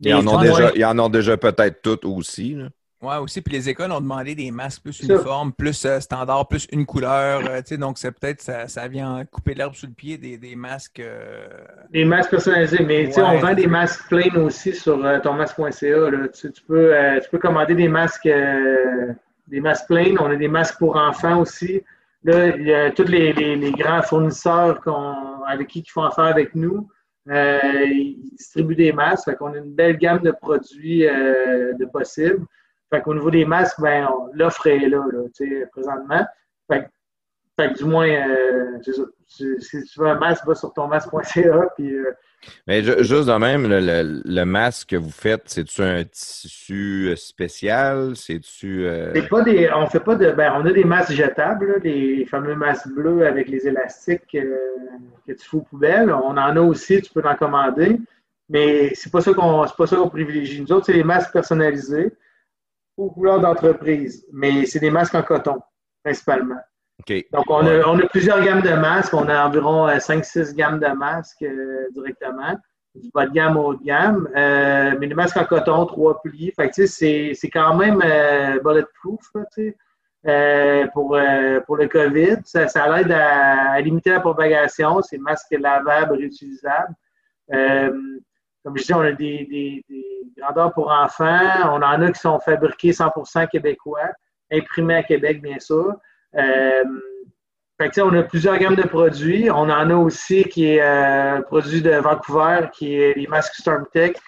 Il y en, ont déjà, en a déjà peut-être toutes aussi. Là. Oui, aussi. Puis les écoles ont demandé des masques plus uniformes, plus euh, standard, plus une couleur. Euh, donc, c'est peut-être ça, ça vient couper l'herbe sous le pied des, des masques. Euh, des masques personnalisés. Mais on vend des masques plain aussi sur tonmasque.ca. Tu, tu, peux, tu peux commander des masques des masques plain. On a des masques pour enfants aussi. Là, il y a tous les, les, grands fournisseurs avec qui ils font affaire avec nous. ils distribuent des masques. Fait qu'on a une belle gamme de produits de possibles. Fait qu'au niveau des masques, ben, l'offre est là, là présentement. Fait, fait, que du moins, euh, si tu veux un masque, va sur tonmasque.ca. Puis, euh, Mais juste de même, le, le, masque que vous faites, c'est-tu un tissu euh, spécial? C'est-tu. C'est pas des. On fait pas de. Ben, on a des masques jetables, les fameux masques bleus avec les élastiques que tu fous aux poubelles. On en a aussi, tu peux en commander. Mais c'est pas ça qu'on pas ça qu'on privilégie. Nous autres, c'est les masques personnalisés aux couleurs d'entreprise, mais c'est des masques en coton, principalement. Donc, on, a, plusieurs gammes de masques. On a environ 5-6 euh, gammes de masques euh, directement. Du bas de gamme au haut de gamme. Euh, mais des masques en coton, trois plis. Fait c'est, c'est quand même bulletproof pour, pour le COVID. Ça, ça aide à, limiter la propagation. C'est masques lavables, réutilisables. Comme je dis, on a des, grandeurs pour enfants. On en a qui sont fabriqués 100% québécois, imprimés à Québec, bien sûr. Euh, on a plusieurs gammes de produits. On en a aussi qui est euh, produit de Vancouver, qui est les masques StormTech,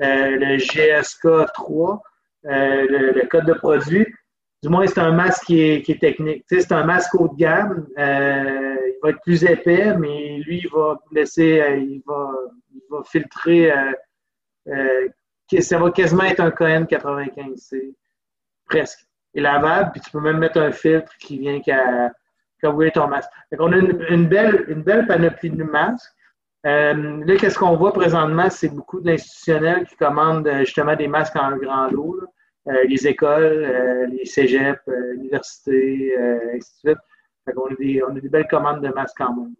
euh, le GSK 3, le, code de produit. Du moins, c'est un masque qui est, technique. c'est un masque haut de gamme. il va être plus épais, mais lui, il va laisser, il va va filtrer. Euh, euh, ça va quasiment être un KN95. C'est presque. Et lavable, puis tu peux même mettre un filtre qui vient qu'à ton masque. on a une, belle, une belle panoplie de masques. Euh, là, qu'est-ce qu'on voit présentement? C'est beaucoup d'institutionnels qui commandent justement des masques en grand lot. les écoles, les cégeps, l'université, ainsi de suite. on, a des, on a des belles commandes de masques quand même.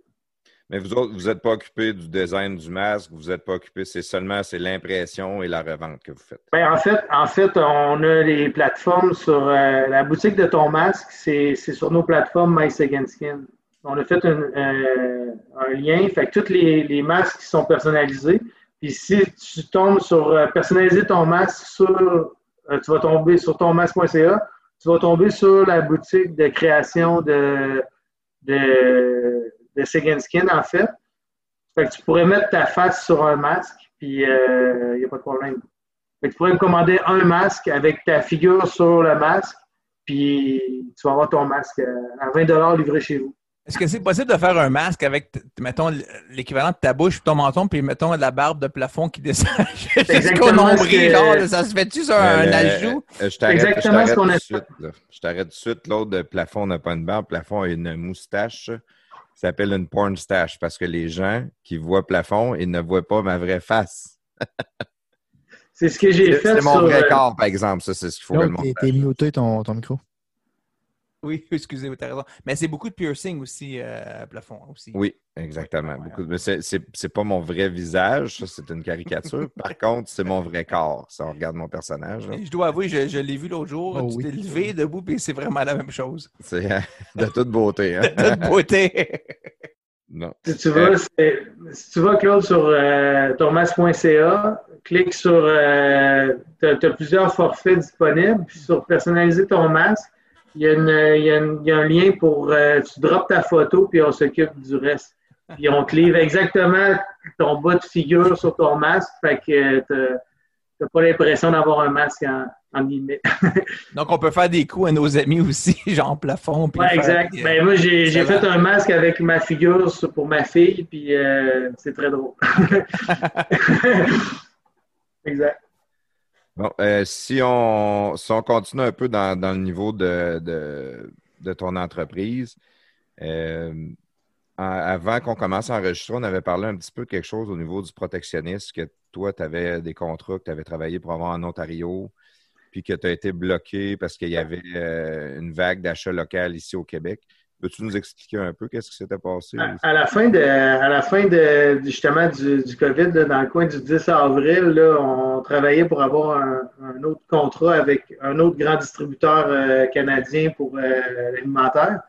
Mais vous autres, vous n'êtes pas occupé du design du masque, vous n'êtes pas occupé, c'est seulement c'est l'impression et la revente que vous faites. Bien, en fait, en fait, on a les plateformes sur la boutique de ton masque, c'est sur nos plateformes My Skin on a fait un, un, lien. Fait que tous les, les, masques sont personnalisés. Puis si tu tombes sur euh, personnaliser ton masque sur, euh, tu vas tomber sur tonmasque.ca, tu vas tomber sur la boutique de création de, de, de Second Skin, en fait. Fait que tu pourrais mettre ta face sur un masque, puis il euh, n'y a pas de problème. Fait que tu pourrais me commander un masque avec ta figure sur le masque, puis tu vas avoir ton masque à 20 livré chez vous. Est-ce que c'est possible de faire un masque avec, mettons, l'équivalent de ta bouche et ton menton, puis mettons de la barbe de plafond qui descend jusqu'au nombril? ça se fait-tu sur un ajout? Euh, je exactement ce qu'on a fait. Je t'arrête tout de suite. L'autre de plafond n'a pas une barbe. Plafond a une moustache qui s'appelle une porn stache parce que les gens qui voient plafond, ils ne voient pas ma vraie face. c'est ce que j'ai fait. C'est mon vrai euh, corps, par exemple. Ça, c'est ce qu'il faut le montrer. T'es muté ton, ton micro. Oui, excusez-moi, tu as raison. Mais c'est beaucoup de piercing aussi euh, plafond aussi. Oui, exactement. Beaucoup Mais c'est pas mon vrai visage, ça, c'est une caricature. Par contre, c'est mon vrai corps. Si on regarde mon personnage. Je dois avouer, je, l'ai vu l'autre jour. Oh tu t'es levé debout, puis c'est vraiment la même chose. C'est hein, de toute beauté. Hein? de toute beauté. non. Si tu vas, si tu vas Claude, sur euh, thomas.ca, clique sur. Euh, tu as, plusieurs forfaits disponibles. Puis sur personnaliser ton masque il y, a il, y a il y a un lien pour. Euh, tu drops ta photo, puis on s'occupe du reste. Puis on te livre exactement ton bas de figure sur ton masque. Fait que tu n'as pas l'impression d'avoir un masque en, en guillemets. Donc, on peut faire des coups à nos amis aussi, genre plafond. Exact. ben, moi, j'ai fait un masque avec ma figure pour ma fille, puis euh, c'est très drôle. exact. Bon, euh, si, on, on continue un peu dans, le niveau de, de, ton entreprise, euh, avant qu'on commence à enregistrer, on avait parlé un petit peu de quelque chose au niveau du protectionnisme, que toi, tu avais des contrats que tu avais travaillé pour avoir en Ontario, puis que tu as été bloqué parce qu'il y avait euh, une vague d'achat local ici au Québec. Peux-tu nous expliquer un peu qu'est-ce qui s'était passé? À, la fin de, à la fin de, justement du, du COVID, dans le coin du 10 avril, là, on travaillait pour avoir un, autre contrat avec un autre grand distributeur euh, canadien pour euh, l'alimentaire.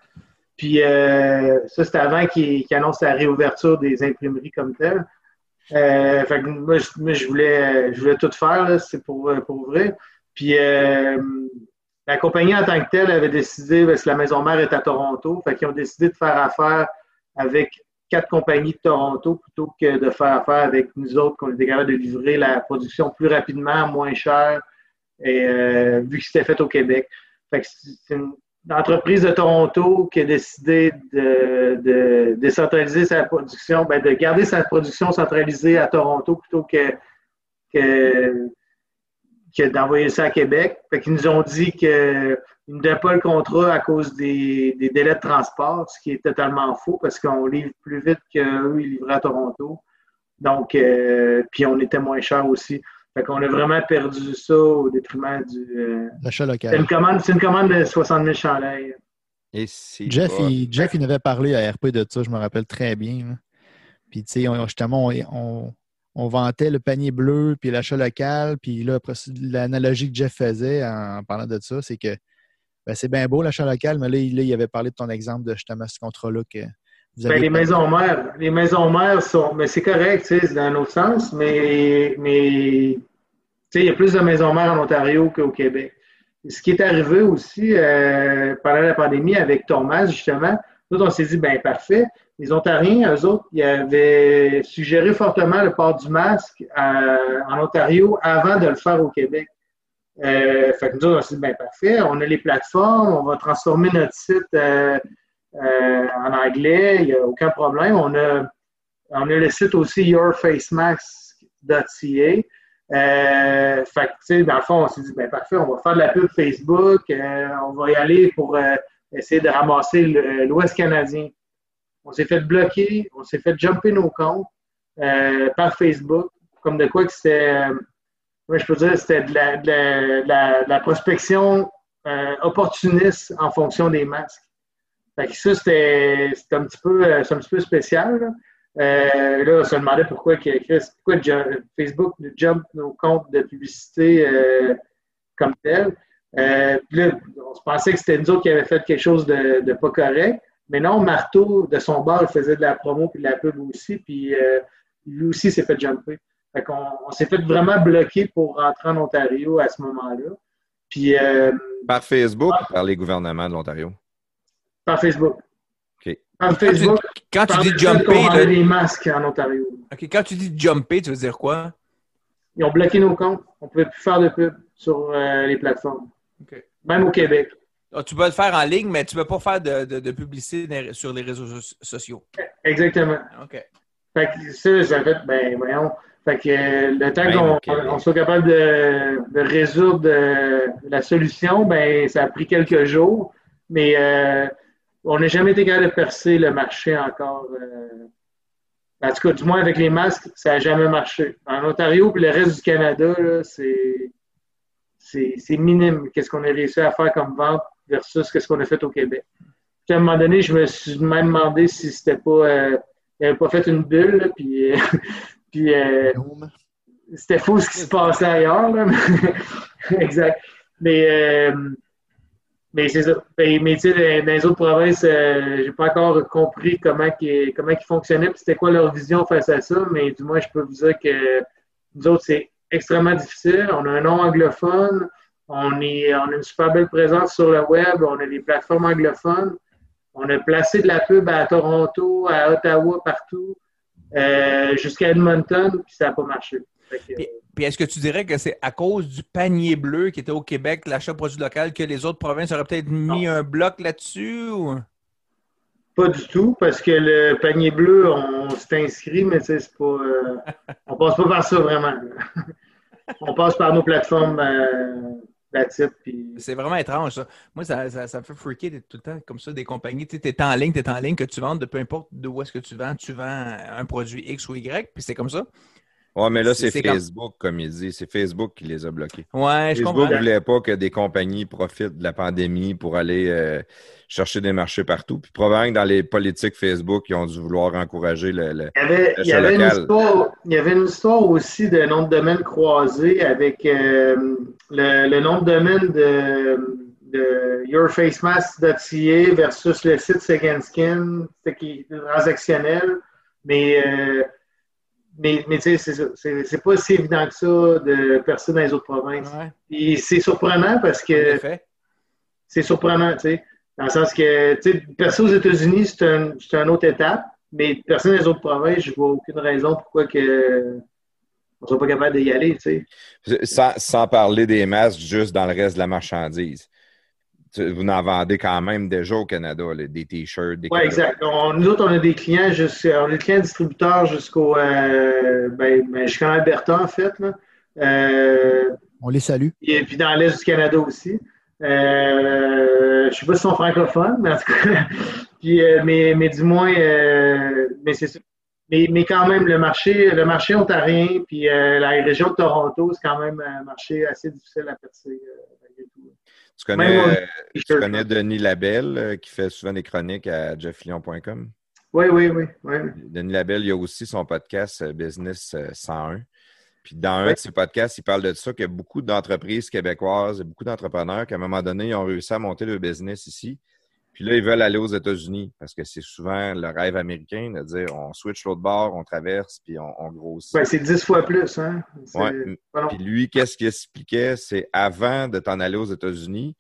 Puis euh, ça, c'était avant qu'il annonce la réouverture des imprimeries comme telles. fait moi, je, voulais, je voulais tout faire, c'est pour, pour ouvrir. Puis la compagnie en tant que telle avait décidé, parce que la maison mère est à Toronto, fait qu'ils ont décidé de faire affaire avec quatre compagnies de Toronto plutôt que de faire affaire avec nous autres, qu'on était capable de livrer la production plus rapidement, moins cher, et euh, vu que c'était fait au Québec. Fait que c'est une entreprise de Toronto qui a décidé de, décentraliser sa production, ben de garder sa production centralisée à Toronto plutôt que, que d'envoyer ça à Québec. Fait qu'ils nous ont dit qu'ils ne donnaient pas le contrat à cause des, délais de transport, ce qui est totalement faux parce qu'on livre plus vite qu'eux, ils livraient à Toronto. Donc, euh, puis on était moins cher aussi. Fait qu'on a vraiment perdu ça au détriment du. Euh, L'achat local. C'est une, commande, une commande de 60 000 chandelles. Et Jeff, il, Jeff, il avait parlé à RP de ça, je me rappelle très bien. Puis, tu sais, justement, on, on vantait le panier bleu, puis l'achat local, puis là, l'analogie que Jeff faisait en parlant de ça, c'est que ben, c'est bien beau l'achat local, mais là il, avait parlé de ton exemple de justement ce contrat-là que vous avez. Ben, les maisons mères, les maisons mères sont. Mais c'est correct, c'est dans un autre sens, mais, mais il y a plus de maisons mères en Ontario qu'au Québec. ce qui est arrivé aussi euh, pendant la pandémie avec Thomas, justement, nous, on s'est dit, ben parfait, les Ontariens, eux autres, ils avaient suggéré fortement le port du masque euh, en Ontario avant de le faire au Québec. Euh, fait nous, on s'est dit, ben parfait, on a les plateformes, on va transformer notre site euh, en anglais, il n'y a aucun problème. On a, on a le site aussi yourfacemask.ca. fait dans le fond, on s'est dit, ben parfait, on va faire de la pub Facebook, on va y aller pour essayer de ramasser l'Ouest canadien. On s'est fait bloquer, on s'est fait jumper nos comptes euh, par Facebook, comme de quoi que c'était. oui, je peux dire, c'était de la, de la, prospection euh, opportuniste en fonction des masques. Fait que ça, c'était un, petit peu, un petit peu spécial. Là. Euh, là, on se demandait pourquoi, pourquoi Facebook jump nos comptes de publicité euh, comme tel. Euh, là, on se pensait que c'était nous autres qui avaient fait quelque chose de, de, pas correct. Mais non, Marteau, de son bar, il faisait de la promo puis de la pub aussi. Puis euh, lui aussi s'est fait jumper. Fait qu'on on, s'est fait vraiment bloquer pour rentrer en Ontario à ce moment-là. Puis, euh, par Facebook ou par les gouvernements de l'Ontario? Par Facebook. OK. Par Facebook. Quand tu, dis jumper. On les masques en Ontario. OK. Quand tu dis jumper, tu veux dire quoi? Ils ont bloqué nos comptes. On ne pouvait plus faire de pub sur euh, les plateformes. OK. Même au Québec. Ah, tu peux le faire en ligne, mais tu ne peux pas faire de, de, publicité sur les réseaux sociaux. Exactement. OK. Fait que ça, ça fait, ben, voyons, fait que euh, le temps qu'on soit capable de, de résoudre euh, la solution, ben, ça a pris quelques jours, mais euh, on n'a jamais été capable de percer le marché encore. en tout cas, du moins avec les masques, ça n'a jamais marché. En Ontario et le reste du Canada, c'est c'est minime qu'est-ce qu'on a réussi à faire comme vente versus ce qu'on a fait au Québec. Puis à un moment donné, je me suis même demandé si c'était pas. Euh, il n'avait pas fait une bulle, puis, euh, puis euh, c'était faux ce qui se passait ailleurs. Là. exact. Mais, mais c'est ça. Ben, mais tu sais, dans les autres provinces, j'ai pas encore compris comment ils comment fonctionnaient, c'était quoi leur vision face à ça, mais du moins, je peux vous dire que nous autres, c'est extrêmement difficile. On a un nom anglophone. On, est, on a une super belle présence sur le web. On a des plateformes anglophones. On a placé de la pub à Toronto, à Ottawa, partout, euh, jusqu'à Edmonton, puis ça n'a pas marché. puis, est-ce que tu dirais que c'est à cause du panier bleu qui était au Québec, l'achat de produits local, que les autres provinces auraient peut-être mis un bloc là-dessus? Ou... Pas du tout, parce que le panier bleu, on s'est inscrit, mais c'est pas. Euh, on passe pas par ça vraiment. on passe par nos plateformes euh, C'est vraiment étrange, ça. Moi, ça, ça, me fait freaker tout le temps comme ça, des compagnies. Tu es en ligne, tu es en ligne, que tu vends de peu importe d'où est-ce que tu vends, tu vends un produit X ou Y, puis c'est comme ça. Oui, mais là, c'est Facebook, comme... il dit. C'est Facebook qui les a bloqués. Ouais, je comprends. Facebook ne voulait pas que des compagnies profitent de la pandémie pour aller euh, chercher des marchés partout. Puis probablement que dans les politiques Facebook, ils ont dû vouloir encourager le, le, il, y avait, il, y avait Une histoire, il y avait une histoire aussi de nom de domaine croisé avec euh, le, le, nom de domaine de, de yourfacemask.ca versus le site Second Skin, qui est transactionnel. Mais euh, mais, mais tu sais, c'est pas si évident que ça de percer dans les autres provinces. Et c'est surprenant parce que. C'est surprenant, tu sais. Dans le sens que, tu sais, percer aux États-Unis, c'est un, une autre étape, mais percer dans les autres provinces, je vois aucune raison pourquoi que on soit pas capable d'y aller, tu sais. Sans, sans, parler des masques, juste dans le reste de la marchandise vous en vendez quand même déjà au Canada, des t-shirts, des Oui, exact. nous autres, on a des clients on a des clients distributeurs jusqu'au euh, ben, ben, jusqu'en Alberta, en fait. Euh, on les salue. Et puis dans l'Est du Canada aussi. Euh, je ne sais pas si sont francophones, mais en tout cas. puis, euh, mais, mais du moins, mais c'est mais, mais, quand même, le marché, le marché ontarien, puis la région de Toronto, c'est quand même un marché assez difficile à percer. Tu connais, tu connais Denis Labelle euh, qui fait souvent des chroniques à jefflion.com? Oui, oui, oui, Denis Labelle, il a aussi son podcast euh, Business 101. Euh, Puis dans un de ses podcasts, il parle de ça qu'il y a beaucoup d'entreprises québécoises et beaucoup d'entrepreneurs qui, à un moment donné, ils ont réussi à monter le business ici. Puis là, ils veulent aller aux États-Unis parce que c'est souvent le rêve américain de dire on switch l'autre bord, on traverse, puis on, grossit. c'est dix fois plus. Hein? Puis lui, qu'est-ce qu'il expliquait? C'est avant de t'en aller aux États-Unis,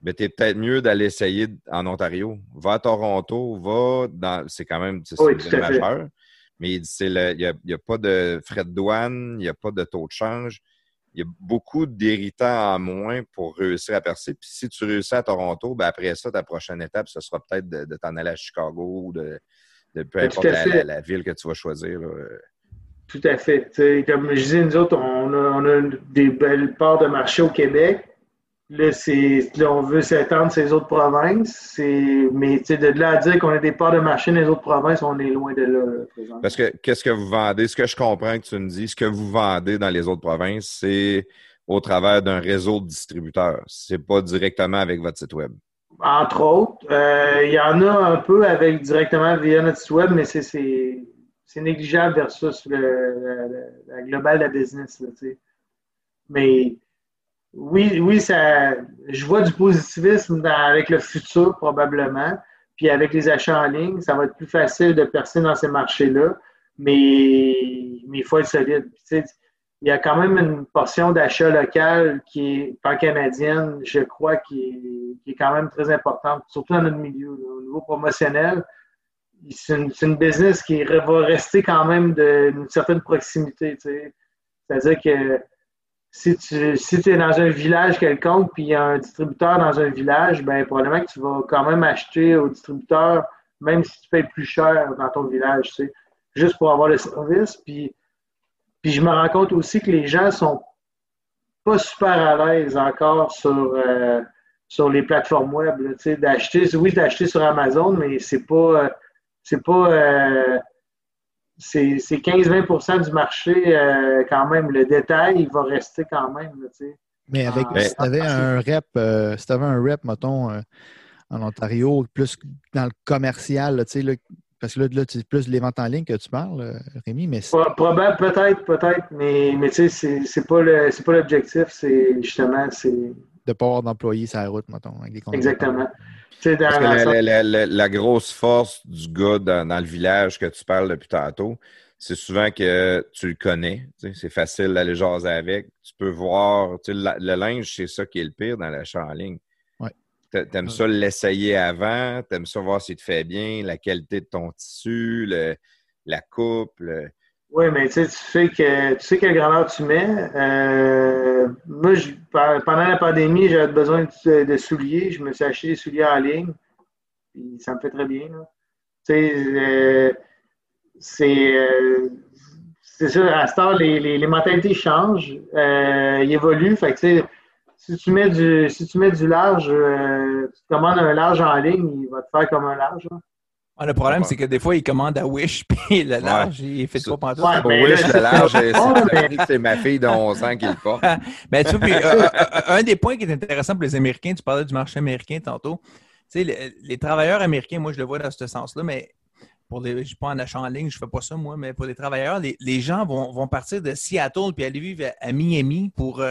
ben, tu es peut-être mieux d'aller essayer en Ontario. Va à Toronto, va dans. C'est quand même c'est majeur. Mais il n'y a, a, pas de frais de douane, il n'y a pas de taux de change il y a beaucoup d'héritants en moins pour réussir à percer. Puis si tu réussis à Toronto, ben après ça, ta prochaine étape, ce sera peut-être de, t'en aller à Chicago ou de, peu ben, importe la, ville que tu vas choisir. Tout à fait. comme je disais, nous autres, on a, des belles parts de marché au Québec. Là, là, on veut s'étendre ces autres provinces. Mais de là à dire qu'on a des parts de marché dans les autres provinces, on est loin de là. Parce que qu'est-ce que vous vendez? Ce que je comprends que tu me dis, ce que vous vendez dans les autres provinces, c'est au travers d'un réseau de distributeurs. C'est pas directement avec votre site web. Entre autres. Euh, il y en a un peu avec directement via notre site web, mais c'est négligeable versus le, la, globale de la business. mais oui, oui, ça, je vois du positivisme avec le futur probablement. Puis avec les achats en ligne, ça va être plus facile de percer dans ces marchés-là. Mais, mais il faut être solide. il y a quand même une portion d'achat local qui est pan-canadienne, je crois, qui est, quand même très importante, surtout dans notre milieu. Au niveau promotionnel, c'est une, business qui va rester quand même d'une certaine proximité. C'est-à-dire que si tu si es dans un village quelconque, puis il y a un distributeur dans un village, ben probablement que tu vas quand même acheter au distributeur, même si tu payes plus cher dans ton village, tu sais, juste pour avoir le service. Puis, puis je me rends compte aussi que les gens sont pas super à l'aise encore sur, euh, sur les plateformes web. Tu sais, d'acheter, oui, d'acheter sur Amazon, mais c'est pas, euh, c'est pas, euh, c'est 15-20% du marché euh, quand même. Le détail, il va rester quand même. Mais avec, ah. si tu avais un rep, euh, si avais un rep, mettons, euh, en Ontario, plus dans le commercial, là, parce que là, là c'est plus les ventes en ligne que tu parles, Rémi. Mais Probable, peut-être, peut-être, mais, mais tu sais, c'est pas l'objectif, c'est justement, c'est. De pas avoir d'employés sur la route, mettons, avec des Exactement. Parce que la, grosse force du gars dans, le village que tu parles depuis tantôt, c'est souvent que tu le connais. C'est facile d'aller jaser avec. Tu peux voir. Le linge, c'est ça qui est le pire dans l'achat en ligne. Ouais. T'aimes ça l'essayer avant, t'aimes ça voir s'il te fait bien, la qualité de ton tissu, la coupe. Oui, mais tu sais que tu sais quelle grandeur tu mets. Euh, moi, pendant la pandémie, j'avais besoin de, souliers. Je me suis acheté des souliers en ligne. Ça me fait très bien. Tu sais, euh, c'est euh, sûr, à ce temps, les, les, mentalités changent, ils évoluent. Fait que, si tu mets du si tu mets du large, tu commandes un large en ligne, il va te faire comme un large. Le problème, c'est que des fois, il commande à Wish, puis le large, il fait pas pantoute. Ouais, Wish, le large, c'est ma fille de 11 ans qui le porte. ben, tu vois, euh, euh, euh, un des points qui est intéressant pour les Américains, tu parlais du marché américain tantôt. Tu sais, les, travailleurs américains, moi, je le vois dans ce sens-là, mais pour les, je ne suis pas en achat en ligne, je ne fais pas ça, moi, mais pour les travailleurs, les, les gens vont, vont, partir de Seattle puis aller vivre à, Miami pour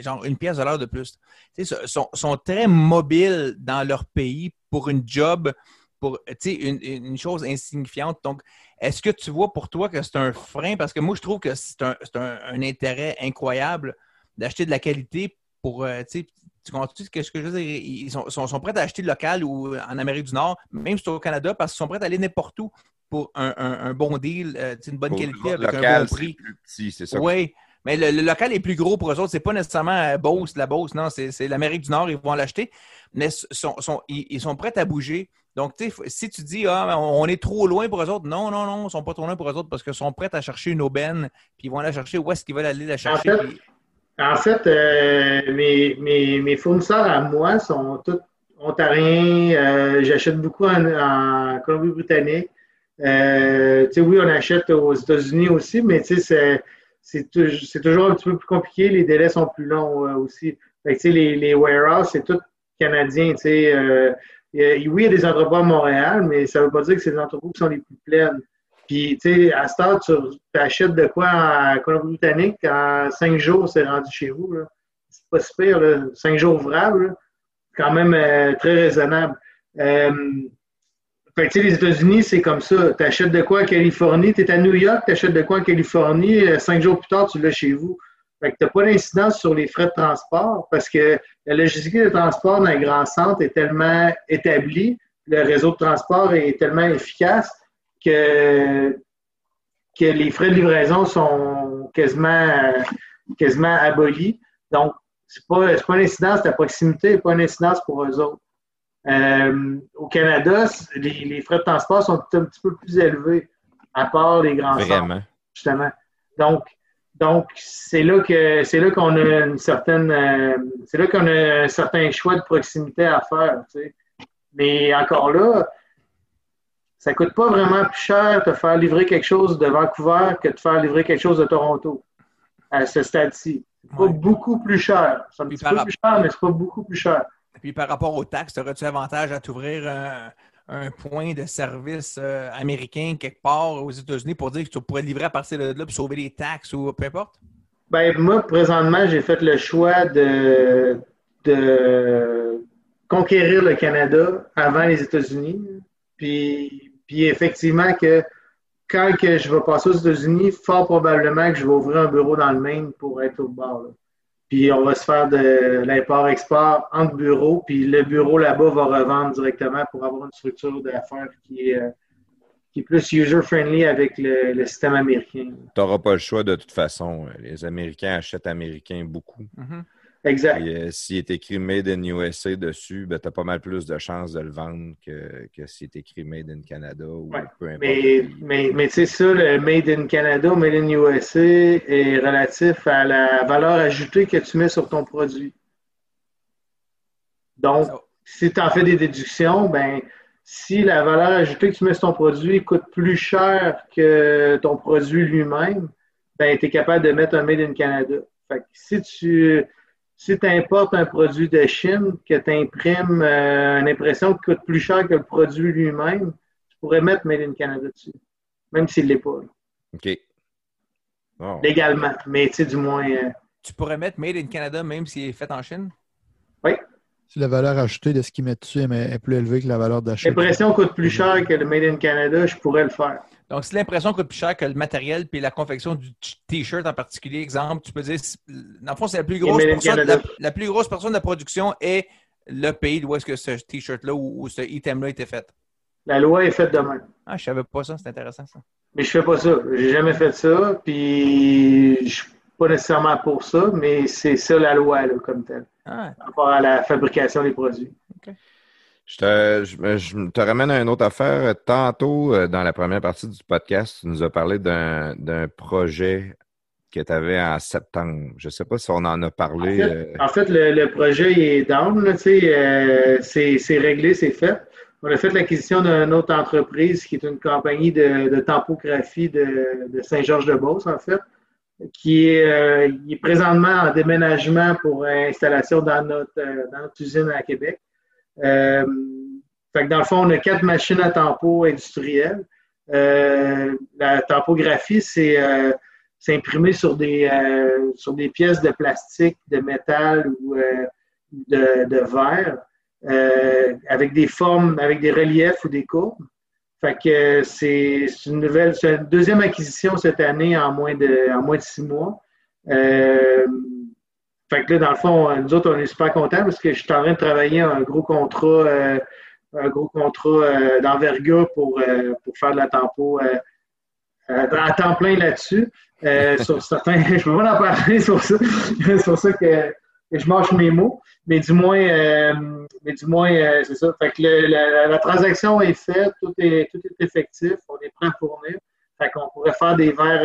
genre une pièce de l'heure de plus. Tu sais, sont, sont très mobiles dans leur pays pour une job pour une, une chose insignifiante. Donc, est-ce que tu vois pour toi que c'est un frein? Parce que moi, je trouve que c'est un, un, intérêt incroyable d'acheter de la qualité pour. Euh, tu comprends ce que je veux dire? Ils sont, sont, prêts à acheter local ou en Amérique du Nord, même si c'est au Canada, parce qu'ils sont prêts à aller n'importe où pour un, un, bon deal, euh, une bonne qualité avec un bon prix. Oui. Mais le, local est plus gros pour eux autres. C'est pas nécessairement euh, Beauce, la Beauce, non, c'est l'Amérique du Nord, ils vont l'acheter. Mais sont, sont, ils, sont prêts à bouger. Donc, si tu dis, ah, on est trop loin pour eux autres, non, non, non, ils ne sont pas trop loin pour eux autres parce qu'ils sont prêts à chercher une aubaine, puis ils vont la chercher où est-ce qu'ils veulent aller la chercher. En fait, euh, mes, fournisseurs à moi sont tous ontariens. Euh, j'achète beaucoup en, Colombie-Britannique. Euh, oui, on achète aux États-Unis aussi, mais c'est toujours un petit peu plus compliqué. Les délais sont plus longs aussi. les, les warehouses, c'est tout canadien. Euh, oui, il y a des entrepôts à Montréal, mais ça ne veut pas dire que c'est les entrepôts qui sont les plus pleines. Puis, tu sais, à ce temps, tu achètes de quoi en Colombie-Britannique, en cinq jours, c'est rendu chez vous. C'est pas super, là. cinq jours ouvrables, quand même euh, très raisonnable. Euh, fait tu sais, les États-Unis, c'est comme ça. Tu achètes de quoi en Californie, tu es à New York, tu achètes de quoi en Californie, cinq jours plus tard, tu l'as chez vous. Fait que tu n'as pas d'incidence sur les frais de transport parce que la logistique de transport dans un grand centre est tellement établie, le réseau de transport est tellement efficace que, que les frais de livraison sont quasiment, quasiment abolis. Donc, ce n'est pas, pas une incidence de proximité, ce pas une incidence pour eux autres. Euh, au Canada, les, frais de transport sont un petit peu plus élevés, à part les grands centres. Justement. Donc, Donc, c'est là que c'est là qu'on a une certaine euh, c'est là qu'on a un certain choix de proximité à faire. Mais encore là, ça coûte pas vraiment plus cher de faire livrer quelque chose de Vancouver que de faire livrer quelque chose de Toronto à ce stade-ci. C'est pas beaucoup plus cher. C'est un petit peu plus cher, mais c'est pas beaucoup plus cher. Et puis par rapport aux taxes, aurais-tu avantage à t'ouvrir un, point de service euh, américain quelque part aux États-Unis pour dire que tu pourrais livrer à partir de là et sauver les taxes ou peu importe? Ben, moi, présentement, j'ai fait le choix de, de conquérir le Canada avant les États-Unis. Puis, puis effectivement que quand que je vais passer aux États-Unis, fort probablement que je vais ouvrir un bureau dans le Maine pour être au bord. Puis on va se faire de l'import-export entre bureaux, puis le bureau là-bas va revendre directement pour avoir une structure d'affaires qui est, euh, qui est plus user-friendly avec le, système américain. Tu n'auras pas le choix de toute façon. Les Américains achètent américains beaucoup. Mm-hmm. Exact. Euh, s'il est écrit Made in USA dessus, ben, tu as pas mal plus de chances de le vendre que, que s'il est écrit Made in Canada ou peu importe. Mais, mais, mais tu sais, ça, le Made in Canada, Made in USA est relatif à la valeur ajoutée que tu mets sur ton produit. Donc, si tu en fais des déductions, ben, si la valeur ajoutée que tu mets sur ton produit coûte plus cher que ton produit lui-même, ben, tu es capable de mettre un Made in Canada. Fait que si tu si tu importes un produit de Chine, que tu imprimes euh, une impression qui coûte plus cher que le produit lui-même, tu pourrais mettre Made in Canada dessus, même s'il ne l'est pas. OK. Légalement, mais tu sais, du moins. Euh, tu pourrais mettre Made in Canada même s'il est fait en Chine? Oui. Si la valeur ajoutée de ce qu'ils mettent dessus est plus élevée que la valeur d'achat. L'impression coûte plus cher que le Made in Canada, je pourrais le faire. Donc, si l'impression coûte plus cher que le matériel puis la confection du T-shirt en particulier, exemple, tu peux dire, dans le fond, c'est la plus grosse personne, la, plus grosse personne de production est le pays où est-ce que ce T-shirt-là ou, ce item-là était fait. La loi est faite demain. Ah, je savais pas ça, c'est intéressant ça. Mais je fais pas ça. J'ai jamais fait ça, puis je suis pas nécessairement pour ça, mais c'est ça la loi, là, comme telle. Ah. Par rapport à la fabrication des produits. Je te, je, te, ramène à une autre affaire. Tantôt, euh, dans la première partie du podcast, tu nous as parlé d'un projet que tu avais en septembre. Je ne sais pas si on en a parlé. En fait, euh. le, projet est down. Euh, c'est réglé, c'est fait. On a fait l'acquisition d'une autre entreprise qui est une compagnie de, de tampographie de, de Saint-Georges-de-Beauce, en fait, qui est, est, présentement en déménagement pour installation dans notre, dans notre usine à Québec. Euh, fait que dans le fond, on a quatre machines à tempo industrielles. Euh, la tempographie, c'est euh, imprimé sur des, euh, sur des pièces de plastique, de métal ou de, de, verre, avec des formes, avec des reliefs ou des courbes. Fait que c'est une nouvelle, une deuxième acquisition cette année en moins de, en moins de six mois. Fait que là, dans le fond, nous autres, on est super contents parce que je suis en train de travailler un gros contrat, euh, un gros contrat euh, d'envergure pour, euh, pour faire de la tempo à temps plein là-dessus. sur certains, je peux pas en parler sur ça, sur ça que, je mange mes mots, mais du moins, mais du moins, c'est ça. Fait que la, transaction est faite, tout est, tout est effectif, on est prêt à fournir. Fait qu'on pourrait faire des verres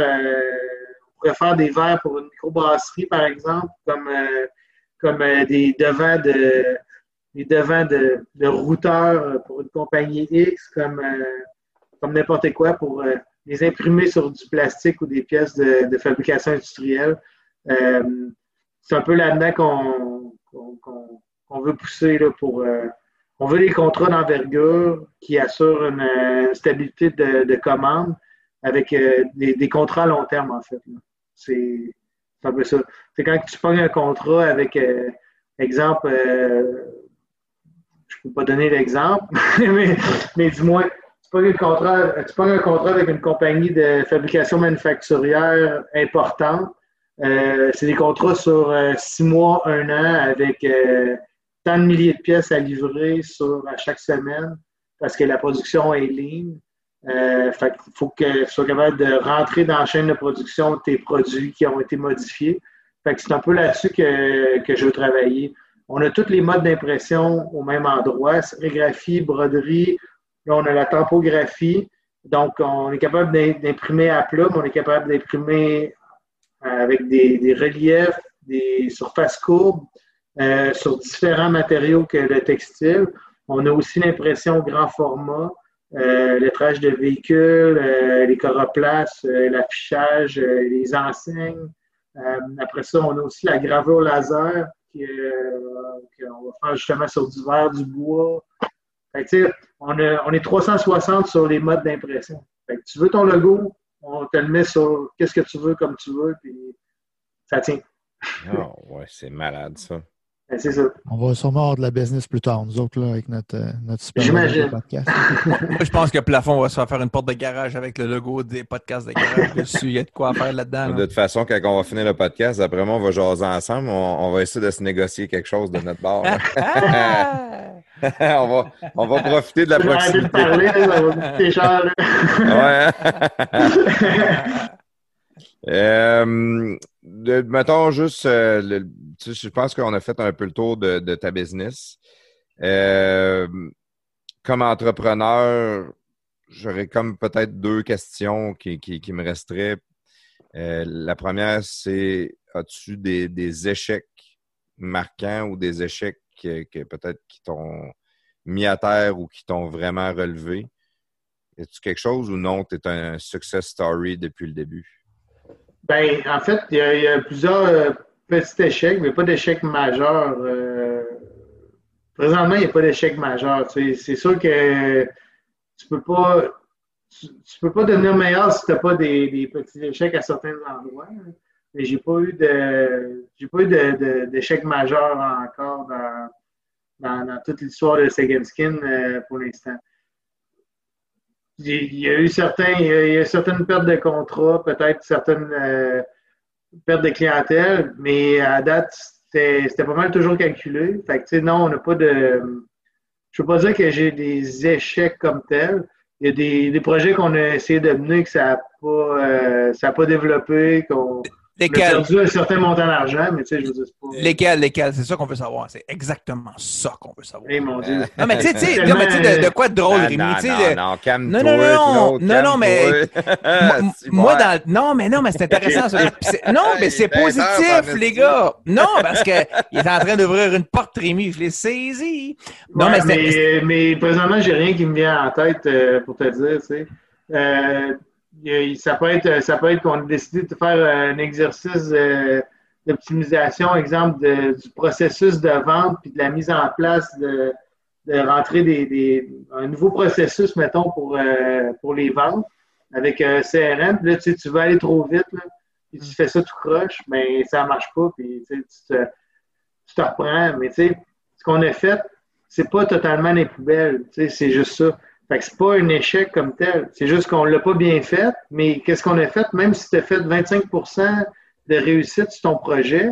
faire des verres pour une microbrasserie, par exemple, comme, euh, comme euh, des devants de des devants de, routeurs pour une compagnie X, comme, euh, comme n'importe quoi, pour les imprimer sur du plastique ou des pièces de, fabrication industrielle. c'est un peu là-dedans qu'on veut pousser là, pour. on veut des contrats d'envergure qui assurent une, stabilité de, de, commande avec des, des, contrats à long terme, en fait. C'est un peu ça. C'est quand tu pognes un contrat avec, euh, exemple, euh, je ne peux pas donner l'exemple, mais, mais, du moins, tu pognes, un contrat, tu un contrat avec une compagnie de fabrication manufacturière importante. Euh, c'est des contrats sur six mois, un an, avec tant de milliers de pièces à livrer sur, à chaque semaine parce que la production est ligne. Euh, il faut que tu sois capable de rentrer dans la chaîne de production de tes produits qui ont été modifiés. Fait que c'est un peu là-dessus que, je veux travailler. On a tous les modes d'impression au même endroit, sérigraphie, broderie. Là, on a la tempographie. Donc, on est capable d'imprimer à plat, mais on est capable d'imprimer avec des, reliefs, des surfaces courbes sur différents matériaux que le textile. On a aussi l'impression grand format, le lettrage de véhicules, les coroplaces, l'affichage, les enseignes. après ça, on a aussi la gravure laser qu'on va faire justement sur du verre, du bois. on, on est 360 sur les modes d'impression. tu veux ton logo, on te le met sur qu'est-ce que tu veux comme tu veux, puis ça tient. oh, ouais, c'est malade ça. Ben, c'est ça. On va sûrement avoir de la business plus tard, nous autres, là, avec notre, euh, notre super podcast. moi, je pense que Plafond va se faire une porte de garage avec le logo des podcasts de garage dessus. Il y a de quoi faire là-dedans. De toute façon, quand on va finir le podcast, après moi, on va jaser ensemble. On, va essayer de se négocier quelque chose de notre bord. on, va, on va profiter de la proximité. parler, va ouais. euh, mettons juste, euh, je pense qu'on a fait un peu le tour de, ta business. Euh, comme entrepreneur, j'aurais comme peut-être deux questions qui, me resteraient. Euh, la première, c'est as-tu des, échecs marquants ou des échecs que, peut-être qui t'ont mis à terre ou qui t'ont vraiment relevé? Est-ce quelque chose ou non, tu es un success story depuis le début? Ben, en fait, il y, a, plusieurs petits échecs, mais pas d'échecs majeurs. Euh, présentement, il n'y a pas d'échec majeur. c'est sûr que tu peux pas tu, peux pas devenir meilleur si tu n'as pas des, petits échecs à certains endroits. Mais j'ai pas eu de j'ai pas eu d'échecs majeurs encore dans, toute l'histoire de Second Skin euh, pour l'instant il y a eu certains, il y a, certaines pertes de contrats, peut-être certaines euh, pertes de clientèle, mais à date, c'était pas mal toujours calculé. Fait que, non, on n'a pas de. Je veux pas dire que j'ai des échecs comme tels. Il y a des, des projets qu'on a essayé de mener que ça n'a pas, euh, pas développé, qu'on Lesquels? Perdu un certain montant d'argent, mais tu sais, je veux dire, c'est pas... Lesquels, lesquels? C'est ça qu'on veut savoir. C'est exactement ça qu'on veut savoir. Eh, mon Dieu. Non, mais tu sais, de, de, quoi de drôle, Rémi? Non, non, non, calme non, non, non, non, non, mais moi, dans... Non, mais non, mais c'est intéressant. Ça. Non, mais c'est positif, les gars. Non, parce qu'il est en train d'ouvrir une porte, Rémi. Je l'ai saisi. Non, mais, mais, mais présentement, j'ai rien qui me vient en tête euh, pour te dire, tu sais. Euh, ça peut être, ça peut être qu'on a décidé de faire un exercice d'optimisation, exemple, du processus de vente puis de la mise en place de, rentrer des, un nouveau processus, mettons, pour, euh, pour les ventes avec un CRM. Puis là, tu, sais, tu veux aller trop vite, là, puis tu fais ça tout croche, mais ça ne marche pas, puis tu, te, tu te reprends. Mais tu sais, ce qu'on a fait, c'est pas totalement les poubelles. Tu sais, c'est juste ça. Fait que c'est pas un échec comme tel. C'est juste qu'on l'a pas bien fait, mais qu'est-ce qu'on a fait? Même si tu as fait 25% de réussite sur ton projet,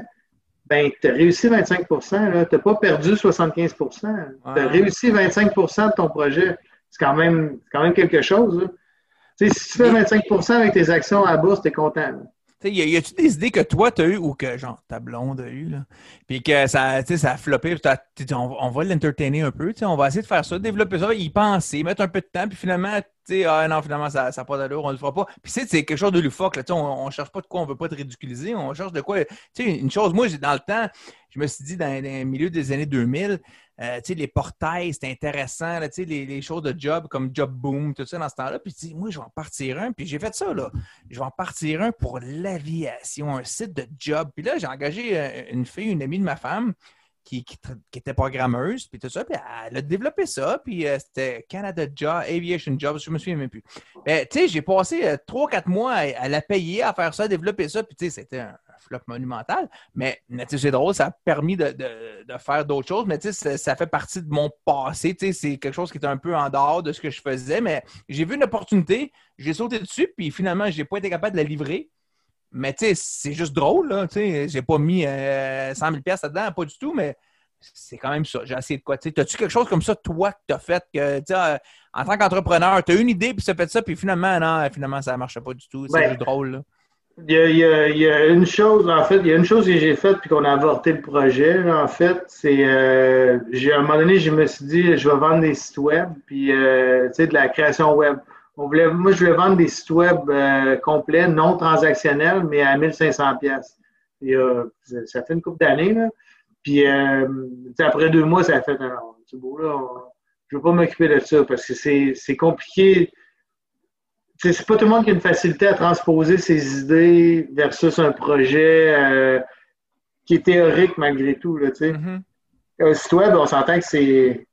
ben, tu as réussi 25% Tu n'as pas perdu 75 Tu as réussi 25% de ton projet. C'est quand même, quand même quelque chose. Si tu fais 25% avec tes actions à la bourse, tu es content. Y a-tu des idées que toi, tu as eues ou que genre ta blonde a eues, là? Puis que ça, ça a floppé, on, va l'entertainer un peu, on va essayer de faire ça, développer ça, y penser, mettre un peu de temps, puis finalement, tu ah non, finalement, ça n'a pas d'allure, on le fera pas. Puis c'est quelque chose de loufoque, là, on ne cherche pas de quoi, on veut pas te ridiculiser, on cherche de quoi. Tu sais, une chose, moi, dans le temps, je me suis dit, dans, dans le milieu des années 2000, euh, les portails, c'est intéressant, là, les, les choses de job comme Job Boom, tout ça dans ce temps-là. Puis moi, je vais en partir un. Puis j'ai fait ça, là. Je vais en partir un pour l'aviation, un site de job. Puis là, j'ai engagé euh, une fille, une amie de ma femme, qui, qui, était programmeuse, puis tout ça, puis elle a développé ça, puis euh, c'était Canada Job, Aviation Jobs, je me souviens même plus. Mais tu sais, j'ai passé trois, quatre mois à, la payer, à faire ça, à développer ça, puis tu sais, c'était un, flop monumental. Mais c'est drôle, ça a permis de, faire d'autres choses, mais ça fait partie de mon passé. C'est quelque chose qui était un peu en dehors de ce que je faisais, mais j'ai vu une opportunité, j'ai sauté dessus, puis finalement, je n'ai pas été capable de la livrer. Mais c'est juste drôle, là. J'ai pas mis 100 000 là-dedans, pas du tout, mais c'est quand même ça. J'ai essayé de quoi. As-tu quelque chose comme ça, toi, que tu as fait, que, euh, en tant qu'entrepreneur, tu as une idée, puis as fait ça, puis finalement, non, finalement, ça ne marchait pas du tout. C'est juste drôle, là. Il y, a, une chose, en fait, il y a une chose que j'ai faite puis qu'on a avorté le projet, en fait, c'est euh, à un moment donné, je me suis dit, je vais vendre des sites web, puis euh, tu sais, de la création web. on voulait, moi, je voulais vendre des sites web euh, complets, non transactionnels, mais à 1500 pièces. ça fait une couple d'années, là. Puis, euh, après deux mois, ça a fait, c'est beau, là, je veux pas m'occuper de ça parce que c'est compliqué. C'est pas tout le monde qui a une facilité à transposer ses idées versus un projet euh, qui est théorique malgré tout. Là, mm-hmm. Un site web, on s'entend que c'est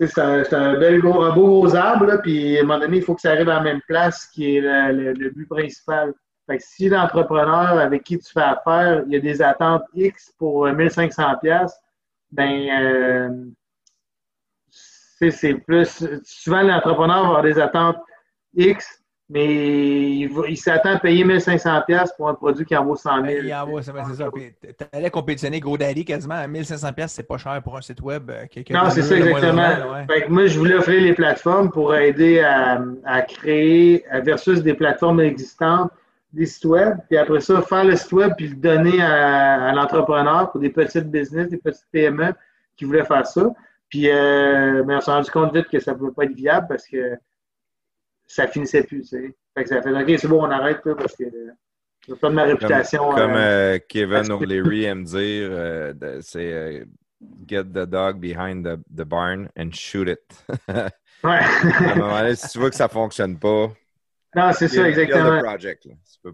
c'est un, bel gros, un beau gros arbre, puis à un moment donné, il faut que ça arrive à la même place qui est le, but principal. Fait que si l'entrepreneur avec qui tu fais affaire, il y a des attentes X pour 1500$, euh, ben, euh, c'est plus. Souvent, l'entrepreneur va avoir des attentes X, mais il, s'attend à payer 1500$ pour un produit qui en vaut 100 000. Il en vaut, c'est ça. Tu allais compétitionner GoDaddy quasiment à 1500$, c'est pas cher pour un site web. Euh, non, c'est ça, exactement. moi, je voulais offrir les plateformes pour aider à, à, créer, versus des plateformes existantes, des sites web, puis après ça, faire le site web puis le donner à, à l'entrepreneur pour des petites business, des petites PME qui voulaient faire ça. Puis, euh, mais on s'est rendu compte vite que ça ne pouvait pas être viable parce que ça finissait plus, tu sais. Fait que ça fait OK, c'est bon, on arrête, là, parce que je veux pas de ma réputation. Comme, comme euh, euh Kevin O'Leary aime dire, euh, c'est euh, get the dog behind the, the, barn and shoot it. ouais. à un moment donné, si tu vois que ça ne fonctionne pas, non, c'est ça, exactement. Project,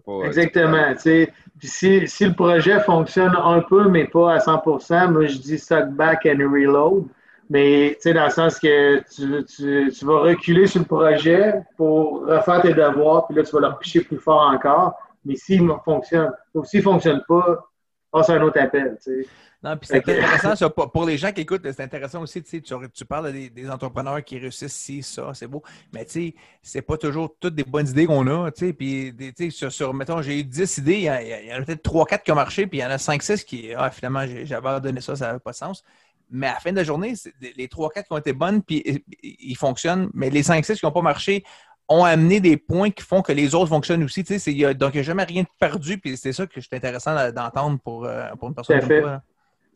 pas, exactement. Tu sais, si, si le projet fonctionne un peu, mais pas à 100%, moi, je dis suck back and reload. Mais, tu sais, dans le sens que tu, tu, tu, vas reculer sur le projet pour refaire tes devoirs, puis là, tu vas leur picher plus fort encore. Mais s'il fonctionne, ou s'il ne fonctionne pas, passe un autre appel, tu sais. Non, puis c'est intéressant, ça, pour les gens qui écoutent, c'est intéressant aussi, tu, sais, tu, parles des, des, entrepreneurs qui réussissent si, ça, c'est beau, mais tu sais, c'est pas toujours toutes des bonnes idées qu'on a, tu sais, puis, tu sais, sur, sur, mettons, j'ai eu 10 idées, il y, en a, peut-être 3-4 qui ont marché, puis il y en a 5-6 qui, ah, finalement, j'ai abandonné ça, ça n'avait pas de sens. Mais à la fin de la journée, les 3-4 qui ont été bonnes, puis ils fonctionnent. Mais les 5-6 qui n'ont pas marché ont amené des points qui font que les autres fonctionnent aussi. donc, il n'y a jamais rien de perdu. Puis c'est ça que c'est intéressant d'entendre pour, euh, pour une personne comme toi.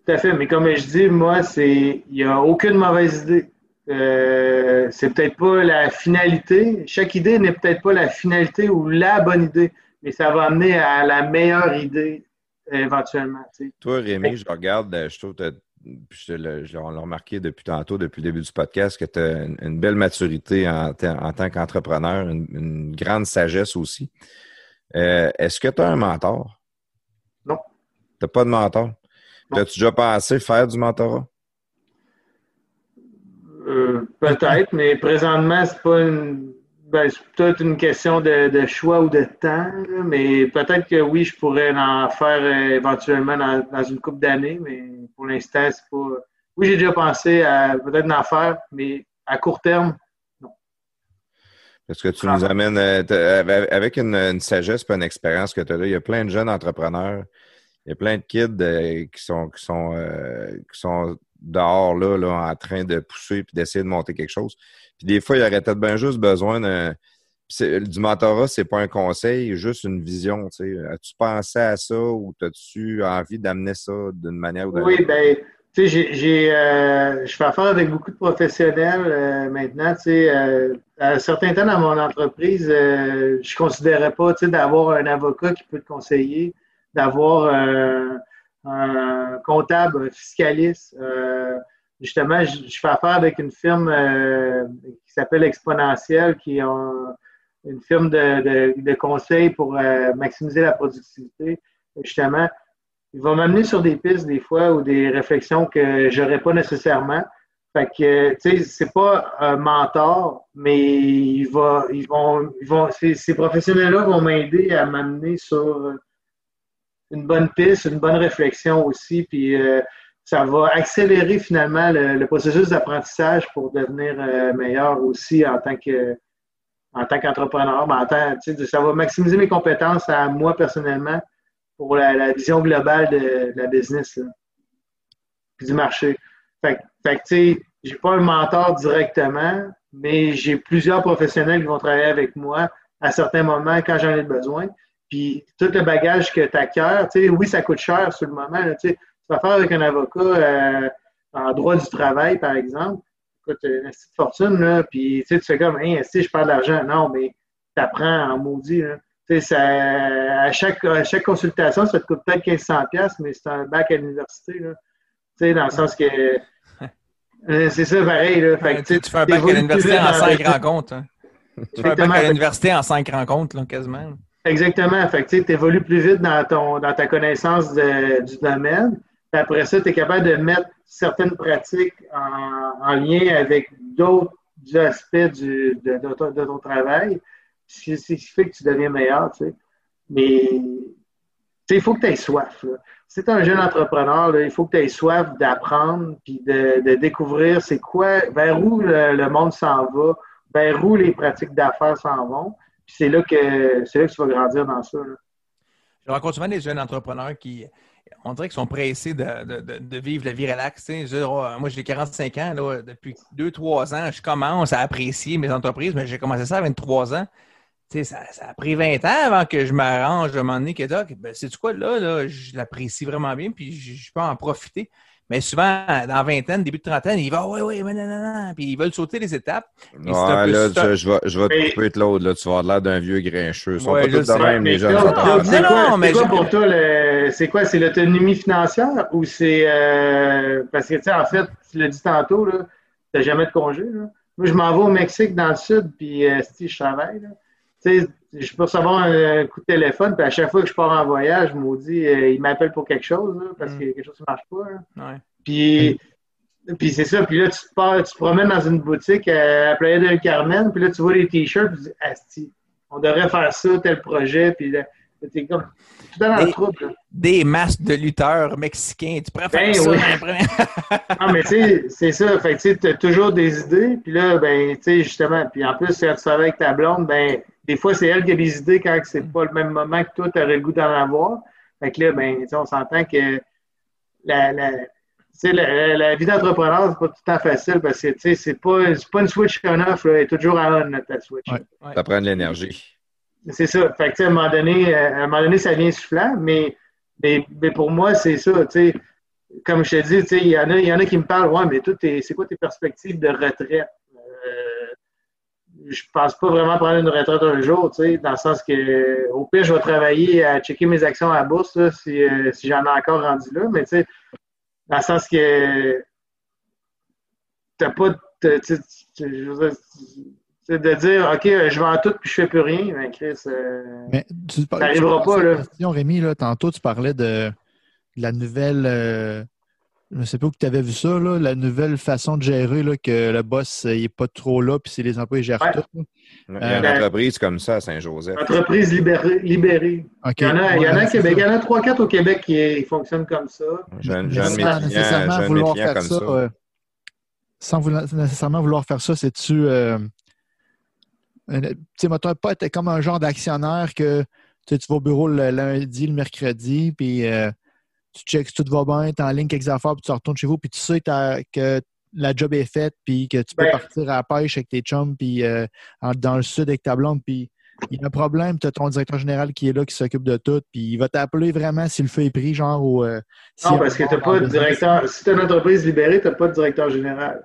Tout à fait. Mais comme je dis, moi, c'est il n'y a aucune mauvaise idée. Euh, c'est peut-être pas la finalité. Chaque idée n'est peut-être pas la finalité ou la bonne idée, mais ça va amener à la meilleure idée éventuellement. Toi, Rémi, je regarde, je trouve que on l'a remarqué depuis tantôt, depuis le début du podcast, que tu as une, belle maturité en, tant qu'entrepreneur, une, grande sagesse aussi. Euh, est-ce que tu as un mentor? Non. Tu n'as pas de mentor? As-tu déjà pensé faire du mentorat? Euh, peut-être, mais présentement, c'est pas une. Ben, c'est peut-être une question de, choix ou de temps, mais peut-être que oui, je pourrais en faire euh, éventuellement dans, une couple d'années, mais pour l'instant, c'est pas. Oui, j'ai déjà pensé à peut-être en faire, mais à court terme, non. Est-ce que tu nous amènes euh, avec une, sagesse et une expérience que tu as là? Il y a plein de jeunes entrepreneurs, il y a plein de kids euh, qui sont qui sont qui sont dehors là, là, en train de pousser et d'essayer de monter quelque chose. Puis des fois, il y aurait peut-être bien juste besoin du mentorat, c'est pas un conseil, juste une vision. As-tu pensé à ça ou as-tu envie d'amener ça d'une manière ou d'une autre? Oui, bien, tu sais, j'ai, euh, je fais affaire avec beaucoup de professionnels euh, maintenant. Tu sais, euh, à un certain temps dans mon entreprise, je ne considérais pas, tu sais, d'avoir un avocat qui peut te conseiller, d'avoir un comptable, un fiscaliste justement, je, fais affaire avec une firme euh, qui s'appelle Exponentiel, qui est une firme de, de, conseil pour euh, maximiser la productivité. Justement, il va m'amener sur des pistes des fois ou des réflexions que j'aurais pas nécessairement. Fait que, tu sais, c'est pas un mentor, mais il va, ils vont, ils vont, ces, ces professionnels-là vont m'aider à m'amener sur une bonne piste, une bonne réflexion aussi, puis euh, ça va accélérer finalement le, processus d'apprentissage pour devenir euh, meilleur aussi en tant que en tant qu'entrepreneur. Ben, ça va maximiser mes compétences à moi personnellement pour la, vision globale de, la business et du marché. Fait, fait tu sais, j'ai pas un mentor directement, mais j'ai plusieurs professionnels qui vont travailler avec moi à certains moments quand j'en ai besoin. Puis tout le bagage que tu acquiers, oui, ça coûte cher sur le moment. tu sais, tu vas faire avec un avocat euh, en droit du travail, par exemple, écoute, une petite fortune, là, puis tu fais comme, hey, si je perds de l'argent. Non, mais tu apprends en maudit. Là. Ça, à, chaque, à chaque consultation, ça te coûte peut-être 1500$, mais c'est un bac à l'université. Dans le sens que. Euh, c'est ça, pareil. Là. Fait tu, fais un bac à l'université en cinq rencontres. Hein. Tu fais un bac à l'université en cinq rencontres, là, quasiment. Exactement. Fait tu évolues plus vite dans, ton, dans ta connaissance du domaine. après ça, tu es capable de mettre certaines pratiques en, lien avec d'autres aspects de, ton travail. Ce qui fait que tu deviens meilleur. Tu sais. Mais il faut que tu aies soif. Si tu es un jeune entrepreneur, il faut que tu aies soif d'apprendre puis de, découvrir c'est quoi, vers où le monde s'en va, vers où les pratiques d'affaires s'en vont c'est là, que, c'est là que tu vas grandir dans ça. Je rencontre souvent des jeunes entrepreneurs qui, on dirait qu'ils sont pressés de, vivre la vie relaxe. Oh, moi, j'ai 45 ans. Là, depuis 2-3 ans, je commence à apprécier mes entreprises, mais j'ai commencé ça à 23 ans. Ça, a pris 20 ans avant que je m'arrange à un moment donné que ben, c'est quoi là, là je l'apprécie vraiment bien, puis je peux en profiter. Mais souvent, dans vingtaine, début de trentaine, ils vont, oui, oui, mais non, non, non. Puis ils veulent sauter les étapes. Ouais, là, je, vais, je vais te couper de l'autre. Là. Tu vas avoir l'air d'un vieux grincheux. Ils sont pas tous de même, les jeunes. Non, non, mais. C'est quoi pour toi, c'est quoi? C'est l'autonomie financière ou c'est. Euh, parce que, tu sais, en fait, tu l'as dit tantôt, tu n'as jamais de congé. Là. Moi, je m'en vais au Mexique dans le sud, puis euh, si je travaille. Là je peux recevoir un, coup de téléphone, puis à chaque fois que je pars en voyage, je me dis, euh, il m'appelle pour quelque chose, parce mm. qu'il y a quelque chose qui ne marche pas. Puis, puis c'est ça, puis là, tu te, pars, tu te promènes dans une boutique à, Playa del Carmen, puis là, tu vois les t-shirts, puis tu dis, Asti, on devrait faire ça, tel projet, puis là, t'es comme tout dans le trouble. Des masques de lutteurs mexicains, tu faire ben ça. Oui. non, mais tu sais, c'est ça, fait tu as toujours des idées, puis là, ben, tu sais, justement, puis en plus, quand tu travailles avec ta blonde, ben, des fois, c'est elle qui a des idées quand c'est pas le même moment que toi, tu aurais le goût d'en avoir. Fait que là, ben, on s'entend que la, la, la, la vie d'entrepreneur, c'est pas tout le temps facile parce que c'est pas, pas une switch on-off, elle est toujours à on, ta switch. Ça prend de l'énergie. C'est ça. Fait que, à un moment donné, à un moment donné, ça vient soufflant, mais, mais, mais pour moi, c'est ça, tu sais. Comme je te dis, il y, en a, y en a qui me parlent, ouais, mais toi, c'est quoi tes perspectives de retraite? Je pense pas vraiment prendre une retraite un jour, tu sais, dans le sens que au pire, je vais travailler à checker mes actions à la bourse si, euh, si j'en ai encore rendu là, mais tu sais, dans le sens que t'as pas c'est de dire OK, je vends tout puis je fais plus rien, mais Chris, euh, mais tu, ça n'arrivera pas. Là. Rémi, là, tantôt, tu parlais de, la nouvelle euh, je ne sais pas où tu avais vu ça, là, la nouvelle façon de gérer, là, que le boss n'est pas trop là, puis c'est les employés gèrent tout. Il y a une euh, entreprise comme ça à Saint-Joseph. Entreprise libérée. libérée. Il y en a, il y en a, Québec. Il y en a 3-4 au Québec qui fonctionnent comme ça. Jeune, jeune nécessairement jeune vouloir faire comme ça. ça. sans nécessairement vouloir faire ça, c'est-tu. Euh, tu sais, pas comme un genre d'actionnaire que tu vas au bureau le lundi, le mercredi, puis. Tu checks si tout va bien, tu en ligne quelques affaires, puis tu retournes chez vous, puis tu sais que la job est faite, puis que tu peux partir à la pêche avec tes chums, puis euh, dans le sud avec ta blonde, puis il y a un problème, tu as ton directeur général qui est là, qui s'occupe de tout, puis il va t'appeler vraiment si le feu est pris, genre. Ou, euh, non, parce que tu n'as pas de directeur. Si tu une entreprise libérée, tu n'as pas de directeur général.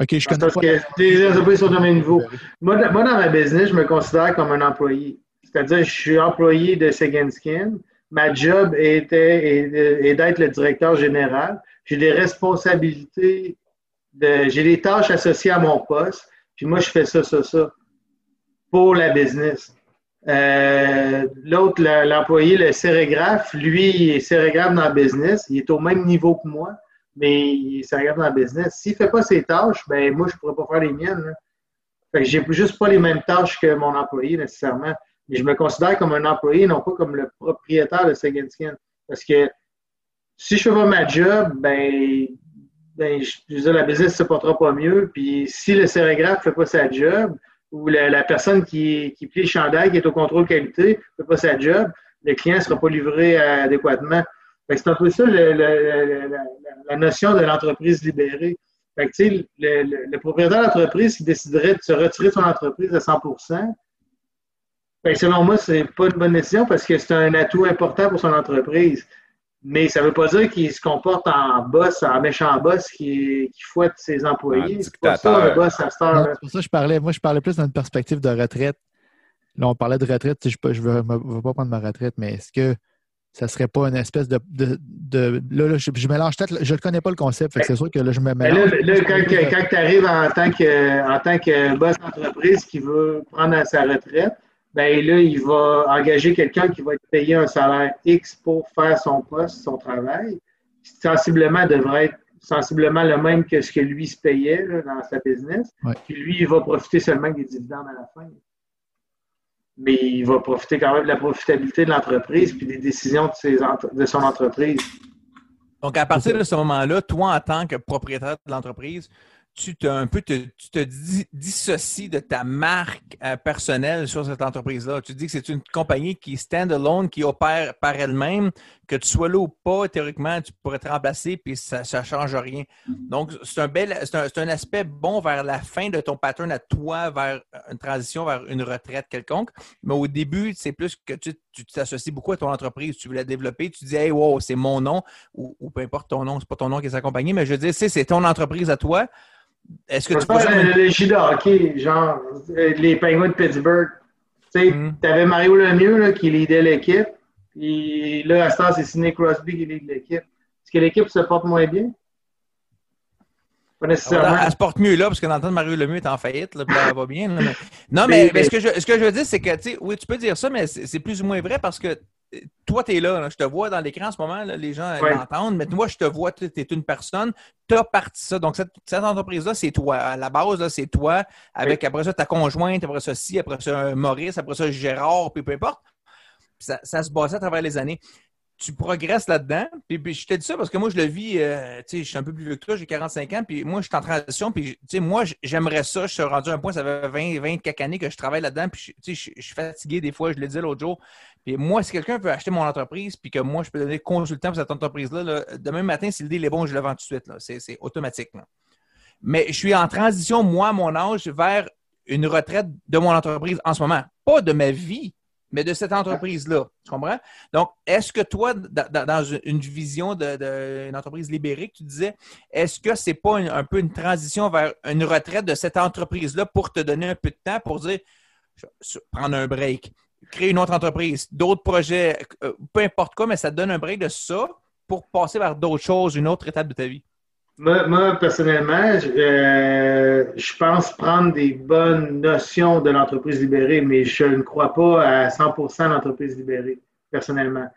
OK, je connais parce que les entreprises sont au même niveau. Moi, moi, dans ma business, je me considère comme un employé. C'est-à-dire, je suis employé de Second Skin ma job était est, d'être le directeur général. J'ai des responsabilités, de, j'ai des tâches associées à mon poste. Puis moi, je fais ça, ça, ça pour la business. Euh, l'autre, l'employé, le sérigraphe, lui, il est dans le business. Il est au même niveau que moi, mais il est dans le business. S'il ne fait pas ses tâches, ben moi, je ne pourrais pas faire les miennes. Fait que j'ai juste pas les mêmes tâches que mon employé nécessairement. Je me considère comme un employé, non pas comme le propriétaire de Second Skin. Parce que si je fais pas ma job, ben, ben je, veux dire, la business ne se portera pas mieux. Puis si le sérigraphe ne fait pas sa job, ou la, personne qui, qui plie le chandail, qui est au contrôle qualité, ne fait pas sa job, le client ne sera pas livré adéquatement. C'est un peu ça la, notion de l'entreprise libérée. Fait que, le, le, le, propriétaire d'entreprise qui déciderait de se retirer de son entreprise à 100 Bien, selon moi, ce n'est pas une bonne décision parce que c'est un atout important pour son entreprise. Mais ça ne veut pas dire qu'il se comporte en boss, en méchant boss qui, qui fouette ses employés. C'est pas ça un boss à C'est pour ça que je parlais. Moi, je parlais plus dans une perspective de retraite. Là, on parlait de retraite. Je ne veux, veux, pas prendre ma retraite, mais est-ce que ça serait pas une espèce de. de, là, je, mélange peut-être. Je ne connais pas le concept, c'est sûr que là, je me mélange. Là, quand, tu arrives en tant que, en tant que boss d'entreprise qui veut prendre sa retraite, ben là, il va engager quelqu'un qui va être payé un salaire X pour faire son poste, son travail. Sensiblement devrait être sensiblement le même que ce que lui se payait dans sa business. Puis lui, il va profiter seulement des dividendes à la fin mais il va profiter quand même de la profitabilité de l'entreprise puis des décisions de, ses de son entreprise. Donc, à partir de ce moment-là, toi, en tant que propriétaire de l'entreprise, tu te, un peu tu te dissocies de ta marque euh, personnelle sur cette entreprise-là. Tu dis que c'est une compagnie qui est stand-alone, qui opère par elle-même, que tu sois là ou pas, théoriquement, tu pourrais te remplacer, puis ça ne change rien. Donc, c'est un bel, c'est un, aspect bon vers la fin de ton pattern à toi, vers une transition vers une retraite quelconque. Mais au début, c'est plus que tu t'associes beaucoup à ton entreprise, tu veux la développer, tu dis, hey, wow, c'est mon nom, ou, peu importe ton nom, c'est pas ton nom qui est sa compagnie, mais je veux dire, c'est ton entreprise à toi. Est-ce que tu le hockey, genre les Penguins de Pittsburgh. Tu sais, mm-hmm. avais Mario Lemieux là, qui lidait l'équipe. Et là, à ce temps, c'est Sidney Crosby qui lead l'équipe. Est-ce que l'équipe se porte moins bien? Pas nécessairement. Elle, se porte mieux là, parce que dans le temps, Mario Lemieux est en faillite, là, elle va bien. Non, mais, ce, que je, ce que je veux dire, c'est que, tu sais, oui, tu peux dire ça, mais c'est plus ou moins vrai parce que toi, tu es là, je te vois dans l'écran en ce moment, les gens l'entendent, mais moi, je te vois, tu es une personne, tu as parti ça. Donc, cette, entreprise-là, c'est toi. À la base, c'est toi, avec après ça ta conjointe, après ça, si, après ça, Maurice, après ça, Gérard, puis peu importe. Ça, ça, se basait à travers les années tu progresses là-dedans. Puis, je te dis ça parce que moi, je le vis, euh, tu sais, je suis un peu plus vieux que toi, j'ai 45 ans, puis moi, je suis en transition, puis, tu sais, moi, j'aimerais ça, je suis rendu à un point, ça fait 20, 20 quelques années que je travaille là-dedans, puis, tu sais, je, suis fatigué des fois, je le disais l'autre jour. Puis moi, si quelqu'un veut acheter mon entreprise, puis que moi, je peux donner consultant pour cette entreprise-là, demain matin, si le deal est bon, je le vends tout de suite, là. C'est automatique, Mais je suis en transition, moi, à mon âge, vers une retraite de mon entreprise en ce moment. Pas de ma vie, mais de cette entreprise-là. Tu comprends? Donc, est-ce que toi, dans une vision d'une entreprise libérée tu disais, est-ce que ce n'est pas un, peu une transition vers une retraite de cette entreprise-là pour te donner un peu de temps pour dire, prendre un break, créer une autre entreprise, d'autres projets, euh, peu importe quoi, mais ça te donne un break de ça pour passer vers d'autres choses, une autre étape de ta vie? Moi, personnellement, euh, je pense prendre des bonnes notions de l'entreprise libérée, mais je ne crois pas à 100 à l'entreprise libérée, personnellement.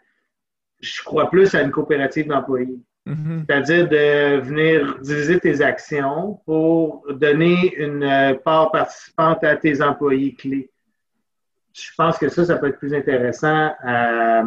Je crois plus à une coopérative d'employés. Mm-hmm. C'est-à-dire de venir diviser tes actions pour donner une part participante à tes employés clés. Je pense que ça, ça peut être plus intéressant à,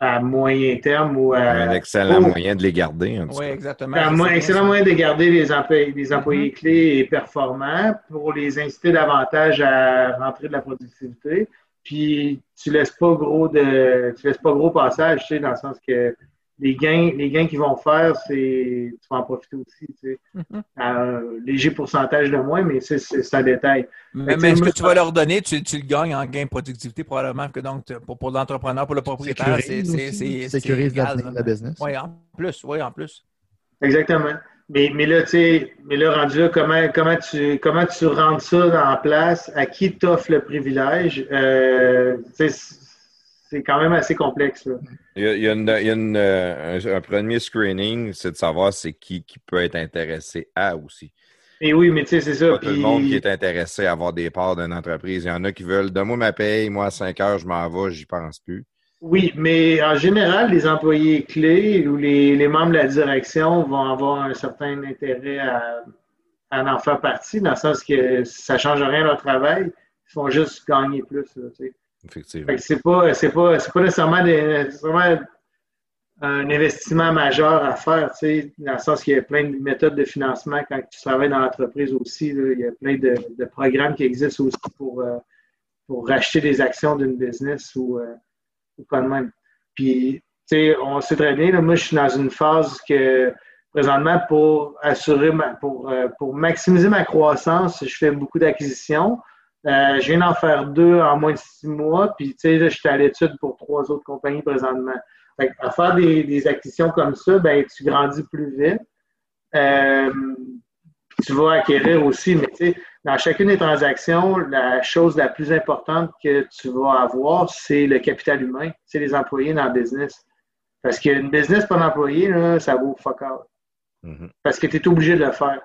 à moyen terme ou à. Un excellent moyen de les garder. oui, exactement. Un excellent moyen de garder les employés, les employés clés et performants pour les inciter davantage à rentrer de la productivité. Puis tu laisses pas gros de tu laisses pas gros passage, tu sais, dans le sens que les gains, les gains qu'ils vont faire, c'est tu vas en profiter aussi. Tu sais. Mm-hmm. un léger pourcentage de moins, mais c'est un détail. Mais, est-ce que tu vas leur donner, tu, tu, le gagnes en gain de productivité probablement que donc pour, pour l'entrepreneur, pour le propriétaire, c'est sécurise la, la business. Oui, en plus, oui, en plus. Exactement. Mais, mais là, tu sais, mais là, rendu là, comment, comment, tu, comment tu rentres ça en place? À qui t'offre le privilège? Euh, c'est quand même assez complexe. Il y a, euh, un, premier screening, c'est de savoir c'est qui, qui peut être intéressé à aussi. Et oui, mais tu sais, c'est ça. Pas tout le monde qui est intéressé à avoir des parts d'une entreprise. Il y en a qui veulent, donne-moi ma paye, moi à 5 heures, je m'en vais, j'y pense plus. Oui, mais en général, les employés clés ou les, membres de la direction vont avoir un certain intérêt à, en faire partie, dans le sens que ça ne change rien à leur travail. Ils font juste gagner plus. Effectivement. C'est pas, pas, pas nécessairement, un investissement majeur à faire, tu sais, dans le sens qu'il y a plein de méthodes de financement quand tu travailles dans l'entreprise aussi. il y a plein de, programmes qui existent aussi pour, euh, pour racheter des actions d'une business ou, euh, de même. Puis, tu sais, on sait très bien, moi, je suis dans une phase que présentement, pour assurer, pour, euh, pour maximiser ma croissance, je fais beaucoup d'acquisitions. Euh, je viens d'en faire deux en moins de six mois, puis tu sais, je suis à l'étude pour trois autres compagnies présentement. à faire des, acquisitions comme ça, ben, tu grandis plus vite. Euh, tu vas acquérir aussi, mais tu sais, dans chacune des transactions, la chose la plus importante que tu vas avoir, c'est le capital humain, c'est les employés dans le business. Parce qu'une business pas d'employés, ça vaut fuck out. Mm-hmm. Parce que tu es obligé de le faire.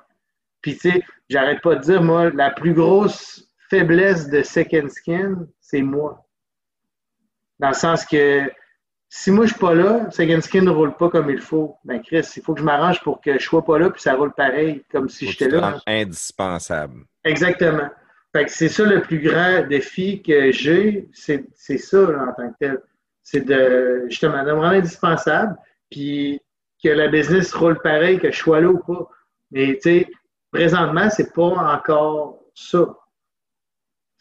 Puis, tu sais, j'arrête pas de dire, moi, la plus grosse faiblesse de Second Skin, c'est moi. Dans le sens que si moi je suis pas là, Second Skin ne roule pas comme il faut. Ben Chris, il faut que je m'arrange pour que je sois pas là puis ça roule pareil, comme si j'étais là. Indispensable. Exactement. Fait que c'est ça le plus grand défi que j'ai, c'est ça en tant que tel. C'est de justement de me rendre indispensable, puis que la business roule pareil, que je sois là ou pas. Mais tu sais, présentement, c'est pas encore ça.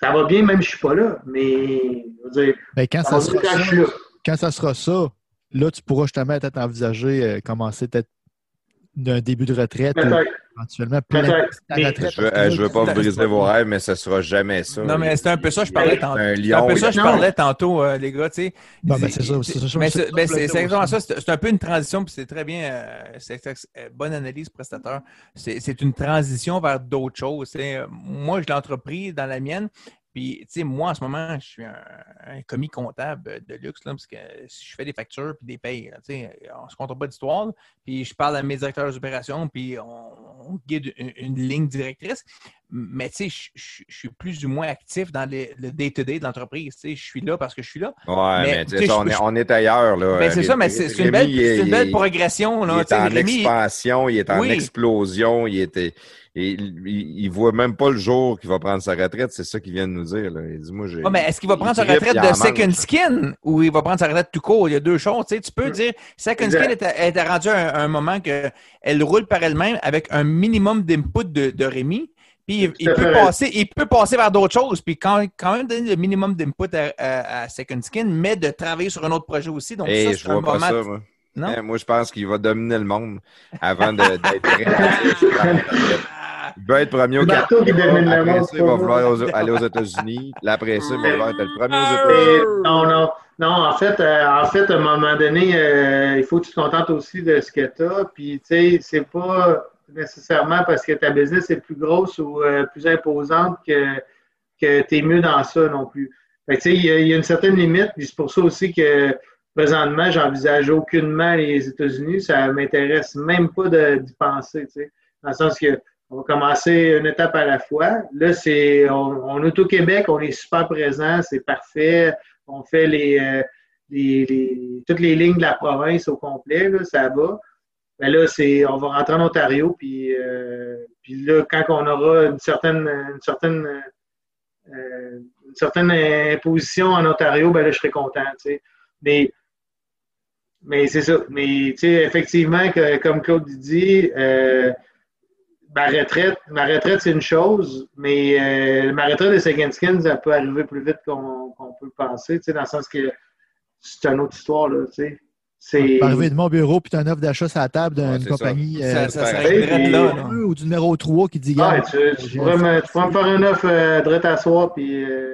Ça va bien, même si je suis pas là, mais je veux dire, ben, quand, ça sera ça, quand ça sera ça, là, tu pourras justement peut-être envisager euh, commencer peut-être d'un début de retraite éventuellement plein retraite. Je ne veux, pas vous briser vos rêves, mais ce ne sera jamais ça. Non, mais c'est un peu ça je parlais tantôt. C'est un peu ça je parlais tantôt, euh, les gars, tu sais. Non, mais c'est ça. C'est mais c'est exactement ça. C'est un peu une transition, puis c'est très bien. Euh, c'est bonne analyse, prestateur. C'est une transition vers d'autres choses. Moi, je l'ai entrepris dans la mienne, puis, tu sais, moi, en ce moment, je suis un, commis comptable de luxe, là, parce que je fais des factures puis des payes, tu sais, on se compte pas d'histoire. Puis, je parle à mes directeurs d'opération, puis on, guide une, ligne directrice. Mais, tu sais, je, suis plus ou moins actif dans le day-to-day de l'entreprise. Tu sais, je suis là parce que je suis là. Ouais, mais, on, est, on, est ailleurs, là. Ben, c'est ça, mais c'est une, belle, une belle progression, là. Il est en expansion, il est en explosion, il était il, il, voit même pas le jour qu'il va prendre sa retraite. C'est ça qu'il vient de nous dire. Là. Il dit, moi, j'ai, mais est-ce qu'il va prendre sa retraite de second skin ou il va prendre sa retraite tout court? Il y a deux choses. Tu, sais, tu peux dire second skin est, rendu à un, moment qu'elle roule par elle-même avec un minimum d'input de, de Rémi. Puis il, peut passer, il peut passer vers d'autres choses, puis quand, quand même donner le minimum d'input à, Second Skin, mais de travailler sur un autre projet aussi. Donc, ça, c'est un moment... Ça, moi. Non? Eh, moi, je pense qu'il va dominer le monde avant d'être prêt. Il va être premier au Canada. Après ça, il va vouloir aller aux États-Unis. Après ça, il va vouloir être le premier aux États-Unis. Non, non. Non, en fait, euh, en fait, à un moment donné, euh, il faut que tu te contentes aussi de ce que tu as. Puis, tu sais, c'est pas nécessairement parce que ta business est plus grosse ou euh, plus imposante que, que tu es mieux dans ça non plus. Fait sais, il y, a une certaine limite. Puis c'est pour ça aussi que présentement, j'envisage aucunement les États-Unis. Ça m'intéresse même pas d'y penser, tu sais. Dans le sens que on va commencer une étape à la fois. Là, c'est on, est au Québec, on est super présent, c'est parfait. On fait euh, les, toutes les lignes de la province au complet, là, ça va. Mais là, c'est on va rentrer en Ontario, puis, euh, puis là, quand on aura une certaine une certaine euh, une certaine imposition en Ontario, ben là, je serai content. Mais mais c'est ça. Mais effectivement, que, comme Claude dit, ma retraite, ma retraite, c'est une chose, mais euh, ma retraite de second skin, ça peut arriver plus vite qu'on peut le penser, dans le sens que c'est une autre histoire, là, tu sais. C'est... arriver de mon bureau, puis tu as une offre d'achat sur la table d'une compagnie. Ça, euh, ça, serait là, Ou du numéro 3 qui dit ah, tu, tu, pourrais me, tu, pourrais me, faire une offre euh, de à soir, puis euh,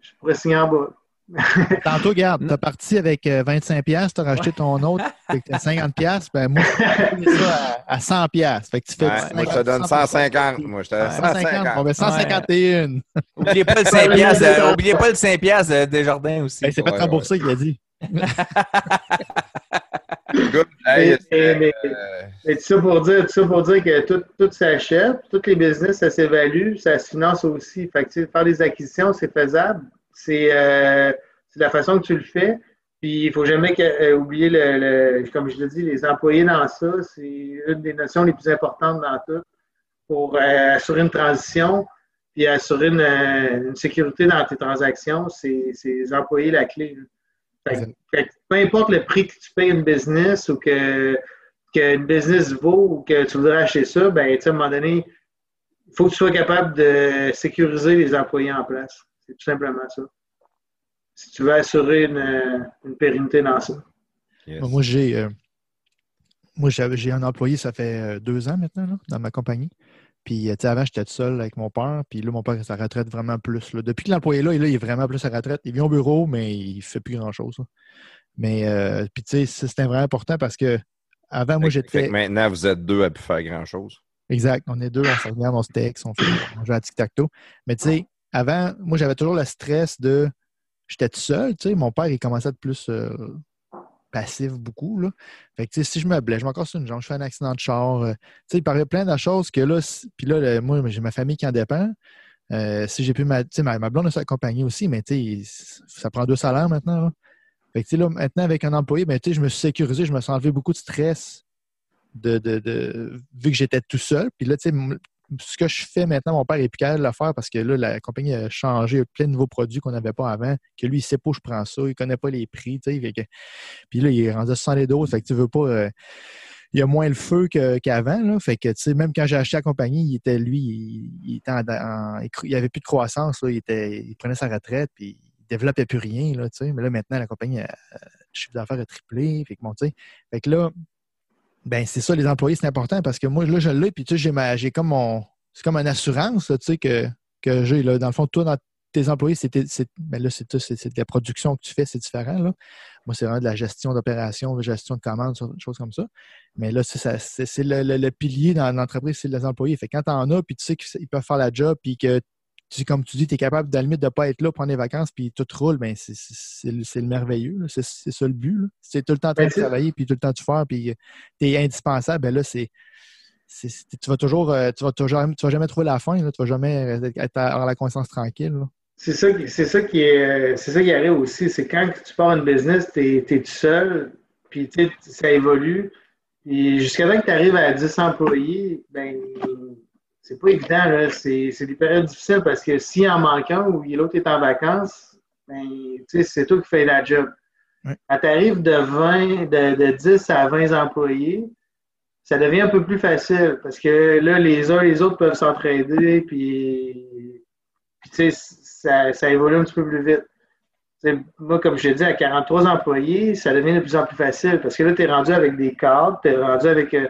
je pourrais signer en bas. Tantôt, regarde, tu as parti avec 25$, euh, tu as racheté ton autre, avec 50$. Ben, moi, je ça à, 100$. Fait que tu fais ouais, moi, je te donne 150. Moi, je te donne 150. On met 151. Oubliez pas le 5$, oubliez pas le 5$ des jardins aussi. c'est pas remboursé qu'il a dit. mais, mais, tout, ça pour dire, tout ça pour dire que tout, tout s'achète, tous les business, ça s'évalue, ça se finance aussi. Fait que, faire des acquisitions, c'est faisable. Euh, c'est la façon que tu le fais. Puis il ne faut jamais euh, oublier, le, comme je l'ai dit, les employés dans ça. C'est une des notions les plus importantes dans tout pour euh, assurer une transition puis assurer une, sécurité dans tes transactions. C'est les employés la clé. Peu importe le prix que tu payes une business ou que qu'une business vaut ou que tu voudrais acheter ça, ben, à un moment donné, il faut que tu sois capable de sécuriser les employés en place. C'est tout simplement ça. Si tu veux assurer une, pérennité dans ça. Moi, j'ai euh, moi j'ai un employé, ça fait euh, deux ans maintenant, dans ma compagnie. Puis, euh, tu sais, avant, j'étais tout seul avec mon père. Puis là, mon père, sa retraite vraiment plus. Depuis que l'employé est là, il est vraiment plus à retraite. Il vient au bureau, mais il ne fait plus grand-chose. Mais, euh, puis tu sais, c'était vraiment important parce que avant, moi, j'étais. maintenant, vous êtes deux à pu faire grand-chose. Exact. On est deux, on se regarde, on se texte, on, fait, on joue à tic-tac-toe. Mais tu sais, avant, moi, j'avais toujours le stress de. J'étais tout seul, tu sais. Mon père, il commençait à être plus euh, passif beaucoup, là. Fait que, si je me blesse, je m'en casse une jambe, je fais un accident de char. Euh, il parlait plein de choses que là, puis là, moi, j'ai ma famille qui en dépend. Euh, si j'ai pu ma, ma, blonde s'accompagner aussi, mais ça prend deux salaires maintenant. Fait que, maintenant, avec un employé, ben, je me suis sécurisé, je me suis enlevé beaucoup de stress vu que j'étais tout seul. Puis là, ce que je fais maintenant, mon père est plus capable de le faire parce que là, la compagnie a changé, plein de nouveaux produits qu'on n'avait pas avant, que lui, il sait pas où je prends ça, il connaît pas les prix, tu sais. Puis là, il est rendu à 70 doses, fait que tu veux pas... Euh, il y a moins le feu qu'avant. fait que, tu sais, même quand j'ai acheté la compagnie, il était, lui, il, était en, il avait plus de croissance. il, prenait sa retraite, puis il développait plus rien. Tu sais. Mais là, maintenant, la compagnie, le chiffre d'affaires a triplé. Fait que, bon, tu sais, fait que là, ben c'est ça, les employés, c'est important parce que moi, là, je l'ai, puis tu sais, j'ai comme mon. C'est comme une assurance, tu sais, que, que j'ai. Dans le fond, toi, dans tes employés, c'était. Ben là, c'est de la production que tu fais, c'est différent. Là. Moi, c'est vraiment de la gestion d'opération, de gestion de commandes, des choses comme ça. Mais là, c'est le, le, pilier dans l'entreprise, c'est les employés. Fait quand tu en as, puis tu sais qu'ils peuvent faire la job, puis que comme tu dis, tu es capable de limite de ne pas être là, prendre des vacances, puis tout roule, ben c'est le merveilleux. C'est ça le but. C'est tout le temps en train de travailler, puis tout le temps de faire, puis tu es indispensable. Ben là, c'est. Tu vas toujours, euh, tu vas toujours, tu vas jamais trouver la fin, là, tu vas jamais être avoir la conscience tranquille. C'est ça, c'est ça qui est, c'est ça qui arrive aussi. C'est quand tu pars une business, tu es, tout seul, puis ça évolue. Puis jusqu'à temps que tu arrives à 10 employés, ben c'est pas évident, là. C'est, des périodes difficiles parce que s'il en manque un ou l'autre est en vacances, ben, c'est toi qui fais la job. Quand tu arrives de 20, de, 10 à 20 employés, ça devient un peu plus facile parce que là, les uns et les autres peuvent s'entraider, puis, puis ça, ça évolue un petit peu plus vite. moi, comme je l'ai dit, à 43 employés, ça devient de plus en plus facile parce que là, tu es rendu avec des cadres, tu es rendu avec euh,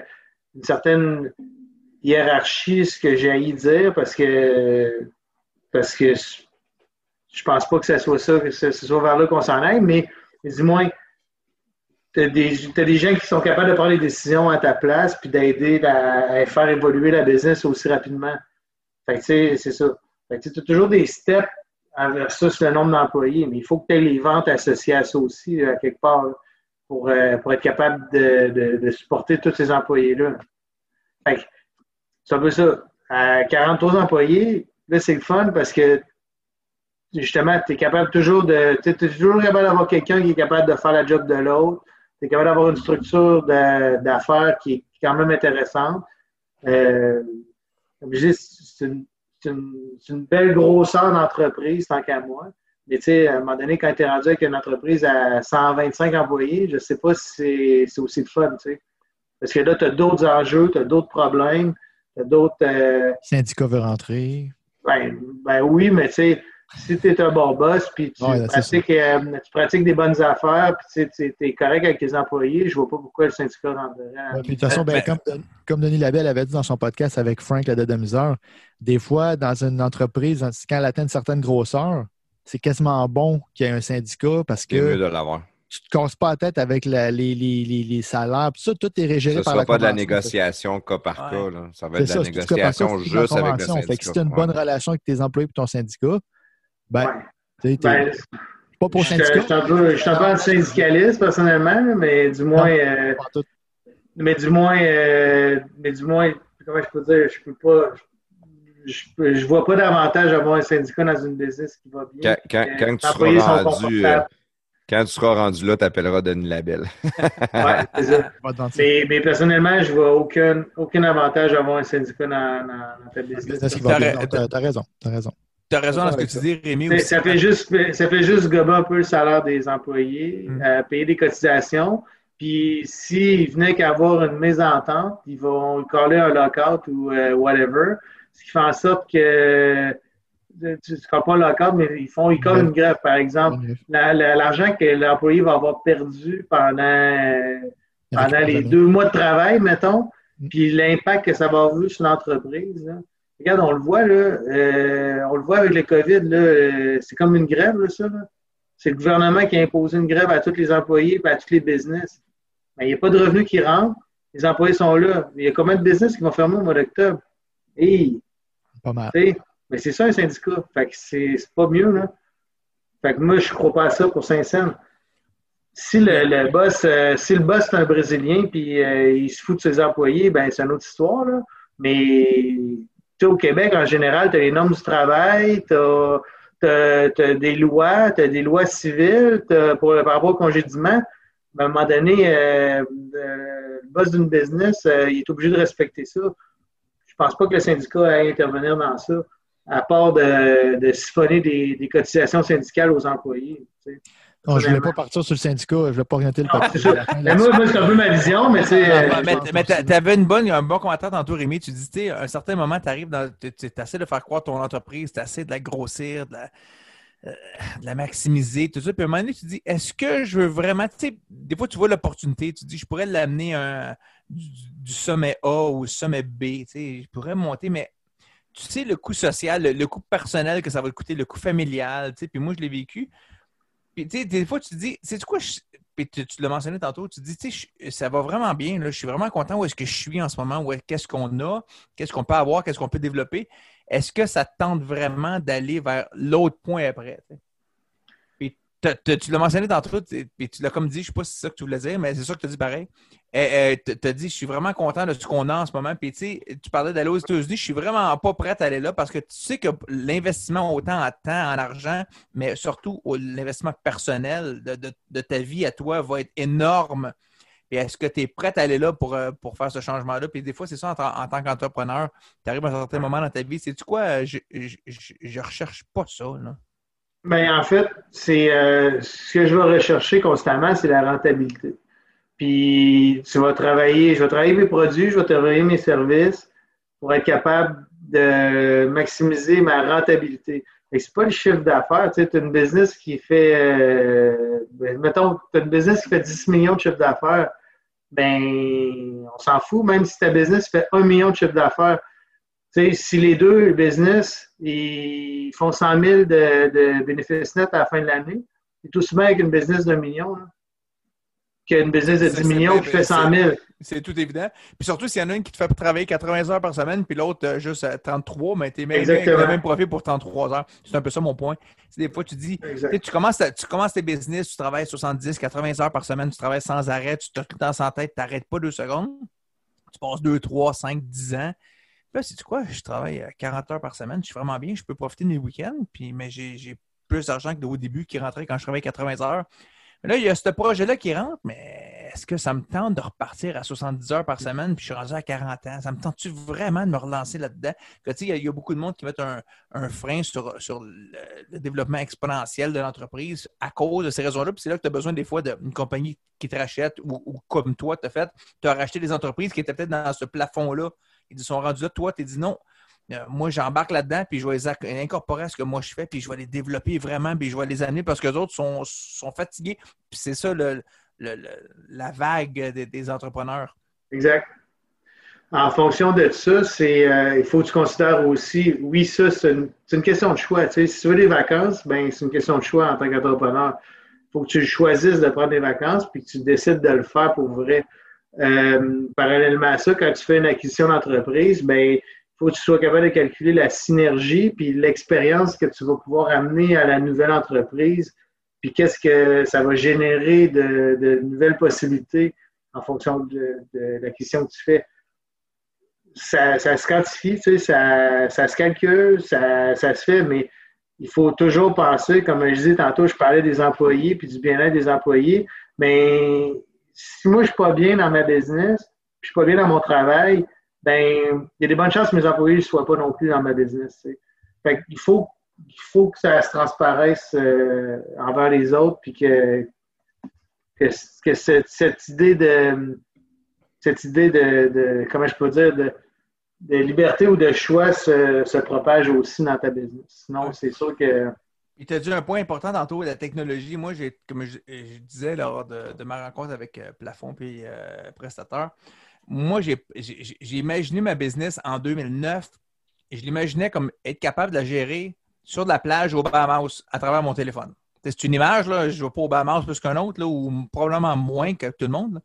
une certaine hiérarchie, ce que j'ai à y dire, parce que parce que je pense pas que ce soit ça, que ce soit vers là qu'on s'en aille, mais, du moins, tu as, des gens qui sont capables de prendre les décisions à ta place puis d'aider à, faire évoluer la business aussi rapidement. Fait que, c'est ça. Tu as toujours des steps versus le nombre d'employés, mais il faut que tu aies les ventes associées à ça aussi, à quelque part, pour, euh, pour être capable de, de, supporter tous ces employés-là. Fait c'est un peu ça. À 43 employés, là, c'est le fun parce que justement, tu es capable toujours de. Tu es toujours capable d'avoir quelqu'un qui est capable de faire la job de l'autre. Tu es capable d'avoir une structure d'affaires qui est quand même intéressante. Euh, c'est une, une, belle grosseur d'entreprise, tant qu'à moi. Mais tu sais, à un moment donné, quand tu es rendu avec une entreprise à 125 employés, je ne sais pas si c'est aussi le fun, tu sais. Parce que là, tu as d'autres enjeux, tu as d'autres problèmes d'autres. Euh, Syndicat veut rentrer. Ben, ben oui, mais tu sais, si tu es un bon boss, puis tu, pratiques, euh, tu, pratiques, des bonnes affaires, puis tu es correct avec tes employés, je vois pas pourquoi le syndicat rentrerait. de toute façon, ben, comme, comme, Denis Labelle avait dit dans son podcast avec Frank la de des fois, dans une entreprise, quand elle atteint une certaine grosseur, c'est quasiment bon qu'il y ait un syndicat parce que. mieux de l'avoir tu ne te casses pas la tête avec les, les, les, salaires. ça, tout est régéré par la Ça pas de la négociation cas par cas. Là. Ça va être de la négociation juste avec le syndicat. Fait que si tu as une bonne relation avec tes employés et ton syndicat, ben, tu ben, pas pour le syndicat. Je suis un peu syndicaliste personnellement, mais du moins. Euh, mais du moins, euh, mais du moins, comment je peux dire, je peux pas. Je, je vois pas d'avantage à avoir un syndicat dans une business qui va bien. Quand, quand, quand tu seras rendu. Quand tu seras rendu là, tu appelleras Denis Labelle. oui, c'est ça. Mais, mais, personnellement, je ne vois aucun, aucun avantage à avoir un syndicat dans, dans, ta business. Tu as, raison. Tu as raison. Tu as raison dans ce que tu dis, Rémi. Aussi. Ça, fait juste, ça fait juste gober un peu le salaire des employés, mm. euh, payer des cotisations. Puis s'ils venaient qu'à avoir une mésentente, ils vont coller un lockout ou euh, whatever. Ce qui fait en sorte que tu ne seras pas local, mais ils font ils une grève, par exemple. L'argent que l'employé va avoir perdu pendant, pendant les deux mois de travail, mettons, mm. puis l'impact que ça va avoir sur l'entreprise. Regarde, on le voit, là, euh, on le voit avec le COVID, euh, c'est comme une grève, là, ça. C'est le gouvernement qui a imposé une grève à tous les employés et à tous les business. Mais il n'y a pas de revenus qui rentrent. Les employés sont là. Il y a combien de business qui vont fermer au mois d'octobre? Et, pas mal. Mais c'est ça un syndicat. Fait que c'est pas mieux, là. Fait que moi, je crois pas à ça pour Saint-Saëns. Si le, boss, euh, si le boss est un Brésilien puis euh, il se fout de ses employés, ben c'est une autre histoire. Là. Mais au Québec, en général, tu as les normes du travail, tu as, des lois, tu as des lois civiles pour, par rapport au congédiement. à un moment donné, euh, le boss d'une business, il est obligé de respecter ça. Je pense pas que le syndicat aille intervenir dans ça, à part de, siphonner des, cotisations syndicales aux employés. Non, je ne voulais pas partir sur le syndicat, je ne voulais pas orienter le parti. moi, c'est un peu ma vision, mais c'est. Ah, mais, tu avais une bonne, un bon commentaire tantôt, Rémi. Tu dis, tu sais, à un certain moment, tu arrives dans. Tu essaies de faire croire ton entreprise, tu essaies de la grossir, de la, euh, de la maximiser, tout ça. Puis à un moment donné, tu dis, est-ce que je veux vraiment. Tu sais, des fois, tu vois l'opportunité, tu dis, je pourrais l'amener du, du, sommet A au sommet B, tu sais, je pourrais monter, mais tu sais, le coût social, le, coût personnel que ça va coûter, le coût familial, tu sais, puis moi, je l'ai vécu. Puis, tu sais, des fois, tu te dis, c'est quoi, puis tu, l'as mentionné tantôt, tu te dis, tu sais, ça va vraiment bien, là, je suis vraiment content où est-ce que je suis en ce moment, où qu'est-ce qu'on a, qu'est-ce qu'on peut avoir, qu'est-ce qu'on peut développer. Est-ce que ça te tente vraiment d'aller vers l'autre point après? tu l'as mentionné tantôt, puis tu l'as comme dit, je sais pas si c'est ça que tu voulais dire, mais c'est ça que tu as dit pareil. Eh, eh, tu as dit, je suis vraiment content de ce qu'on a en ce moment. Puis tu parlais d'aller aux États-Unis, je suis vraiment pas prêt à aller là parce que tu sais que l'investissement autant en temps, en argent, mais surtout l'investissement personnel de, ta vie à toi va être énorme. Et est-ce que tu es prêt à aller là pour, euh, pour faire ce changement-là? Puis des fois, c'est ça en, tant qu'entrepreneur. Tu arrives à un certain moment dans ta vie, c'est tu quoi? Je, je, je, recherche pas ça. Là. Bien, en fait, c'est euh, ce que je vais rechercher constamment, c'est la rentabilité. Puis tu vas travailler, je vais travailler mes produits, je vais travailler mes services pour être capable de maximiser ma rentabilité. Et c'est pas le chiffre d'affaires. Tu as une business qui fait, euh, ben, mettons, tu as une business qui fait 10 millions de chiffre d'affaires. Ben, on s'en fout, même si ta business fait 1 million de chiffre d'affaires si les deux business ils font 100 000 de, bénéfices nets à la fin de l'année, c'est tout aussi avec une business d'un million qu'une business de 10 millions qui fait 100 000. C'est tout évident. Puis surtout, s'il y en a une qui te fait travailler 80 heures par semaine, puis l'autre euh, juste 33, mais tu es même le même profit pour 33 heures. C'est un peu ça mon point. Des fois, tu dis, tu commences, tu commences tes business, tu travailles 70, 80 heures par semaine, tu travailles sans arrêt, tu te tout le temps sans tête, tu n'arrêtes pas deux secondes. Tu passes 2, 3, 5, 10 ans. Là, c'est quoi? Je travaille 40 heures par semaine, je suis vraiment bien, je peux profiter de mes week-ends, puis, mais j'ai plus d'argent que au début qui rentrait quand je travaillais 80 heures. Là, il y a ce projet-là qui rentre, mais est-ce que ça me tente de repartir à 70 heures par semaine, puis je suis rendu à 40 ans? Ça me tente-tu vraiment de me relancer là-dedans? Il y, a beaucoup de monde qui mettent un, frein sur, le, développement exponentiel de l'entreprise à cause de ces raisons-là. Puis c'est là que tu as besoin des fois d'une compagnie qui te rachète ou, comme toi, tu as fait, tu as racheté des entreprises qui étaient peut-être dans ce plafond-là ils sont rendus là. Toi, tu dit non. Euh, moi, j'embarque là-dedans, puis je vais les incorporer à ce que moi je fais, puis je vais les développer vraiment, puis je vais les amener parce que les autres sont, fatigués. Puis c'est ça la vague des, entrepreneurs. Exact. En fonction de ça, c'est euh, il faut que tu considères aussi, oui, ça, c'est une, question de choix. si tu veux des vacances, ben c'est une question de choix en tant qu'entrepreneur. Il faut que tu choisisses de prendre des vacances, puis que tu décides de le faire pour vrai. Euh, parallèlement à ça, quand tu fais une acquisition d'entreprise, ben, faut que tu sois capable de calculer la synergie puis l'expérience que tu vas pouvoir amener à la nouvelle entreprise, puis qu'est-ce que ça va générer de, nouvelles possibilités en fonction de, l'acquisition que tu fais. Ça, se quantifie, tu sais, ça, ça, se calcule, ça, ça, se fait, mais il faut toujours penser, comme je disais tantôt, je parlais des employés puis du bien-être des employés, mais si moi, je suis pas bien dans ma business, je suis pas bien dans mon travail, ben, il y a des bonnes chances que mes employés ne soient pas non plus dans ma business. Fait il faut, il faut que ça se transparaisse euh, envers les autres, puis que, que, cette, idée de cette idée de, comment je peux dire, de, liberté ou de choix se, se propage aussi dans ta business. Sinon, c'est sûr que il t'a dit un point important tantôt, la technologie. Moi, j'ai, comme je, disais lors de, ma rencontre avec euh, Plafond et euh, Prestateur, moi, j'ai, imaginé ma business en 2009 et je l'imaginais comme être capable de la gérer sur de la plage au Bahamas à travers mon téléphone. c'est une image, là, je ne vais pas au Bahamas plus qu'un autre, là, ou probablement moins que tout le monde.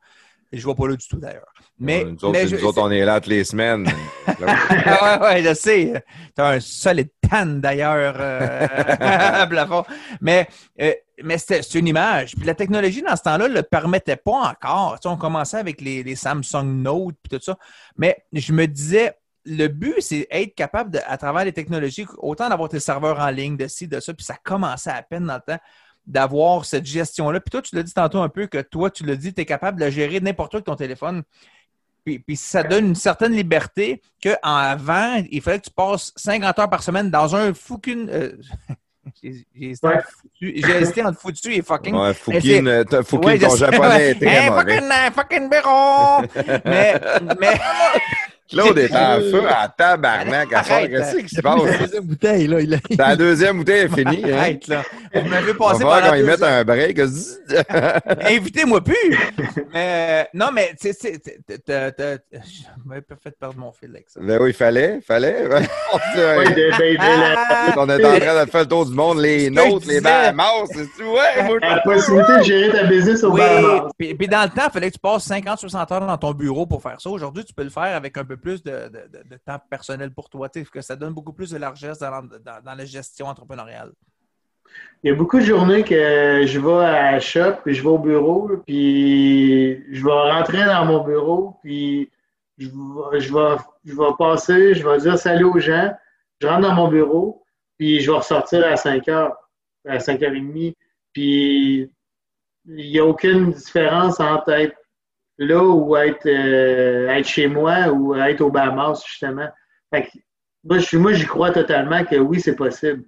Je ne vais pas là du tout d'ailleurs. Mais, nous, autres, on est là toutes les semaines. ah ouais, je sais. Tu as un solide tan d'ailleurs euh, plafond. Mais, euh, mais c'est une image. Puis la technologie dans ce temps-là ne le permettait pas encore. Tu on commençait avec les, les Samsung Note et tout ça. Mais je me disais, le but, c'est être capable, de, à travers les technologies, autant d'avoir tes serveurs en ligne, de ci, de ça, puis ça commençait à peine dans le temps d'avoir cette gestion-là. Puis toi, tu l'as dit tantôt un peu que toi, tu l'as dit, tu es capable de la gérer n'importe où avec ton téléphone. Puis, puis, ça donne une certaine liberté qu'avant, il fallait que tu passes 50 heures par semaine dans un fucking. Euh, j'ai hésité entre foutu et fucking. Ouais, fucking, fucking ton japonais très Fucking, fucking bureau! mais, mais, Claude est en feu en tabarnak à faire. Qu'est-ce qui se passe? La deuxième bouteille, là. Il La deuxième bouteille est finie. Hein? Arrête, là. Vous m'avez passé par quand ils mettent un break. Invitez-moi plus! mais, non, mais, tu sais, tu m'avais pas fait perdre mon fil avec ça. Ben oui, il fallait, fallait. On est en train de faire le tour du monde, les nôtres, les Bahamas, c'est tout. Ouais, La possibilité de gérer ta business au oui, Bahamas. Puis, puis dans le temps, il fallait que tu passes 50-60 heures dans ton bureau pour faire ça. Aujourd'hui, tu peux le faire avec un peu plus de, temps personnel pour toi, que ça donne beaucoup plus de largesse dans, la gestion entrepreneuriale. Il y a beaucoup de journées que je vais à la shop, puis je vais au bureau, puis je vais rentrer dans mon bureau, puis je vais, je je passer, je vais dire salut aux gens, je rentre dans mon bureau, puis je vais ressortir à 5 heures, à 5h30, puis il n'y a aucune différence entre être là ou être, euh, être chez moi ou être au Bahamas, justement. moi, moi, j'y crois totalement que oui, c'est possible.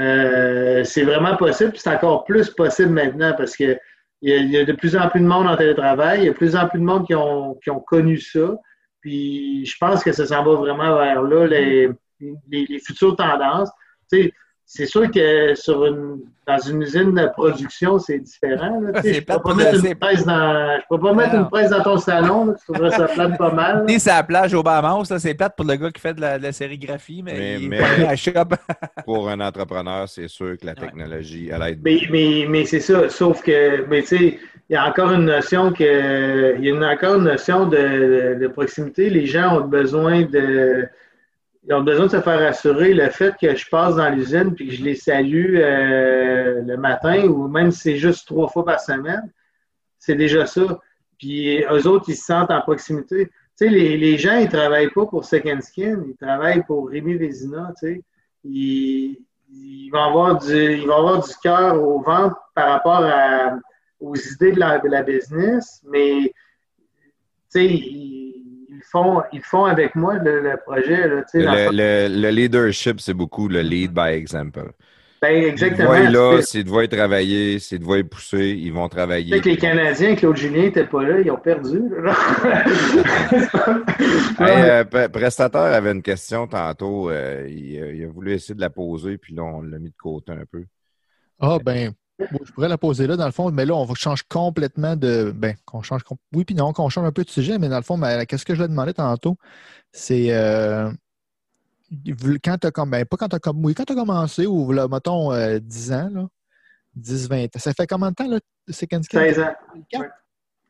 Euh, c'est vraiment possible, c'est encore plus possible maintenant parce que il y, a, de plus en plus de monde en télétravail, il y a de plus en plus de monde qui ont, qui ont connu ça. Puis je pense que ça s'en va vraiment vers là, les, les, les futures tendances. Tu sais, c'est sûr que sur une, dans une usine de production, c'est différent. Là, je ne peux pas mettre, une presse, dans, je peux pas mettre une presse dans ton salon. Là, tu trouverais ça plate pas mal. Si c'est à la plage au Bahamas, c'est plate pour le gars qui fait de la, sérigraphie, mais, mais, pour un entrepreneur, c'est sûr que la technologie, elle aide. Mais, mais, mais c'est ça. Sauf que, mais tu sais, il y a encore une notion que, il y a encore une notion de, de proximité. Les gens ont besoin de ils ont besoin de se faire assurer le fait que je passe dans l'usine puis que je les salue euh, le matin ou même si c'est juste trois fois par semaine, c'est déjà ça. Puis eux autres, ils se sentent en proximité. Tu sais, les, les gens, ils travaillent pas pour Second Skin, ils travaillent pour Rémi Vézina, tu sais. Ils, ils, vont avoir du, ils vont avoir du cœur au ventre par rapport aux idées de la, de la business, mais tu sais, font, ils font avec moi le, projet. Là, le, le, le, leadership, c'est beaucoup le lead by example. Ben, exactement. là, c'est de voir travailler, c'est de voir pousser, ils vont travailler. que les Canadiens, Claude Julien n'était pas là, ils ont perdu. hey, euh, Prestateur avait une question tantôt. Euh, il, il, a voulu essayer de la poser, puis là, on l'a mis de côté un peu. Ah, ben, je pourrais la poser là, dans le fond, mais là, on change complètement de. Ben, qu'on change. Oui, puis non, qu'on change un peu de sujet, mais dans le fond, qu'est-ce que je l'ai demandé tantôt? C'est. Euh, quand tu as ben, pas quand tu as, oui, quand as commencé, ou là, mettons 10 euh, ans, là, 10, 20 ans. Ça fait combien de temps, là, Second 16 ans.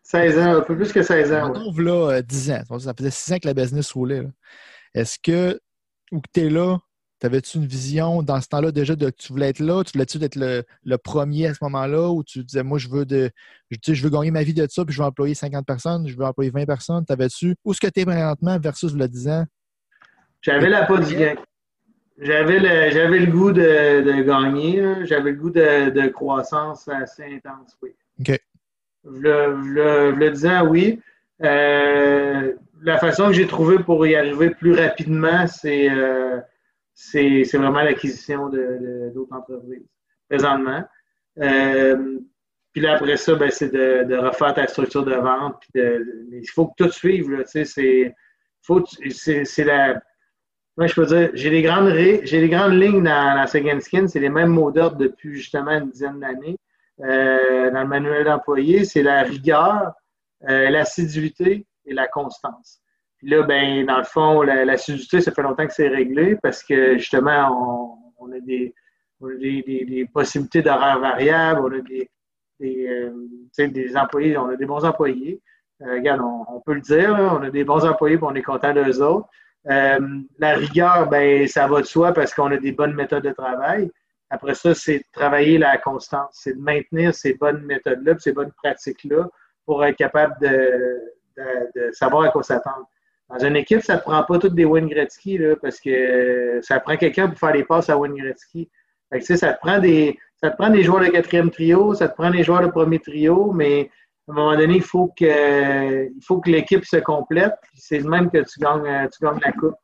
16 ans, un peu plus que 16 ans. Mettons, là, 10 ans. Ça faisait 6 ans que la business roulait. Est-ce que, ou que tu es là, T'avais-tu une vision dans ce temps-là déjà de que tu voulais être là? Tu voulais-tu être le, premier à ce moment-là ou tu disais, moi, je veux de, je, je veux gagner ma vie de ça, puis je veux employer 50 personnes, je veux employer 20 personnes? T'avais-tu, où est-ce que tu es présentement versus le 10 ans? J'avais la gain. J'avais le, j'avais le goût de, gagner, j'avais le goût de, croissance assez intense, oui. OK. Je le, disais, oui. Euh, la façon que j'ai trouvé pour y arriver plus rapidement, c'est euh, c'est vraiment l'acquisition d'autres entreprises présentement. Euh, puis là, après ça, ben, c'est de, de, refaire ta structure de vente. Il faut que tout suive. C'est la. Moi, je peux dire, j'ai les grandes j'ai les grandes lignes dans la Second Skin, c'est les mêmes mots d'ordre depuis justement une dizaine d'années. Euh, dans le manuel d'employé, c'est la rigueur, euh, l'assiduité et la constance là, ben, dans le fond, l'assiduité, ça fait longtemps que c'est réglé parce que justement, on, a des, des, possibilités d'horaires variables, on a des, des, employés, on a des bons employés. regarde, on, peut le dire, on a des bons employés et on est content d'eux autres. la rigueur, ben, ça va de soi parce qu'on a des bonnes méthodes de travail. Après ça, c'est de travailler la constance, c'est de maintenir ces bonnes méthodes-là, ces bonnes pratiques-là pour être capable de, savoir à quoi s'attendre. Dans une équipe, ça ne prend pas toutes des Wayne Gretzky, là, parce que ça prend quelqu'un pour faire les passes à Wayne Gretzky. Fait que, ça, te prend des, ça te prend des joueurs de quatrième trio, ça te prend des joueurs de premier trio, mais à un moment donné, il faut que, il faut que l'équipe se complète. C'est le même que tu gagnes, tu gagnes la coupe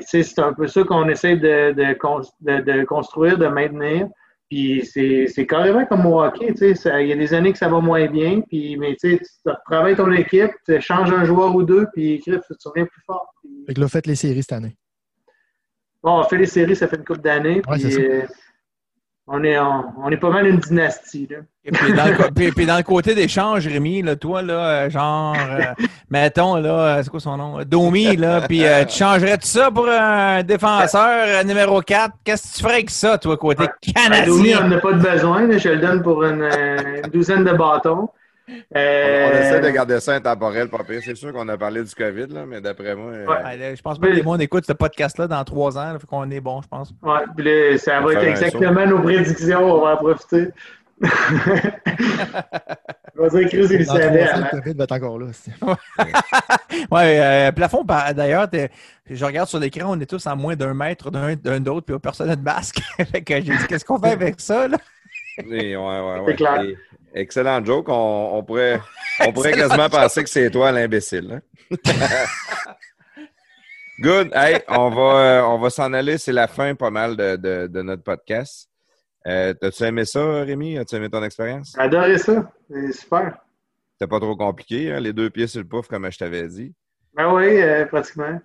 c'est un peu ça qu'on essaie de, de, construire, de maintenir. Puis c'est carrément comme au hockey, il y a des années que ça va moins bien, puis, mais tu travailles ton équipe, tu changes un joueur ou deux, puis tu reviens plus fort. Fait que là, faites les séries cette année. Bon, on fait les séries, ça fait une couple d'années. Euh, on est, on, est pas mal une dynastie. Là. Et puis, dans le, puis, dans le côté d'échange, Rémi, là, toi, là, euh, genre, euh, mettons, là, c'est quoi son nom? Domi, là, puis euh, tu changerais tout ça pour un défenseur numéro 4? Qu'est-ce que tu ferais avec ça, toi, côté canadien? Domi, on n'a pas de besoin. je le donne pour une douzaine de bâtons. Euh... On, essaie de garder ça intemporel, pas pire. C'est sûr qu'on a parlé du COVID, là, mais d'après moi. Euh... je pense pas que les gens écoutent ce podcast-là dans trois ans. Il faut qu'on est bon, je pense. Oui, ça va être exactement nos prédictions. On va en profiter. on va dire Chris, il savait. Le COVID va être encore là. oui, euh, plafond, d'ailleurs, je regarde sur l'écran, on est tous à moins d'un mètre d'un d'autre, puis personne n'a de masque. fait que j'ai dit, qu'est-ce qu'on fait avec ça, là? oui, ouais, ouais, ouais. C'est clair. Excellent joke. On, pourrait, on pourrait quasiment penser que c'est toi l'imbécile. Hein? Good. Hey, on va, euh, on va s'en aller. C'est la fin pas mal de, de, notre podcast. Euh, T'as-tu aimé ça, Rémi? As-tu aimé ton expérience? Adoré ça. C'est super. C'était pas trop compliqué, hein? les deux pieds sur le pouf, comme je t'avais dit. Ben oui, euh, pratiquement.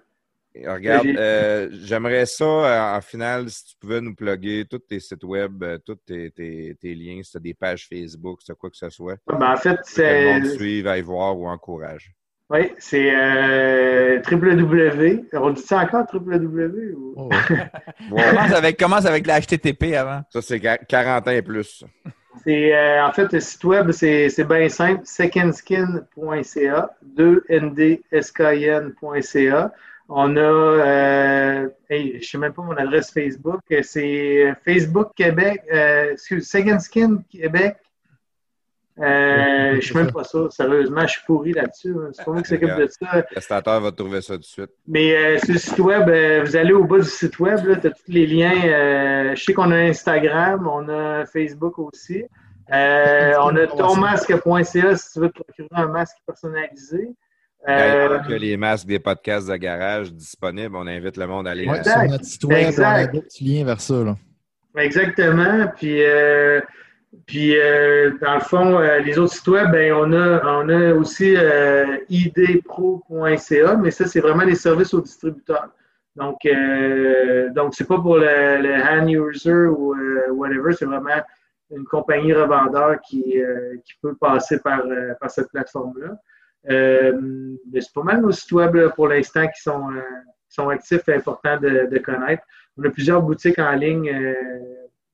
Regarde, euh, j'aimerais ça, euh, en finale, si tu pouvais nous plugger tous tes sites web, euh, tous tes, liens, si tu as des pages Facebook, si tu quoi que ce soit. Ben, en fait, c'est. Le suivre, aille voir ou encourage. Oui, c'est www. On dit ça encore www? Ou... Oh, commence, avec, commence avec la HTTP avant. Ça, c'est 40 ans et plus. C'est, en fait, le site web, c'est, bien simple, secondskin.ca, 2ndskin.ca. On a, euh, je ne sais même pas mon adresse Facebook, c'est Facebook Québec, euh, excuse, Second Skin Québec. Euh, je ne suis même pas ça, sérieusement, je suis pourri là-dessus. Hein. C'est pas moi qui s'occupe de ça. Le stateur va trouver ça tout de suite. Mais euh, sur le site web, euh, vous allez au bas du site web, tu as tous les liens. je sais qu'on a Instagram, on a Facebook aussi. on a tonmasque.ca si tu veux te procurer un masque personnalisé. Euh, que les masques des podcasts de garage disponibles, on invite le monde à aller sur notre site web. On a des petits liens vers ça. Là. Exactement. Puis, euh, puis euh, dans le fond, les autres sites web, ben, on, a, on a aussi idpro.ca, mais ça, c'est vraiment des services aux distributeurs. Donc, donc c'est pas pour le, le hand user ou whatever, c'est vraiment une compagnie revendeur qui, qui peut passer par, par cette plateforme-là. Euh, c'est pas mal nos sites web pour l'instant qui sont, euh, sont actifs et importants de, connaître. On a plusieurs boutiques en ligne euh,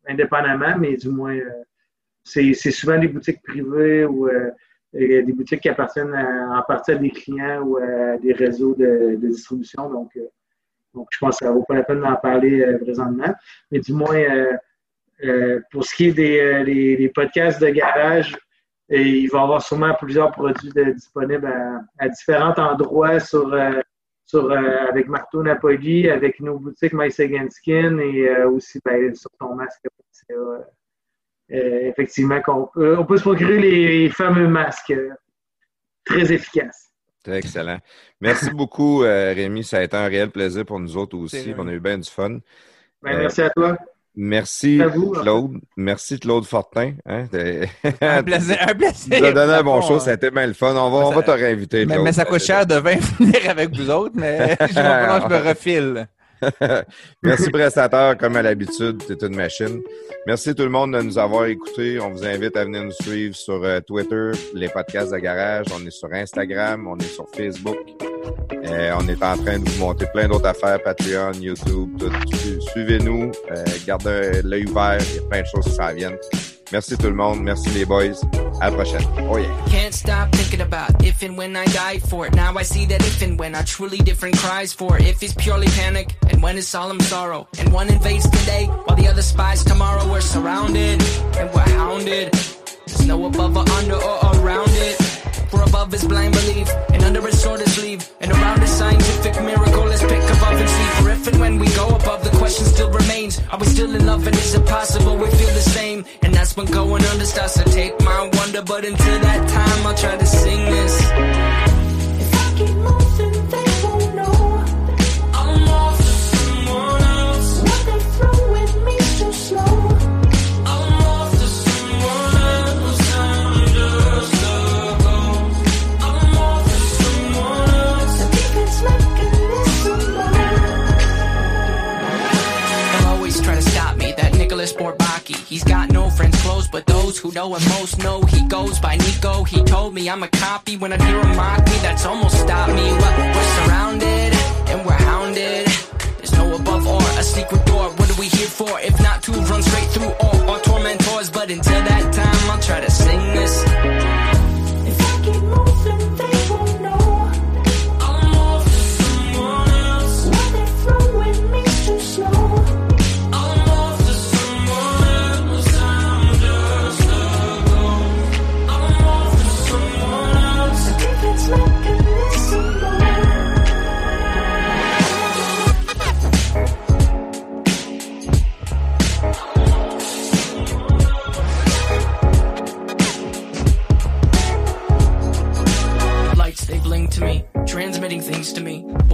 indépendamment, mais du moins, c'est souvent des boutiques privées ou des boutiques qui appartiennent en partie à des clients ou à des réseaux de, distribution. Donc, donc, je pense que ça vaut pas la peine d'en parler présentement. Mais du moins, pour ce qui est des, des podcasts de garage, et il va y avoir sûrement plusieurs produits disponibles à, différents endroits sur, euh, sur, euh, avec Marteau Napoli, avec nos boutiques My Second Skin et euh, aussi ben, sur ton masque. effectivement, on peut, on peut se procurer les fameux masques très efficaces. Excellent. Merci beaucoup, Rémi. Ça a été un réel plaisir pour nous autres aussi. On a eu bien du fun. Ben, merci à toi. Merci, Claude. Merci, Claude Fortin. Hein, un plaisir. Un plaisir. Tu as donné un bon show. Ça a été bien le fun. On va, on va te réinviter. Mais, mais, ça coûte cher de venir avec vous autres, mais je, je me refile. Merci, prestataire. Comme à l'habitude, tu es une machine. Merci tout le monde de nous avoir écoutés. On vous invite à venir nous suivre sur euh, Twitter, les podcasts de garage. On est sur Instagram, on est sur Facebook. Euh, on est en train de vous monter plein d'autres affaires, Patreon, YouTube, tout. Suivez-nous, euh, gardez l'œil ouvert, il y a plein de choses qui s'en viennent. Merci tout le monde, merci les boys. À la prochaine. Oh yeah. Can't stop thinking about if and when I die for it. Now I see that if and when I truly different cries for it. If it's purely panic and when it's solemn sorrow. And one invades today while the other spies tomorrow. We're surrounded and we're hounded. There's no above or under or around it. For above is blind belief, and under is sword is sleeve, and around is scientific miracle. Let's pick above and see. For if and when we go above, the question still remains: Are we still in love, and is it possible we feel the same? And that's when going under starts to take my wonder. But until that time, I'll try to sing this. If I keep moving, most know he goes by Nico. He told me I'm a copy when I hear him mock me. That's almost stopped me. We're surrounded and we're hounded. There's no above or a secret door. What are we here for? If not to run straight through all our tormentors. But until that time, I'll try to sing this.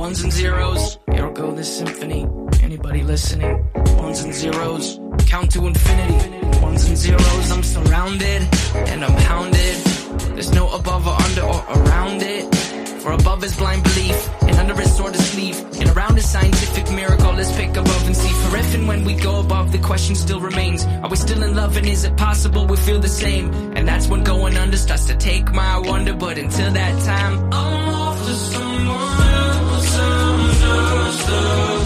Ones and zeros, here go this symphony. Anybody listening? Ones and zeros, count to infinity. Ones and zeros, I'm surrounded and I'm hounded. There's no above or under or around it. For above is blind belief, and under is sword is sleep, and around is scientific miracle. Let's pick above and see. For if and when we go above, the question still remains: Are we still in love, and is it possible we feel the same? And that's when going under starts to take my wonder. But until that time, I'm off to. I'm soon.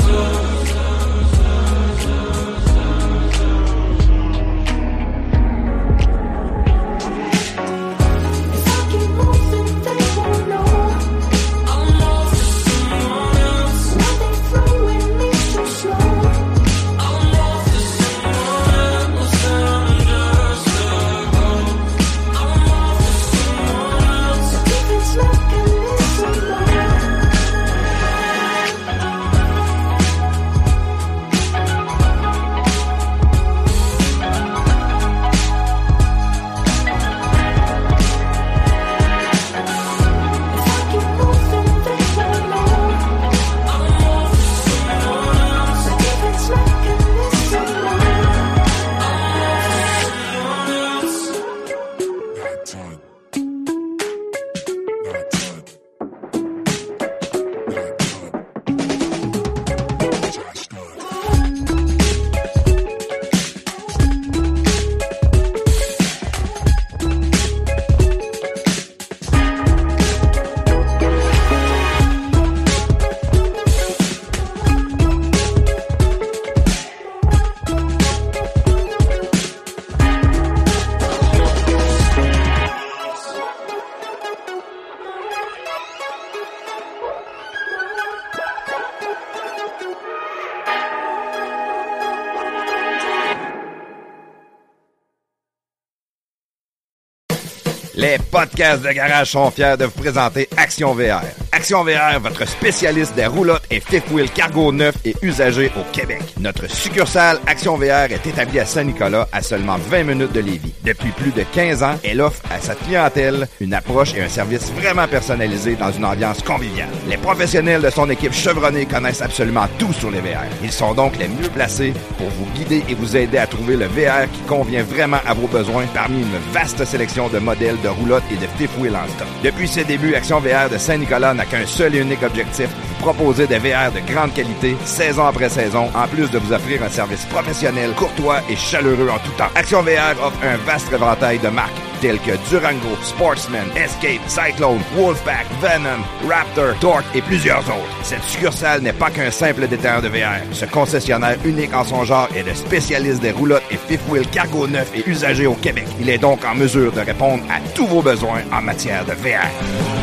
Podcasts de garage sont fiers de vous présenter Action VR. Action VR, votre spécialiste des roulottes et fifth wheel cargo neuf et usagés au Québec. Notre succursale Action VR est établie à Saint-Nicolas, à seulement 20 minutes de Lévis. Depuis plus de 15 ans, elle offre à sa clientèle une approche et un service vraiment personnalisé dans une ambiance conviviale. Les professionnels de son équipe chevronnée connaissent absolument tout sur les VR. Ils sont donc les mieux placés pour vous guider et vous aider à trouver le VR qui convient vraiment à vos besoins parmi une vaste sélection de modèles de roulottes et de fifth wheel en stock. Depuis ses débuts, Action VR de Saint-Nicolas n'a avec un seul et unique objectif, vous proposer des VR de grande qualité, saison après saison, en plus de vous offrir un service professionnel, courtois et chaleureux en tout temps. Action VR offre un vaste éventail de marques telles que Durango, Sportsman, Escape, Cyclone, Wolfpack, Venom, Raptor, Torque et plusieurs autres. Cette succursale n'est pas qu'un simple détaillant de VR. Ce concessionnaire unique en son genre est le spécialiste des roulottes et fifth wheel cargo neuf et usagés au Québec. Il est donc en mesure de répondre à tous vos besoins en matière de VR.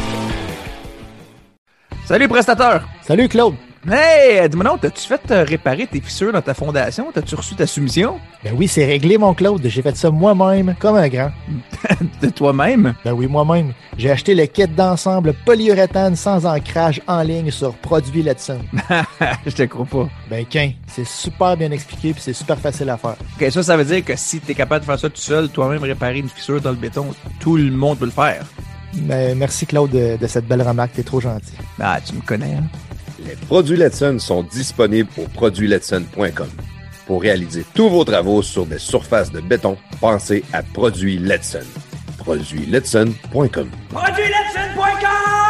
Salut prestateur! Salut Claude! Hey, dis-moi non, t'as-tu fait euh, réparer tes fissures dans ta fondation? T'as-tu reçu ta soumission? Ben oui, c'est réglé mon Claude. J'ai fait ça moi-même, comme un grand. de toi-même? Ben oui, moi-même. J'ai acheté le kit d'ensemble polyuréthane sans ancrage en ligne sur Produit Letson. Je te crois pas. Ben qu'un, c'est super bien expliqué puis c'est super facile à faire. Ok, ça, ça veut dire que si t'es capable de faire ça tout seul, toi-même réparer une fissure dans le béton, tout le monde peut le faire. Ben, merci Claude de, de cette belle remarque, t'es trop gentil. Ah, tu me connais, hein? Les produits Letson sont disponibles au produitsletson.com. Pour réaliser tous vos travaux sur des surfaces de béton, pensez à Produits Letson. Produitsletson.com. ProduitsLetson.com